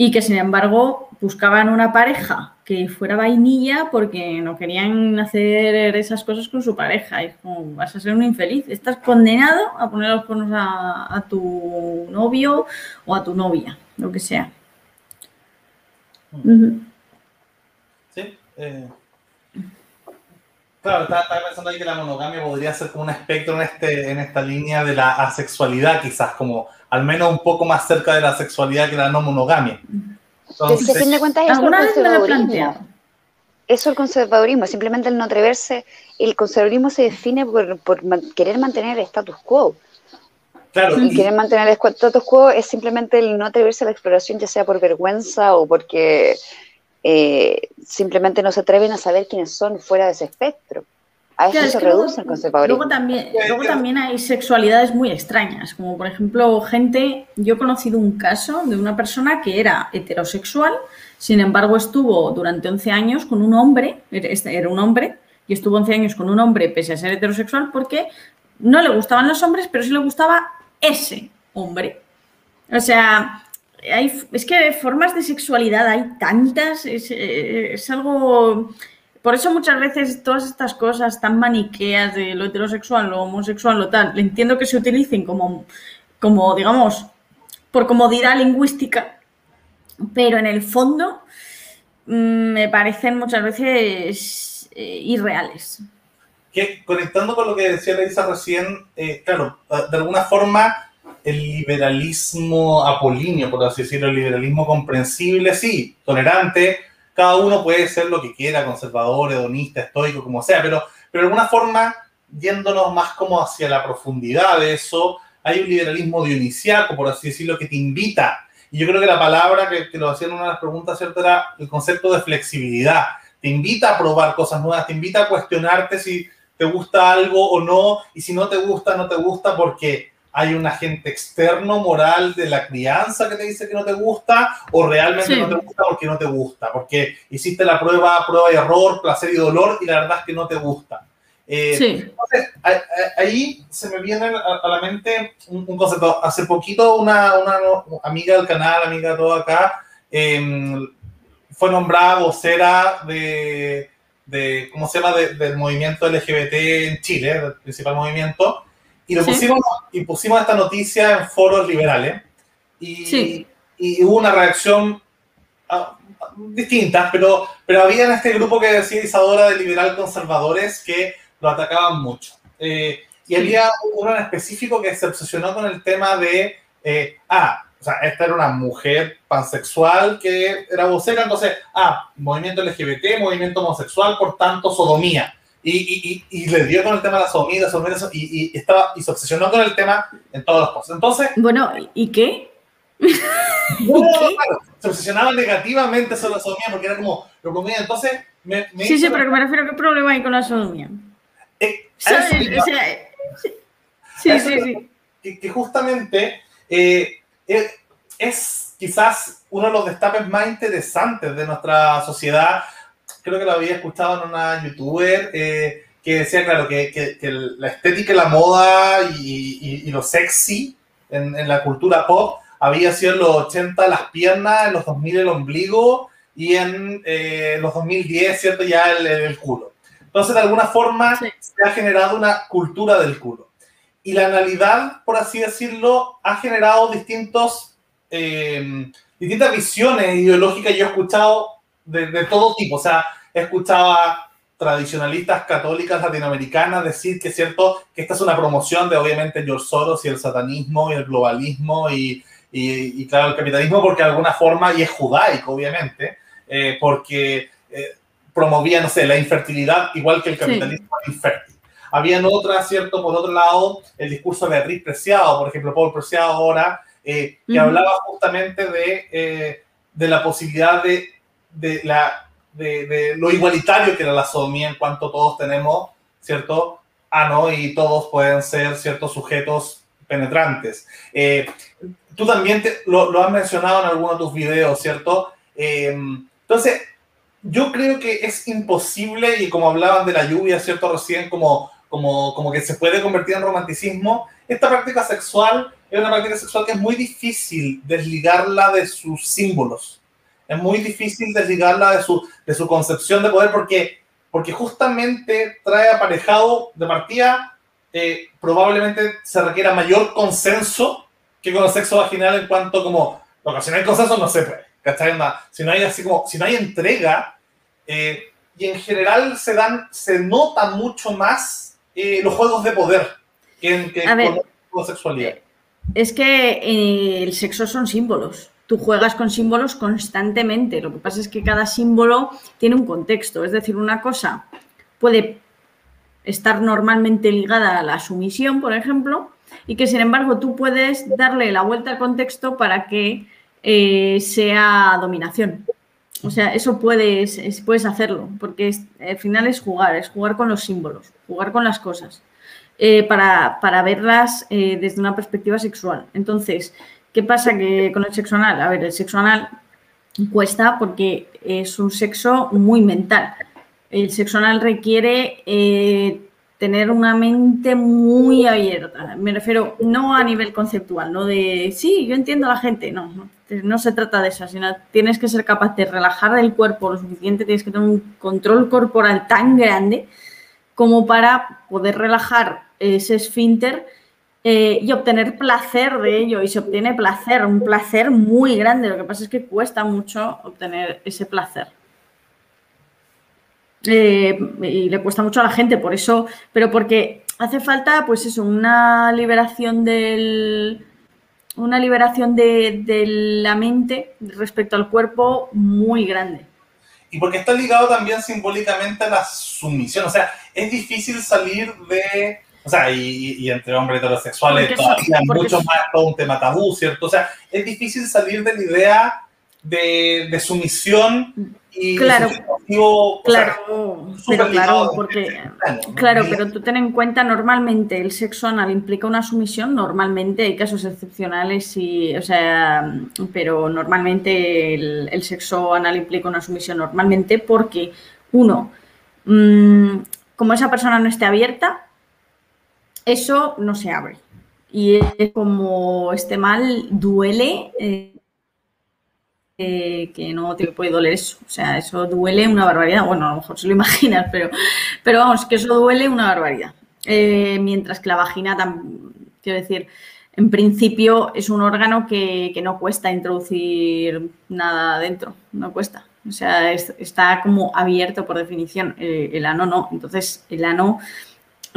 y que sin embargo buscaban una pareja que fuera vainilla porque no querían hacer esas cosas con su pareja. Y como, vas a ser un infeliz. Estás condenado a poner los cuernos a, tu novio o a tu novia, lo que sea. Sí. Eh. Claro, estaba, pensando ahí que la monogamia podría ser como un espectro en, este, en esta línea de la asexualidad, quizás como al menos un poco más cerca de la sexualidad que la no monogamia. Entonces, a fin de cuentas, eso es el conservadurismo. Eso el conservadurismo, simplemente el no atreverse. El conservadurismo se define por, por querer mantener el status quo. Claro. Quieren mantener el status quo es simplemente el no atreverse a la exploración, ya sea por vergüenza o porque eh, simplemente no se atreven a saber quiénes son fuera de ese espectro. A eso se reduce el. Luego también, luego también hay sexualidades muy extrañas, como por ejemplo gente, yo he conocido un caso de una persona que era heterosexual, sin embargo estuvo durante 11 años con un hombre, este era un hombre, y estuvo 11 años con un hombre pese a ser heterosexual porque no le gustaban los hombres, pero sí le gustaba ese hombre. O sea, es que formas de sexualidad hay tantas, es, algo... Por eso muchas veces todas estas cosas tan maniqueas de lo heterosexual, lo homosexual, lo tal, entiendo que se utilicen como, como digamos, por comodidad lingüística, pero en el fondo mm, me parecen muchas veces eh, irreales. Que conectando con lo que decía Leisa recién, eh, claro, de alguna forma el liberalismo apolíneo, por así decirlo, el liberalismo comprensible, sí, tolerante, cada uno puede ser lo que quiera, conservador, hedonista, estoico, como sea, pero, pero de alguna forma, yéndonos más como hacia la profundidad de eso, hay un liberalismo dionisiaco, por así decirlo, que te invita. Y yo creo que la palabra que, que lo hacían una de las preguntas, ¿cierto? Era el concepto de flexibilidad. Te invita a probar cosas nuevas, te invita a cuestionarte si te gusta algo o no, y si no te gusta, no te gusta, porque hay un agente externo moral de la crianza que te dice que no te gusta o realmente no te gusta porque no te gusta, porque hiciste la prueba, prueba y error, placer y dolor y la verdad es que no te gusta. Eh, entonces, ahí se me viene a, la mente un, concepto. Hace poquito una, amiga del canal, amiga de todo acá, em, fue nombrada vocera de, de ¿cómo se llama?, del movimiento LGBT en Chile, el principal movimiento. Y lo pusimos, y pusimos esta noticia en foros liberales. Y, y hubo una reacción ah, distinta, pero, pero había en este grupo que decía Isadora de liberal conservadores que lo atacaban mucho. Eh, y había uno en específico que se obsesionó con el tema de, eh, ah, o sea, esta era una mujer pansexual que era vocera, entonces, ah, movimiento LGBT, movimiento homosexual, por tanto, sodomía y, y, y, le dio con el tema de la sodomía, y, y, estaba, y se obsesionó con el tema en todos los cosas. Entonces... Bueno, ¿y qué? se obsesionaba negativamente sobre la sodomía porque era como, lo comía. Entonces, me, Sí, sí, pero me refiero a qué problema hay con la sodomía. Eh, sí, sí, sí. Que, justamente eh, eh, es quizás uno de los destapes más interesantes de nuestra sociedad creo que lo había escuchado en una youtuber eh, que decía, claro, que, que, la estética y la moda y, y, lo sexy en, en, la cultura pop había sido en los 80 las piernas, en los 2000 el ombligo y en eh, los 2010, ¿cierto? Ya el, el, culo. Entonces, de alguna forma, se ha generado una cultura del culo. Y la analidad, por así decirlo, ha generado distintos, eh, distintas visiones ideológicas. Yo he escuchado de, de, todo tipo. O sea, escuchaba tradicionalistas católicas latinoamericanas decir que es cierto que esta es una promoción de obviamente George Soros y el satanismo y el globalismo y, y, claro el capitalismo porque de alguna forma, y es judaico obviamente, eh, porque eh, promovía, no sé, la infertilidad igual que el capitalismo infértil. Habían otras, ¿cierto? Por otro lado, el discurso de Beatriz Preciado, por ejemplo, Paul Preciado ahora, eh, que hablaba justamente de, de la posibilidad de, de la de, lo igualitario que era la sodomía en cuanto todos tenemos, ¿cierto? Ano y todos pueden ser ciertos sujetos penetrantes. Eh, tú también lo, has mencionado en alguno de tus videos, ¿cierto? Eh, entonces, yo creo que es imposible, y como hablaban de la lluvia, ¿cierto? Recién, como, como, como que se puede convertir en romanticismo, esta práctica sexual es una práctica sexual que es muy difícil desligarla de sus símbolos es muy difícil desligarla de su, de su concepción de poder porque, porque justamente trae aparejado de partida, eh, probablemente se requiera mayor consenso que con el sexo vaginal en cuanto como, porque si no hay consenso no se puede, ¿cachai? Si no hay así como, si no hay entrega, eh, y en general se dan, se nota mucho más eh, los juegos de poder que, en, que con la sexualidad. Es que el sexo son símbolos tú juegas con símbolos constantemente. Lo que pasa es que cada símbolo tiene un contexto. Es decir, una cosa puede estar normalmente ligada a la sumisión, por ejemplo, y que sin embargo tú puedes darle la vuelta al contexto para que eh, sea dominación. O sea, eso puedes, puedes hacerlo, porque al final es jugar, es jugar con los símbolos, jugar con las cosas, eh, para, verlas eh, desde una perspectiva sexual. Entonces, ¿qué pasa que con el sexo anal? A ver, el sexo anal cuesta porque es un sexo muy mental. El sexo anal requiere tener una mente muy abierta. Me refiero no a nivel conceptual, no de, sí, yo entiendo a la gente, no, no, se trata de eso, sino tienes que ser capaz de relajar el cuerpo lo suficiente, tienes que tener un control corporal tan grande como para poder relajar ese esfínter eh, y obtener placer de ello. Y se obtiene placer, un placer muy grande. Lo que pasa es que cuesta mucho obtener ese placer. Eh, y le cuesta mucho a la gente, por eso, pero porque hace falta, pues eso, una liberación del una liberación de, la mente respecto al cuerpo muy grande. Y porque está ligado también simbólicamente a la sumisión, o sea, es difícil salir de, o sea, y, entre hombres heterosexuales todavía mucho más todo un tema tabú, ¿cierto? O sea, es difícil salir de la idea de, de sumisión claro, claro, pero claro, porque, claro, pero tú ten en cuenta, normalmente el sexo anal implica una sumisión, normalmente hay casos excepcionales y, o sea, pero normalmente el, sexo anal implica una sumisión normalmente porque, uno, mm, como esa persona no esté abierta, eso no se abre. Y como esté mal, duele. Eh, que no te puede doler eso. O sea, eso duele una barbaridad. Bueno, a lo mejor se lo imaginas, pero, pero vamos, que eso duele una barbaridad. Eh, mientras que la vagina, quiero decir, en principio es un órgano que, no cuesta introducir nada dentro, no cuesta. O sea, está como abierto por definición. Eh, el ano no. Entonces, el ano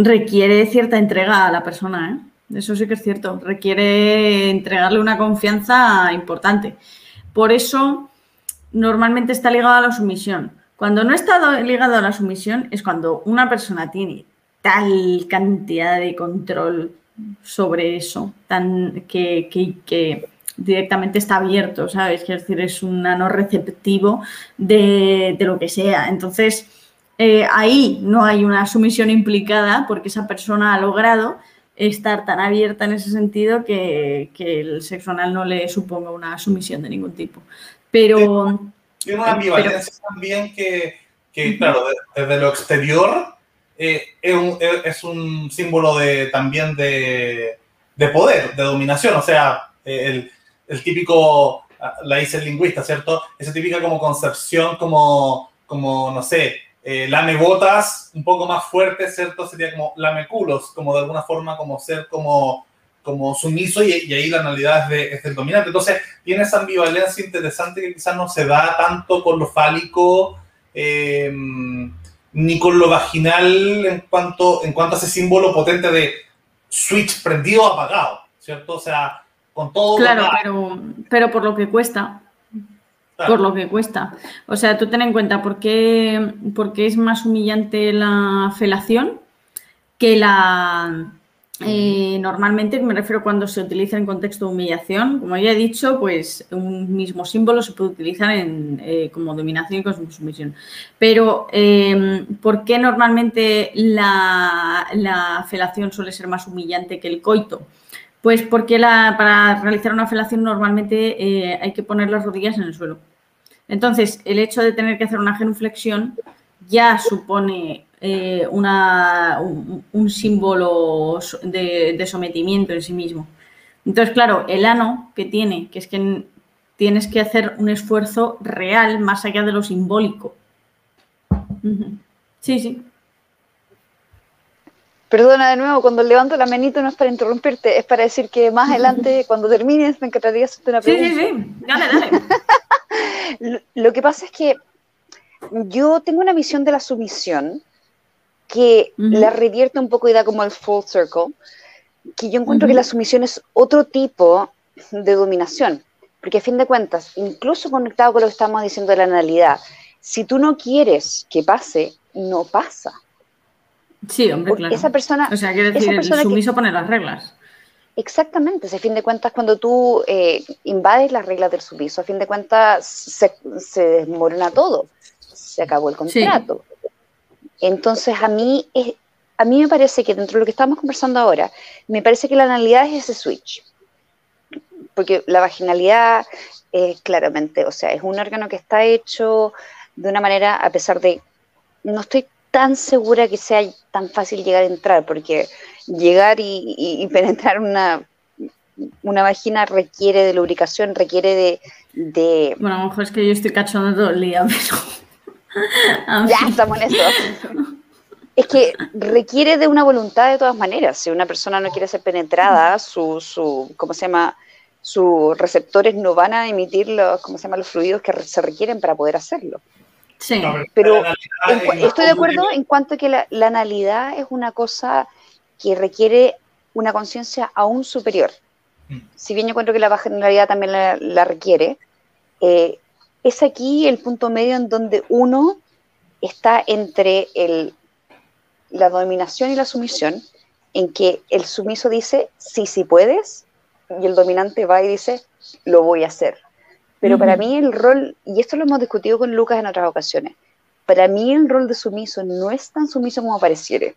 requiere cierta entrega a la persona, ¿eh? Eso sí que es cierto. Requiere entregarle una confianza importante. Por eso, normalmente está ligado a la sumisión. Cuando no está ligado a la sumisión es cuando una persona tiene tal cantidad de control sobre eso, tan que, directamente está abierto, ¿sabes? Quiero decir, es un no receptivo de, lo que sea. Entonces, eh, ahí no hay una sumisión implicada porque esa persona ha logrado estar tan abierta en ese sentido que, el sexo anal no le suponga una sumisión de ningún tipo. Pero... Tiene una ambivalencia también que, claro, desde lo exterior eh, es, un, símbolo de, también de, poder, de dominación. O sea, el, el típico, ah, la dice el lingüista, ¿cierto? Esa típica como concepción, como, como no sé, eh, lame botas un poco más fuerte, ¿cierto? Sería como lame culos, como de alguna forma como ser como, como sumiso y, ahí la analidad es, del dominante. Entonces tiene esa ambivalencia interesante que quizás no se da tanto con lo fálico eh, ni con lo vaginal en cuanto, en cuanto a ese símbolo potente de switch prendido o apagado, ¿cierto? O sea, con todo... Claro, pero, pero por lo que cuesta por lo que cuesta. O sea, tú ten en cuenta por qué, es más humillante la felación que la... Eh, normalmente me refiero cuando se utiliza en contexto de humillación. Como ya he dicho, pues un mismo símbolo se puede utilizar en, eh, como dominación y como sumisión. Pero, eh, ¿por qué normalmente la, la felación suele ser más humillante que el coito? Pues porque la, para realizar una felación normalmente hay que poner las rodillas en el suelo. Entonces, el hecho de tener que hacer una genuflexión ya supone eh, un, símbolo de, sometimiento en sí mismo. Entonces, claro, el ano que tiene, que es que tienes que hacer un esfuerzo real más allá de lo simbólico. Sí, sí. Perdona de nuevo, cuando levanto la manito no es para interrumpirte, es para decir que más adelante, cuando termines, me encantaría hacerte una pregunta. Sí, sí, sí, dale, dale. Lo que pasa es que yo tengo una visión de la sumisión que la revierte un poco y da como el full circle, que yo encuentro que la sumisión es otro tipo de dominación, porque a fin de cuentas, incluso conectado con lo que estamos diciendo de la analidad, si tú no quieres que pase, no pasa. Sí, hombre, claro. Esa persona, o sea, quiere decir, el sumiso pone las reglas. Exactamente, a fin de cuentas cuando tú eh, invades las reglas del sumiso, a fin de cuentas se, desmorona todo, se acabó el contrato. Entonces a mí, a mí me parece que dentro de lo que estamos conversando ahora, me parece que la analidad es ese switch, porque la vaginalidad es claramente, o sea, es un órgano que está hecho de una manera, a pesar de, no estoy tan segura que sea tan fácil llegar a entrar, porque llegar y, penetrar una, una vagina requiere de lubricación, requiere de, Bueno, a lo mejor es que yo estoy cachando todo el día, pero... ya, estamos en eso. Es que requiere de una voluntad de todas maneras. Si una persona no quiere ser penetrada, su, su ¿cómo se llama? Sus receptores no van a emitir los, ¿cómo se llama? los fluidos que se requieren para poder hacerlo. Sí. Pero estoy de acuerdo en cuanto a que la, la analidad es una cosa que requiere una conciencia aún superior. Mm. Si bien yo encuentro que la vaginalidad también la, requiere, eh, es aquí el punto medio en donde uno está entre el, la dominación y la sumisión, en que el sumiso dice, sí, sí puedes, y el dominante va y dice, lo voy a hacer. Pero para mí el rol, y esto lo hemos discutido con Lucas en otras ocasiones, para mí el rol de sumiso no es tan sumiso como pareciere.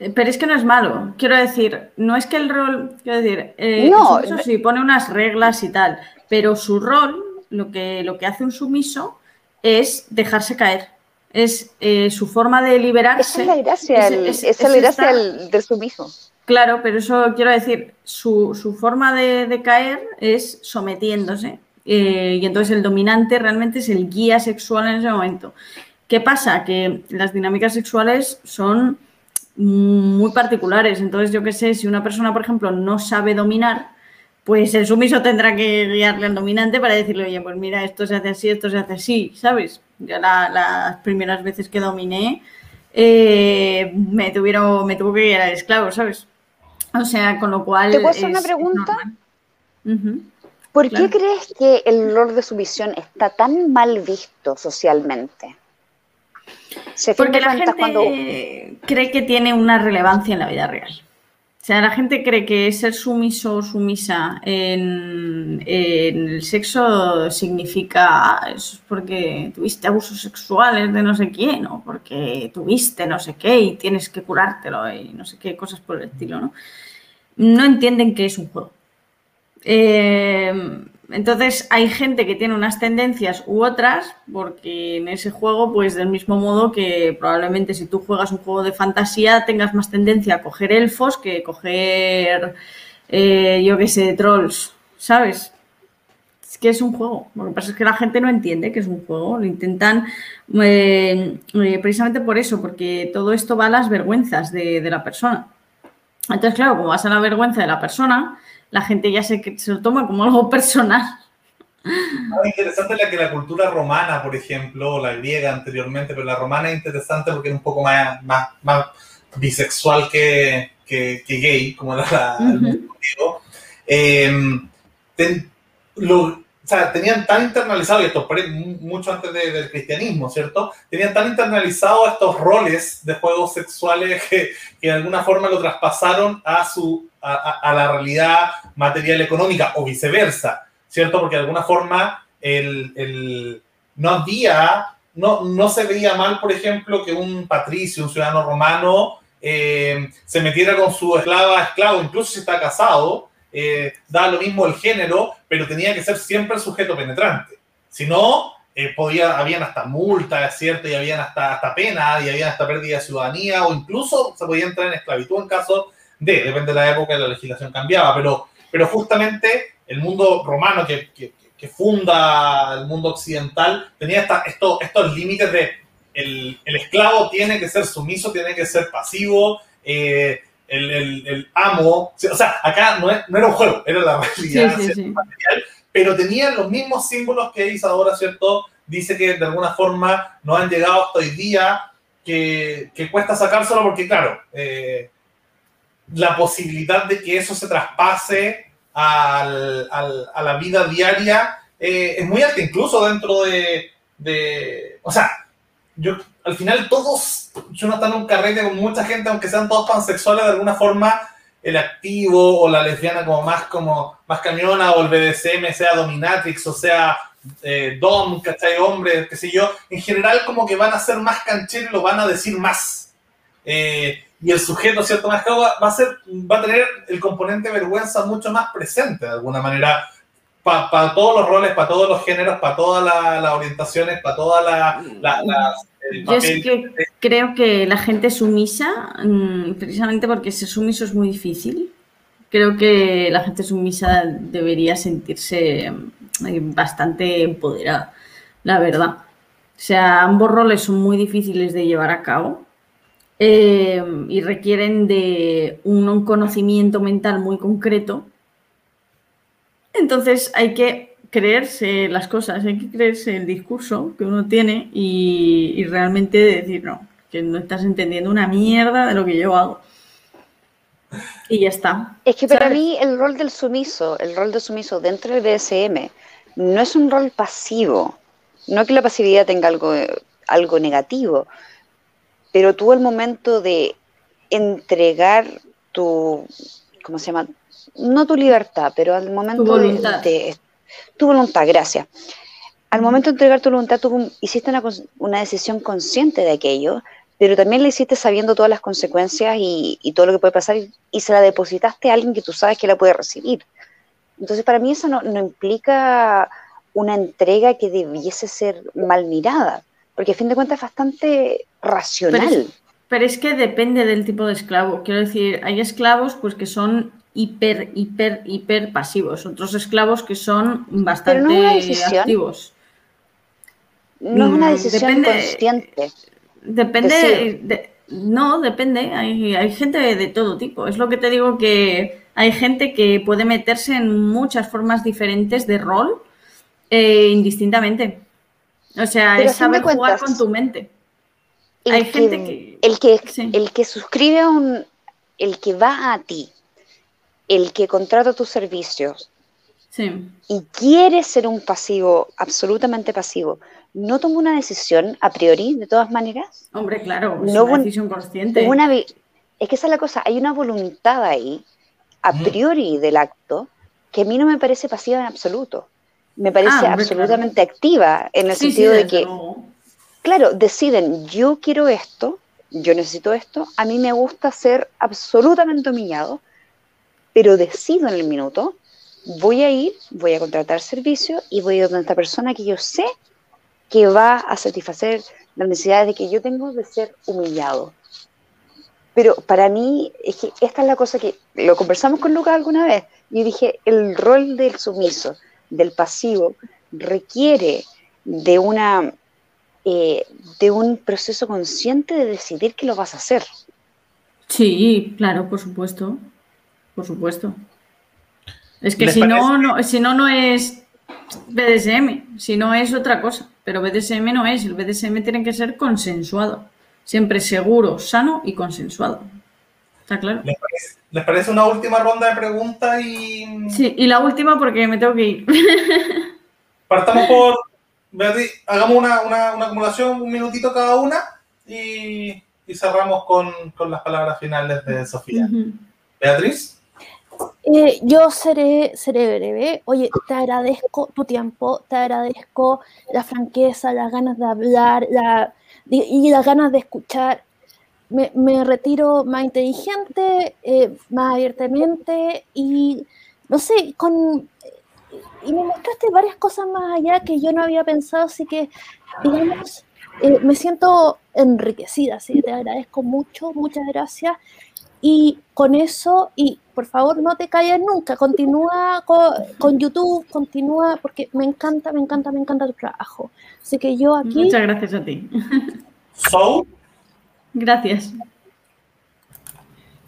Eh, pero es que no es malo. Quiero decir, no es que el rol, quiero decir, eh, no, sumiso sí pone unas reglas y tal, pero su rol, lo que, lo que hace un sumiso es dejarse caer. Es eh, su forma de liberarse. Esa es la gracia, es, la gracia del, sumiso. Claro, pero eso quiero decir, su, forma de, caer es sometiéndose. y entonces el dominante realmente es el guía sexual en ese momento. ¿Qué pasa? Que las dinámicas sexuales son muy particulares. Entonces, yo qué sé, si una persona, por ejemplo, no sabe dominar, pues el sumiso tendrá que guiarle al dominante para decirle, oye, pues mira, esto se hace así, esto se hace así, ¿sabes? Ya las primeras veces que dominé, eh, me, tuvieron, me tuvo que guiar al esclavo, ¿sabes? O sea, con lo cual... ¿Te puedo hacer una pregunta? ¿Por qué crees que el rol de sumisión está tan mal visto socialmente? Porque la gente cree que tiene una relevancia en la vida real. O sea, la gente cree que ser sumiso o sumisa en, el sexo significa es porque tuviste abusos sexuales de no sé quién o porque tuviste no sé qué y tienes que curártelo y no sé qué cosas por el estilo, ¿no? No entienden que es un juego. Eh, entonces hay gente que tiene unas tendencias u otras, porque en ese juego, pues del mismo modo que probablemente si tú juegas un juego de fantasía tengas más tendencia a coger elfos que coger, eh, yo qué sé, trolls, ¿sabes? Es que es un juego. Lo que pasa es que la gente no entiende que es un juego. Lo intentan eh, eh, precisamente por eso, porque todo esto va a las vergüenzas de, de la persona. Entonces, claro, como vas a la vergüenza de la persona, la gente ya se, se lo toma como algo personal. Muy interesante la que la cultura romana, por ejemplo, o la griega anteriormente, pero la romana es interesante porque es un poco más, más, más bisexual que, que, gay, como era la, eh, lo, o sea, tenían tan internalizado, y esto mucho antes del cristianismo, ¿cierto? Tenían tan internalizado estos roles de juegos sexuales que, que de alguna forma lo traspasaron a, su, a, la realidad material económica o viceversa, ¿cierto? Porque de alguna forma el, el, no había, no, no se veía mal, por ejemplo, que un patricio, un ciudadano romano, eh, se metiera con su esclava, esclavo, incluso si está casado, eh, da lo mismo el género, pero tenía que ser siempre el sujeto penetrante. Si no, eh, podía, habían hasta multas, ¿cierto? Y habían hasta, hasta pena, y habían hasta pérdida de ciudadanía, o incluso se podía entrar en esclavitud en caso de, depende de la época, la legislación cambiaba, pero, pero justamente el mundo romano que, que, funda el mundo occidental tenía estos, estos límites de el, el, esclavo tiene que ser sumiso, tiene que ser pasivo, eh, el, amo, o sea, acá no, era un juego, era la realidad material, pero tenía los mismos símbolos que Isadora, ¿cierto? Dice que de alguna forma no han llegado hasta hoy día, que, cuesta sacárselo porque, claro, eh, la posibilidad de que eso se traspase al, a la vida diaria eh, es muy alta, incluso dentro de, de o sea, yo al final todos, en un carrete con mucha gente, aunque sean todos pansexuales, de alguna forma el activo o la lesbiana como más como más camiona o el BDSM sea dominatrix o sea eh, dom, ¿cachai? Hombre, qué sé yo, en general como que van a ser más cancheros y lo van a decir más. Eh, y el sujeto, ¿cierto? Más va, va, a ser, va a tener el componente vergüenza mucho más presente de alguna manera para todos los roles, para todos los géneros, para todas las orientaciones, para todas las... La, Yo es que creo que la gente sumisa, mm, precisamente porque ser sumiso es muy difícil, creo que la gente sumisa debería sentirse mm, bastante empoderada, la verdad. O sea, ambos roles son muy difíciles de llevar a cabo eh, y requieren de un conocimiento mental muy concreto entonces hay que creerse las cosas, hay que creerse el discurso que uno tiene y, realmente decir, no, que no estás entendiendo una mierda de lo que yo hago. Y ya está. Es que para mí el rol del sumiso, el rol del sumiso dentro del BSM, no es un rol pasivo. No que la pasividad tenga algo, algo negativo, pero tú el momento de entregar tu, ¿cómo se llama? No tu libertad, pero al momento tu voluntad. De, tu voluntad, gracias. Al momento de entregar tu voluntad, tú hiciste una, decisión consciente de aquello, pero también la hiciste sabiendo todas las consecuencias y, todo lo que puede pasar y, se la depositaste a alguien que tú sabes que la puede recibir. Entonces, para mí eso no, implica una entrega que debiese ser mal mirada, porque a fin de cuentas es bastante racional. pero es que depende del tipo de esclavo. Quiero decir, hay esclavos pues que son hiper, hiper, hiper pasivos. Otros esclavos que son bastante activos. No es una mm, decisión consciente. Depende. no, depende. Hay, hay, gente de todo tipo. Es lo que te digo que hay gente que puede meterse en muchas formas diferentes de rol eh, indistintamente. O sea, es saber jugar con tu mente. hay gente que. El que, el que suscribe a un. El que va a ti el que contrata tus servicios y quiere ser un pasivo, absolutamente pasivo, ¿no toma una decisión a priori, de todas maneras? Hombre, claro, es una decisión consciente. es que esa es la cosa, hay una voluntad ahí, a priori del acto, que a mí no me parece pasiva en absoluto. Me parece ah, absolutamente activa en el sentido de que, claro, deciden, yo quiero esto, yo necesito esto, a mí me gusta ser absolutamente humillado, pero decido en el minuto, voy a ir, voy a contratar servicio y voy a ir donde esta persona que yo sé que va a satisfacer las necesidades de que yo tengo de ser humillado. Pero para mí, es que esta es la cosa que lo conversamos con Lucas alguna vez. Yo dije, el rol del sumiso, del pasivo, requiere de una eh, de un proceso consciente de decidir que lo vas a hacer. Sí, claro, por supuesto por supuesto. Es que si no, no, si no, no es BDSM, si no es otra cosa. Pero BDSM no es, el BDSM tiene que ser consensuado. Siempre seguro, sano y consensuado. ¿Está claro? ¿Les parece, una última ronda de preguntas? Y... Sí, y la última porque me tengo que ir. Partamos por... Beatriz, hagamos una, acumulación, un minutito cada una y, cerramos con, las palabras finales de Sofía. Beatriz. Eh, yo seré, seré breve. Oye, te agradezco tu tiempo, te agradezco la franqueza, las ganas de hablar y las ganas de escuchar. Me, retiro más inteligente, eh, más abiertamente y no sé, con y me mostraste varias cosas más allá que yo no había pensado, así que digamos, eh, me siento enriquecida, así te agradezco mucho, muchas gracias. Y con eso, y por favor no te calles nunca, continúa con, YouTube, continúa, porque me encanta, me encanta, me encanta tu trabajo. Así que yo aquí... Muchas gracias a ti. So. Gracias.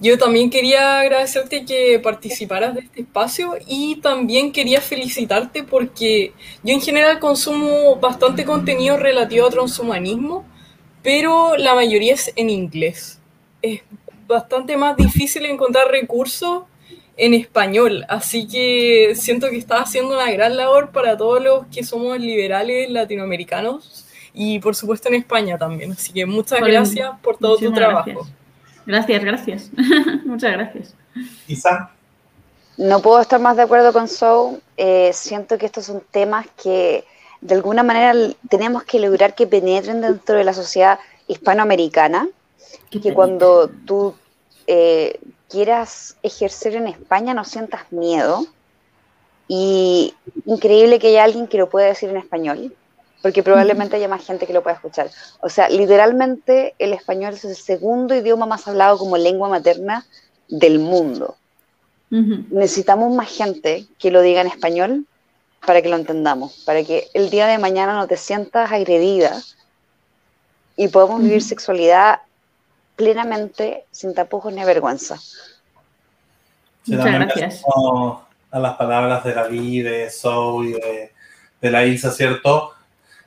Yo también quería agradecerte que participaras de este espacio y también quería felicitarte porque yo en general consumo bastante contenido relativo a transhumanismo, pero la mayoría es en inglés. Es bastante más difícil encontrar recursos en español, así que siento que estás haciendo una gran labor para todos los que somos liberales latinoamericanos y por supuesto en España también. Así que muchas gracias por todo tu trabajo. Gracias, gracias. muchas gracias. Isa. No puedo estar más de acuerdo con Sou. Eh, siento que estos son temas que de alguna manera tenemos que lograr que penetren dentro de la sociedad hispanoamericana, que cuando tú eh, quieras ejercer en España no sientas miedo. Y increíble que haya alguien que lo pueda decir en español, porque probablemente haya más gente que lo pueda escuchar. O sea, literalmente el español es el segundo idioma más hablado como lengua materna del mundo. Necesitamos más gente que lo diga en español para que lo entendamos, para que el día de mañana no te sientas agredida y podamos vivir sexualidad plenamente sin tapujos ni vergüenza. Muchas gracias. A las palabras de David, de Zoe, de, de la Isa, ¿cierto?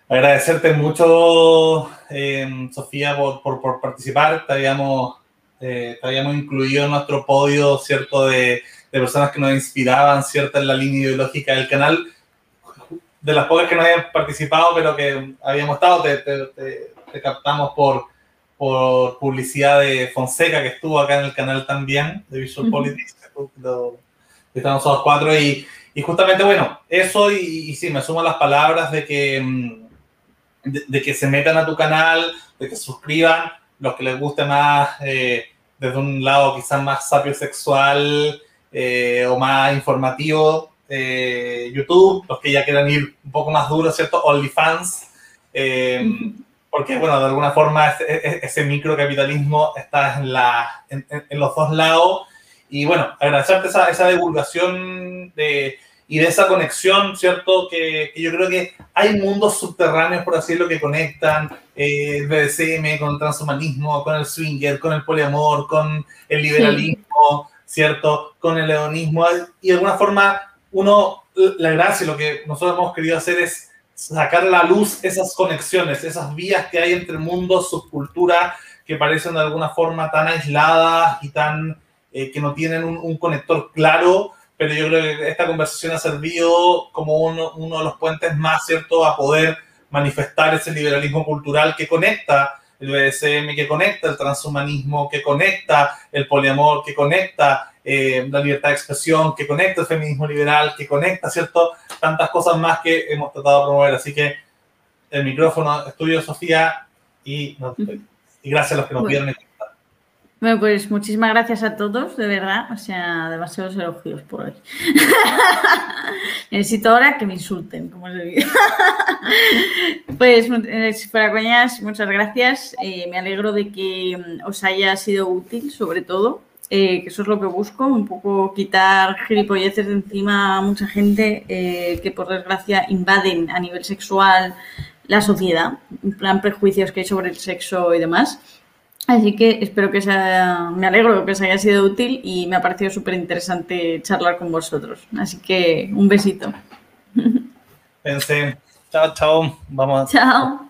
Agradecerte mucho, eh, Sofía, por, por, participar. Te habíamos eh, habíamos incluido en nuestro podio, ¿cierto?, de, de, personas que nos inspiraban, ¿cierto?, en la línea ideológica del canal. De las pocas que no habían participado, pero que habíamos estado, te, te, captamos por, por publicidad de Fonseca, que estuvo acá en el canal también, de Visual Politics, estamos los cuatro, y, y, justamente, bueno, eso, y, y, sí, me sumo a las palabras de que, mm, de, de, que se metan a tu canal, de que suscriban, los que les guste más eh, desde un lado quizás más sapiosexual eh, o más informativo, eh, YouTube, los que ya quieran ir un poco más duro, ¿cierto? OnlyFans, eh, porque, bueno, de alguna forma ese, ese microcapitalismo está en, la, en, los dos lados. Y bueno, agradecerte esa, esa divulgación de, y de esa conexión, ¿cierto? Que, que, yo creo que hay mundos subterráneos, por así decirlo, que conectan eh, el BDSM con el transhumanismo, con el swinger, con el poliamor, con el liberalismo, ¿cierto? Con el hedonismo. Y de alguna forma, uno, la gracia, lo que nosotros hemos querido hacer es sacar a la luz esas conexiones, esas vías que hay entre mundos, subcultura, que parecen de alguna forma tan aisladas y tan eh, que no tienen un, un conector claro pero yo creo que esta conversación ha servido como uno, uno de los puentes más, ¿cierto?, a poder manifestar ese liberalismo cultural que conecta el BDSM, que conecta el transhumanismo, que conecta el poliamor, que conecta eh, la libertad de expresión, que conecta el feminismo liberal, que conecta, ¿cierto?, tantas cosas más que hemos tratado de promover. Así que el micrófono estudio Sofía y, y gracias a los que nos vieron. Bueno, pues muchísimas gracias a todos, de verdad. O sea, demasiados elogios por hoy. Necesito ahora que me insulten, como os digo. pues, eh, para coñas, muchas gracias. Eh, me alegro de que mm, os haya sido útil, sobre todo. Eh, que eso es lo que busco, un poco quitar gilipolleces de encima a mucha gente que por desgracia invaden a nivel sexual la sociedad, en plan prejuicios que hay sobre el sexo y demás. Así que espero que sea, me alegro que os haya sido útil y me ha parecido súper interesante charlar con vosotros. Así que un besito. Pensé. Chao, chao. Vamos. Chao.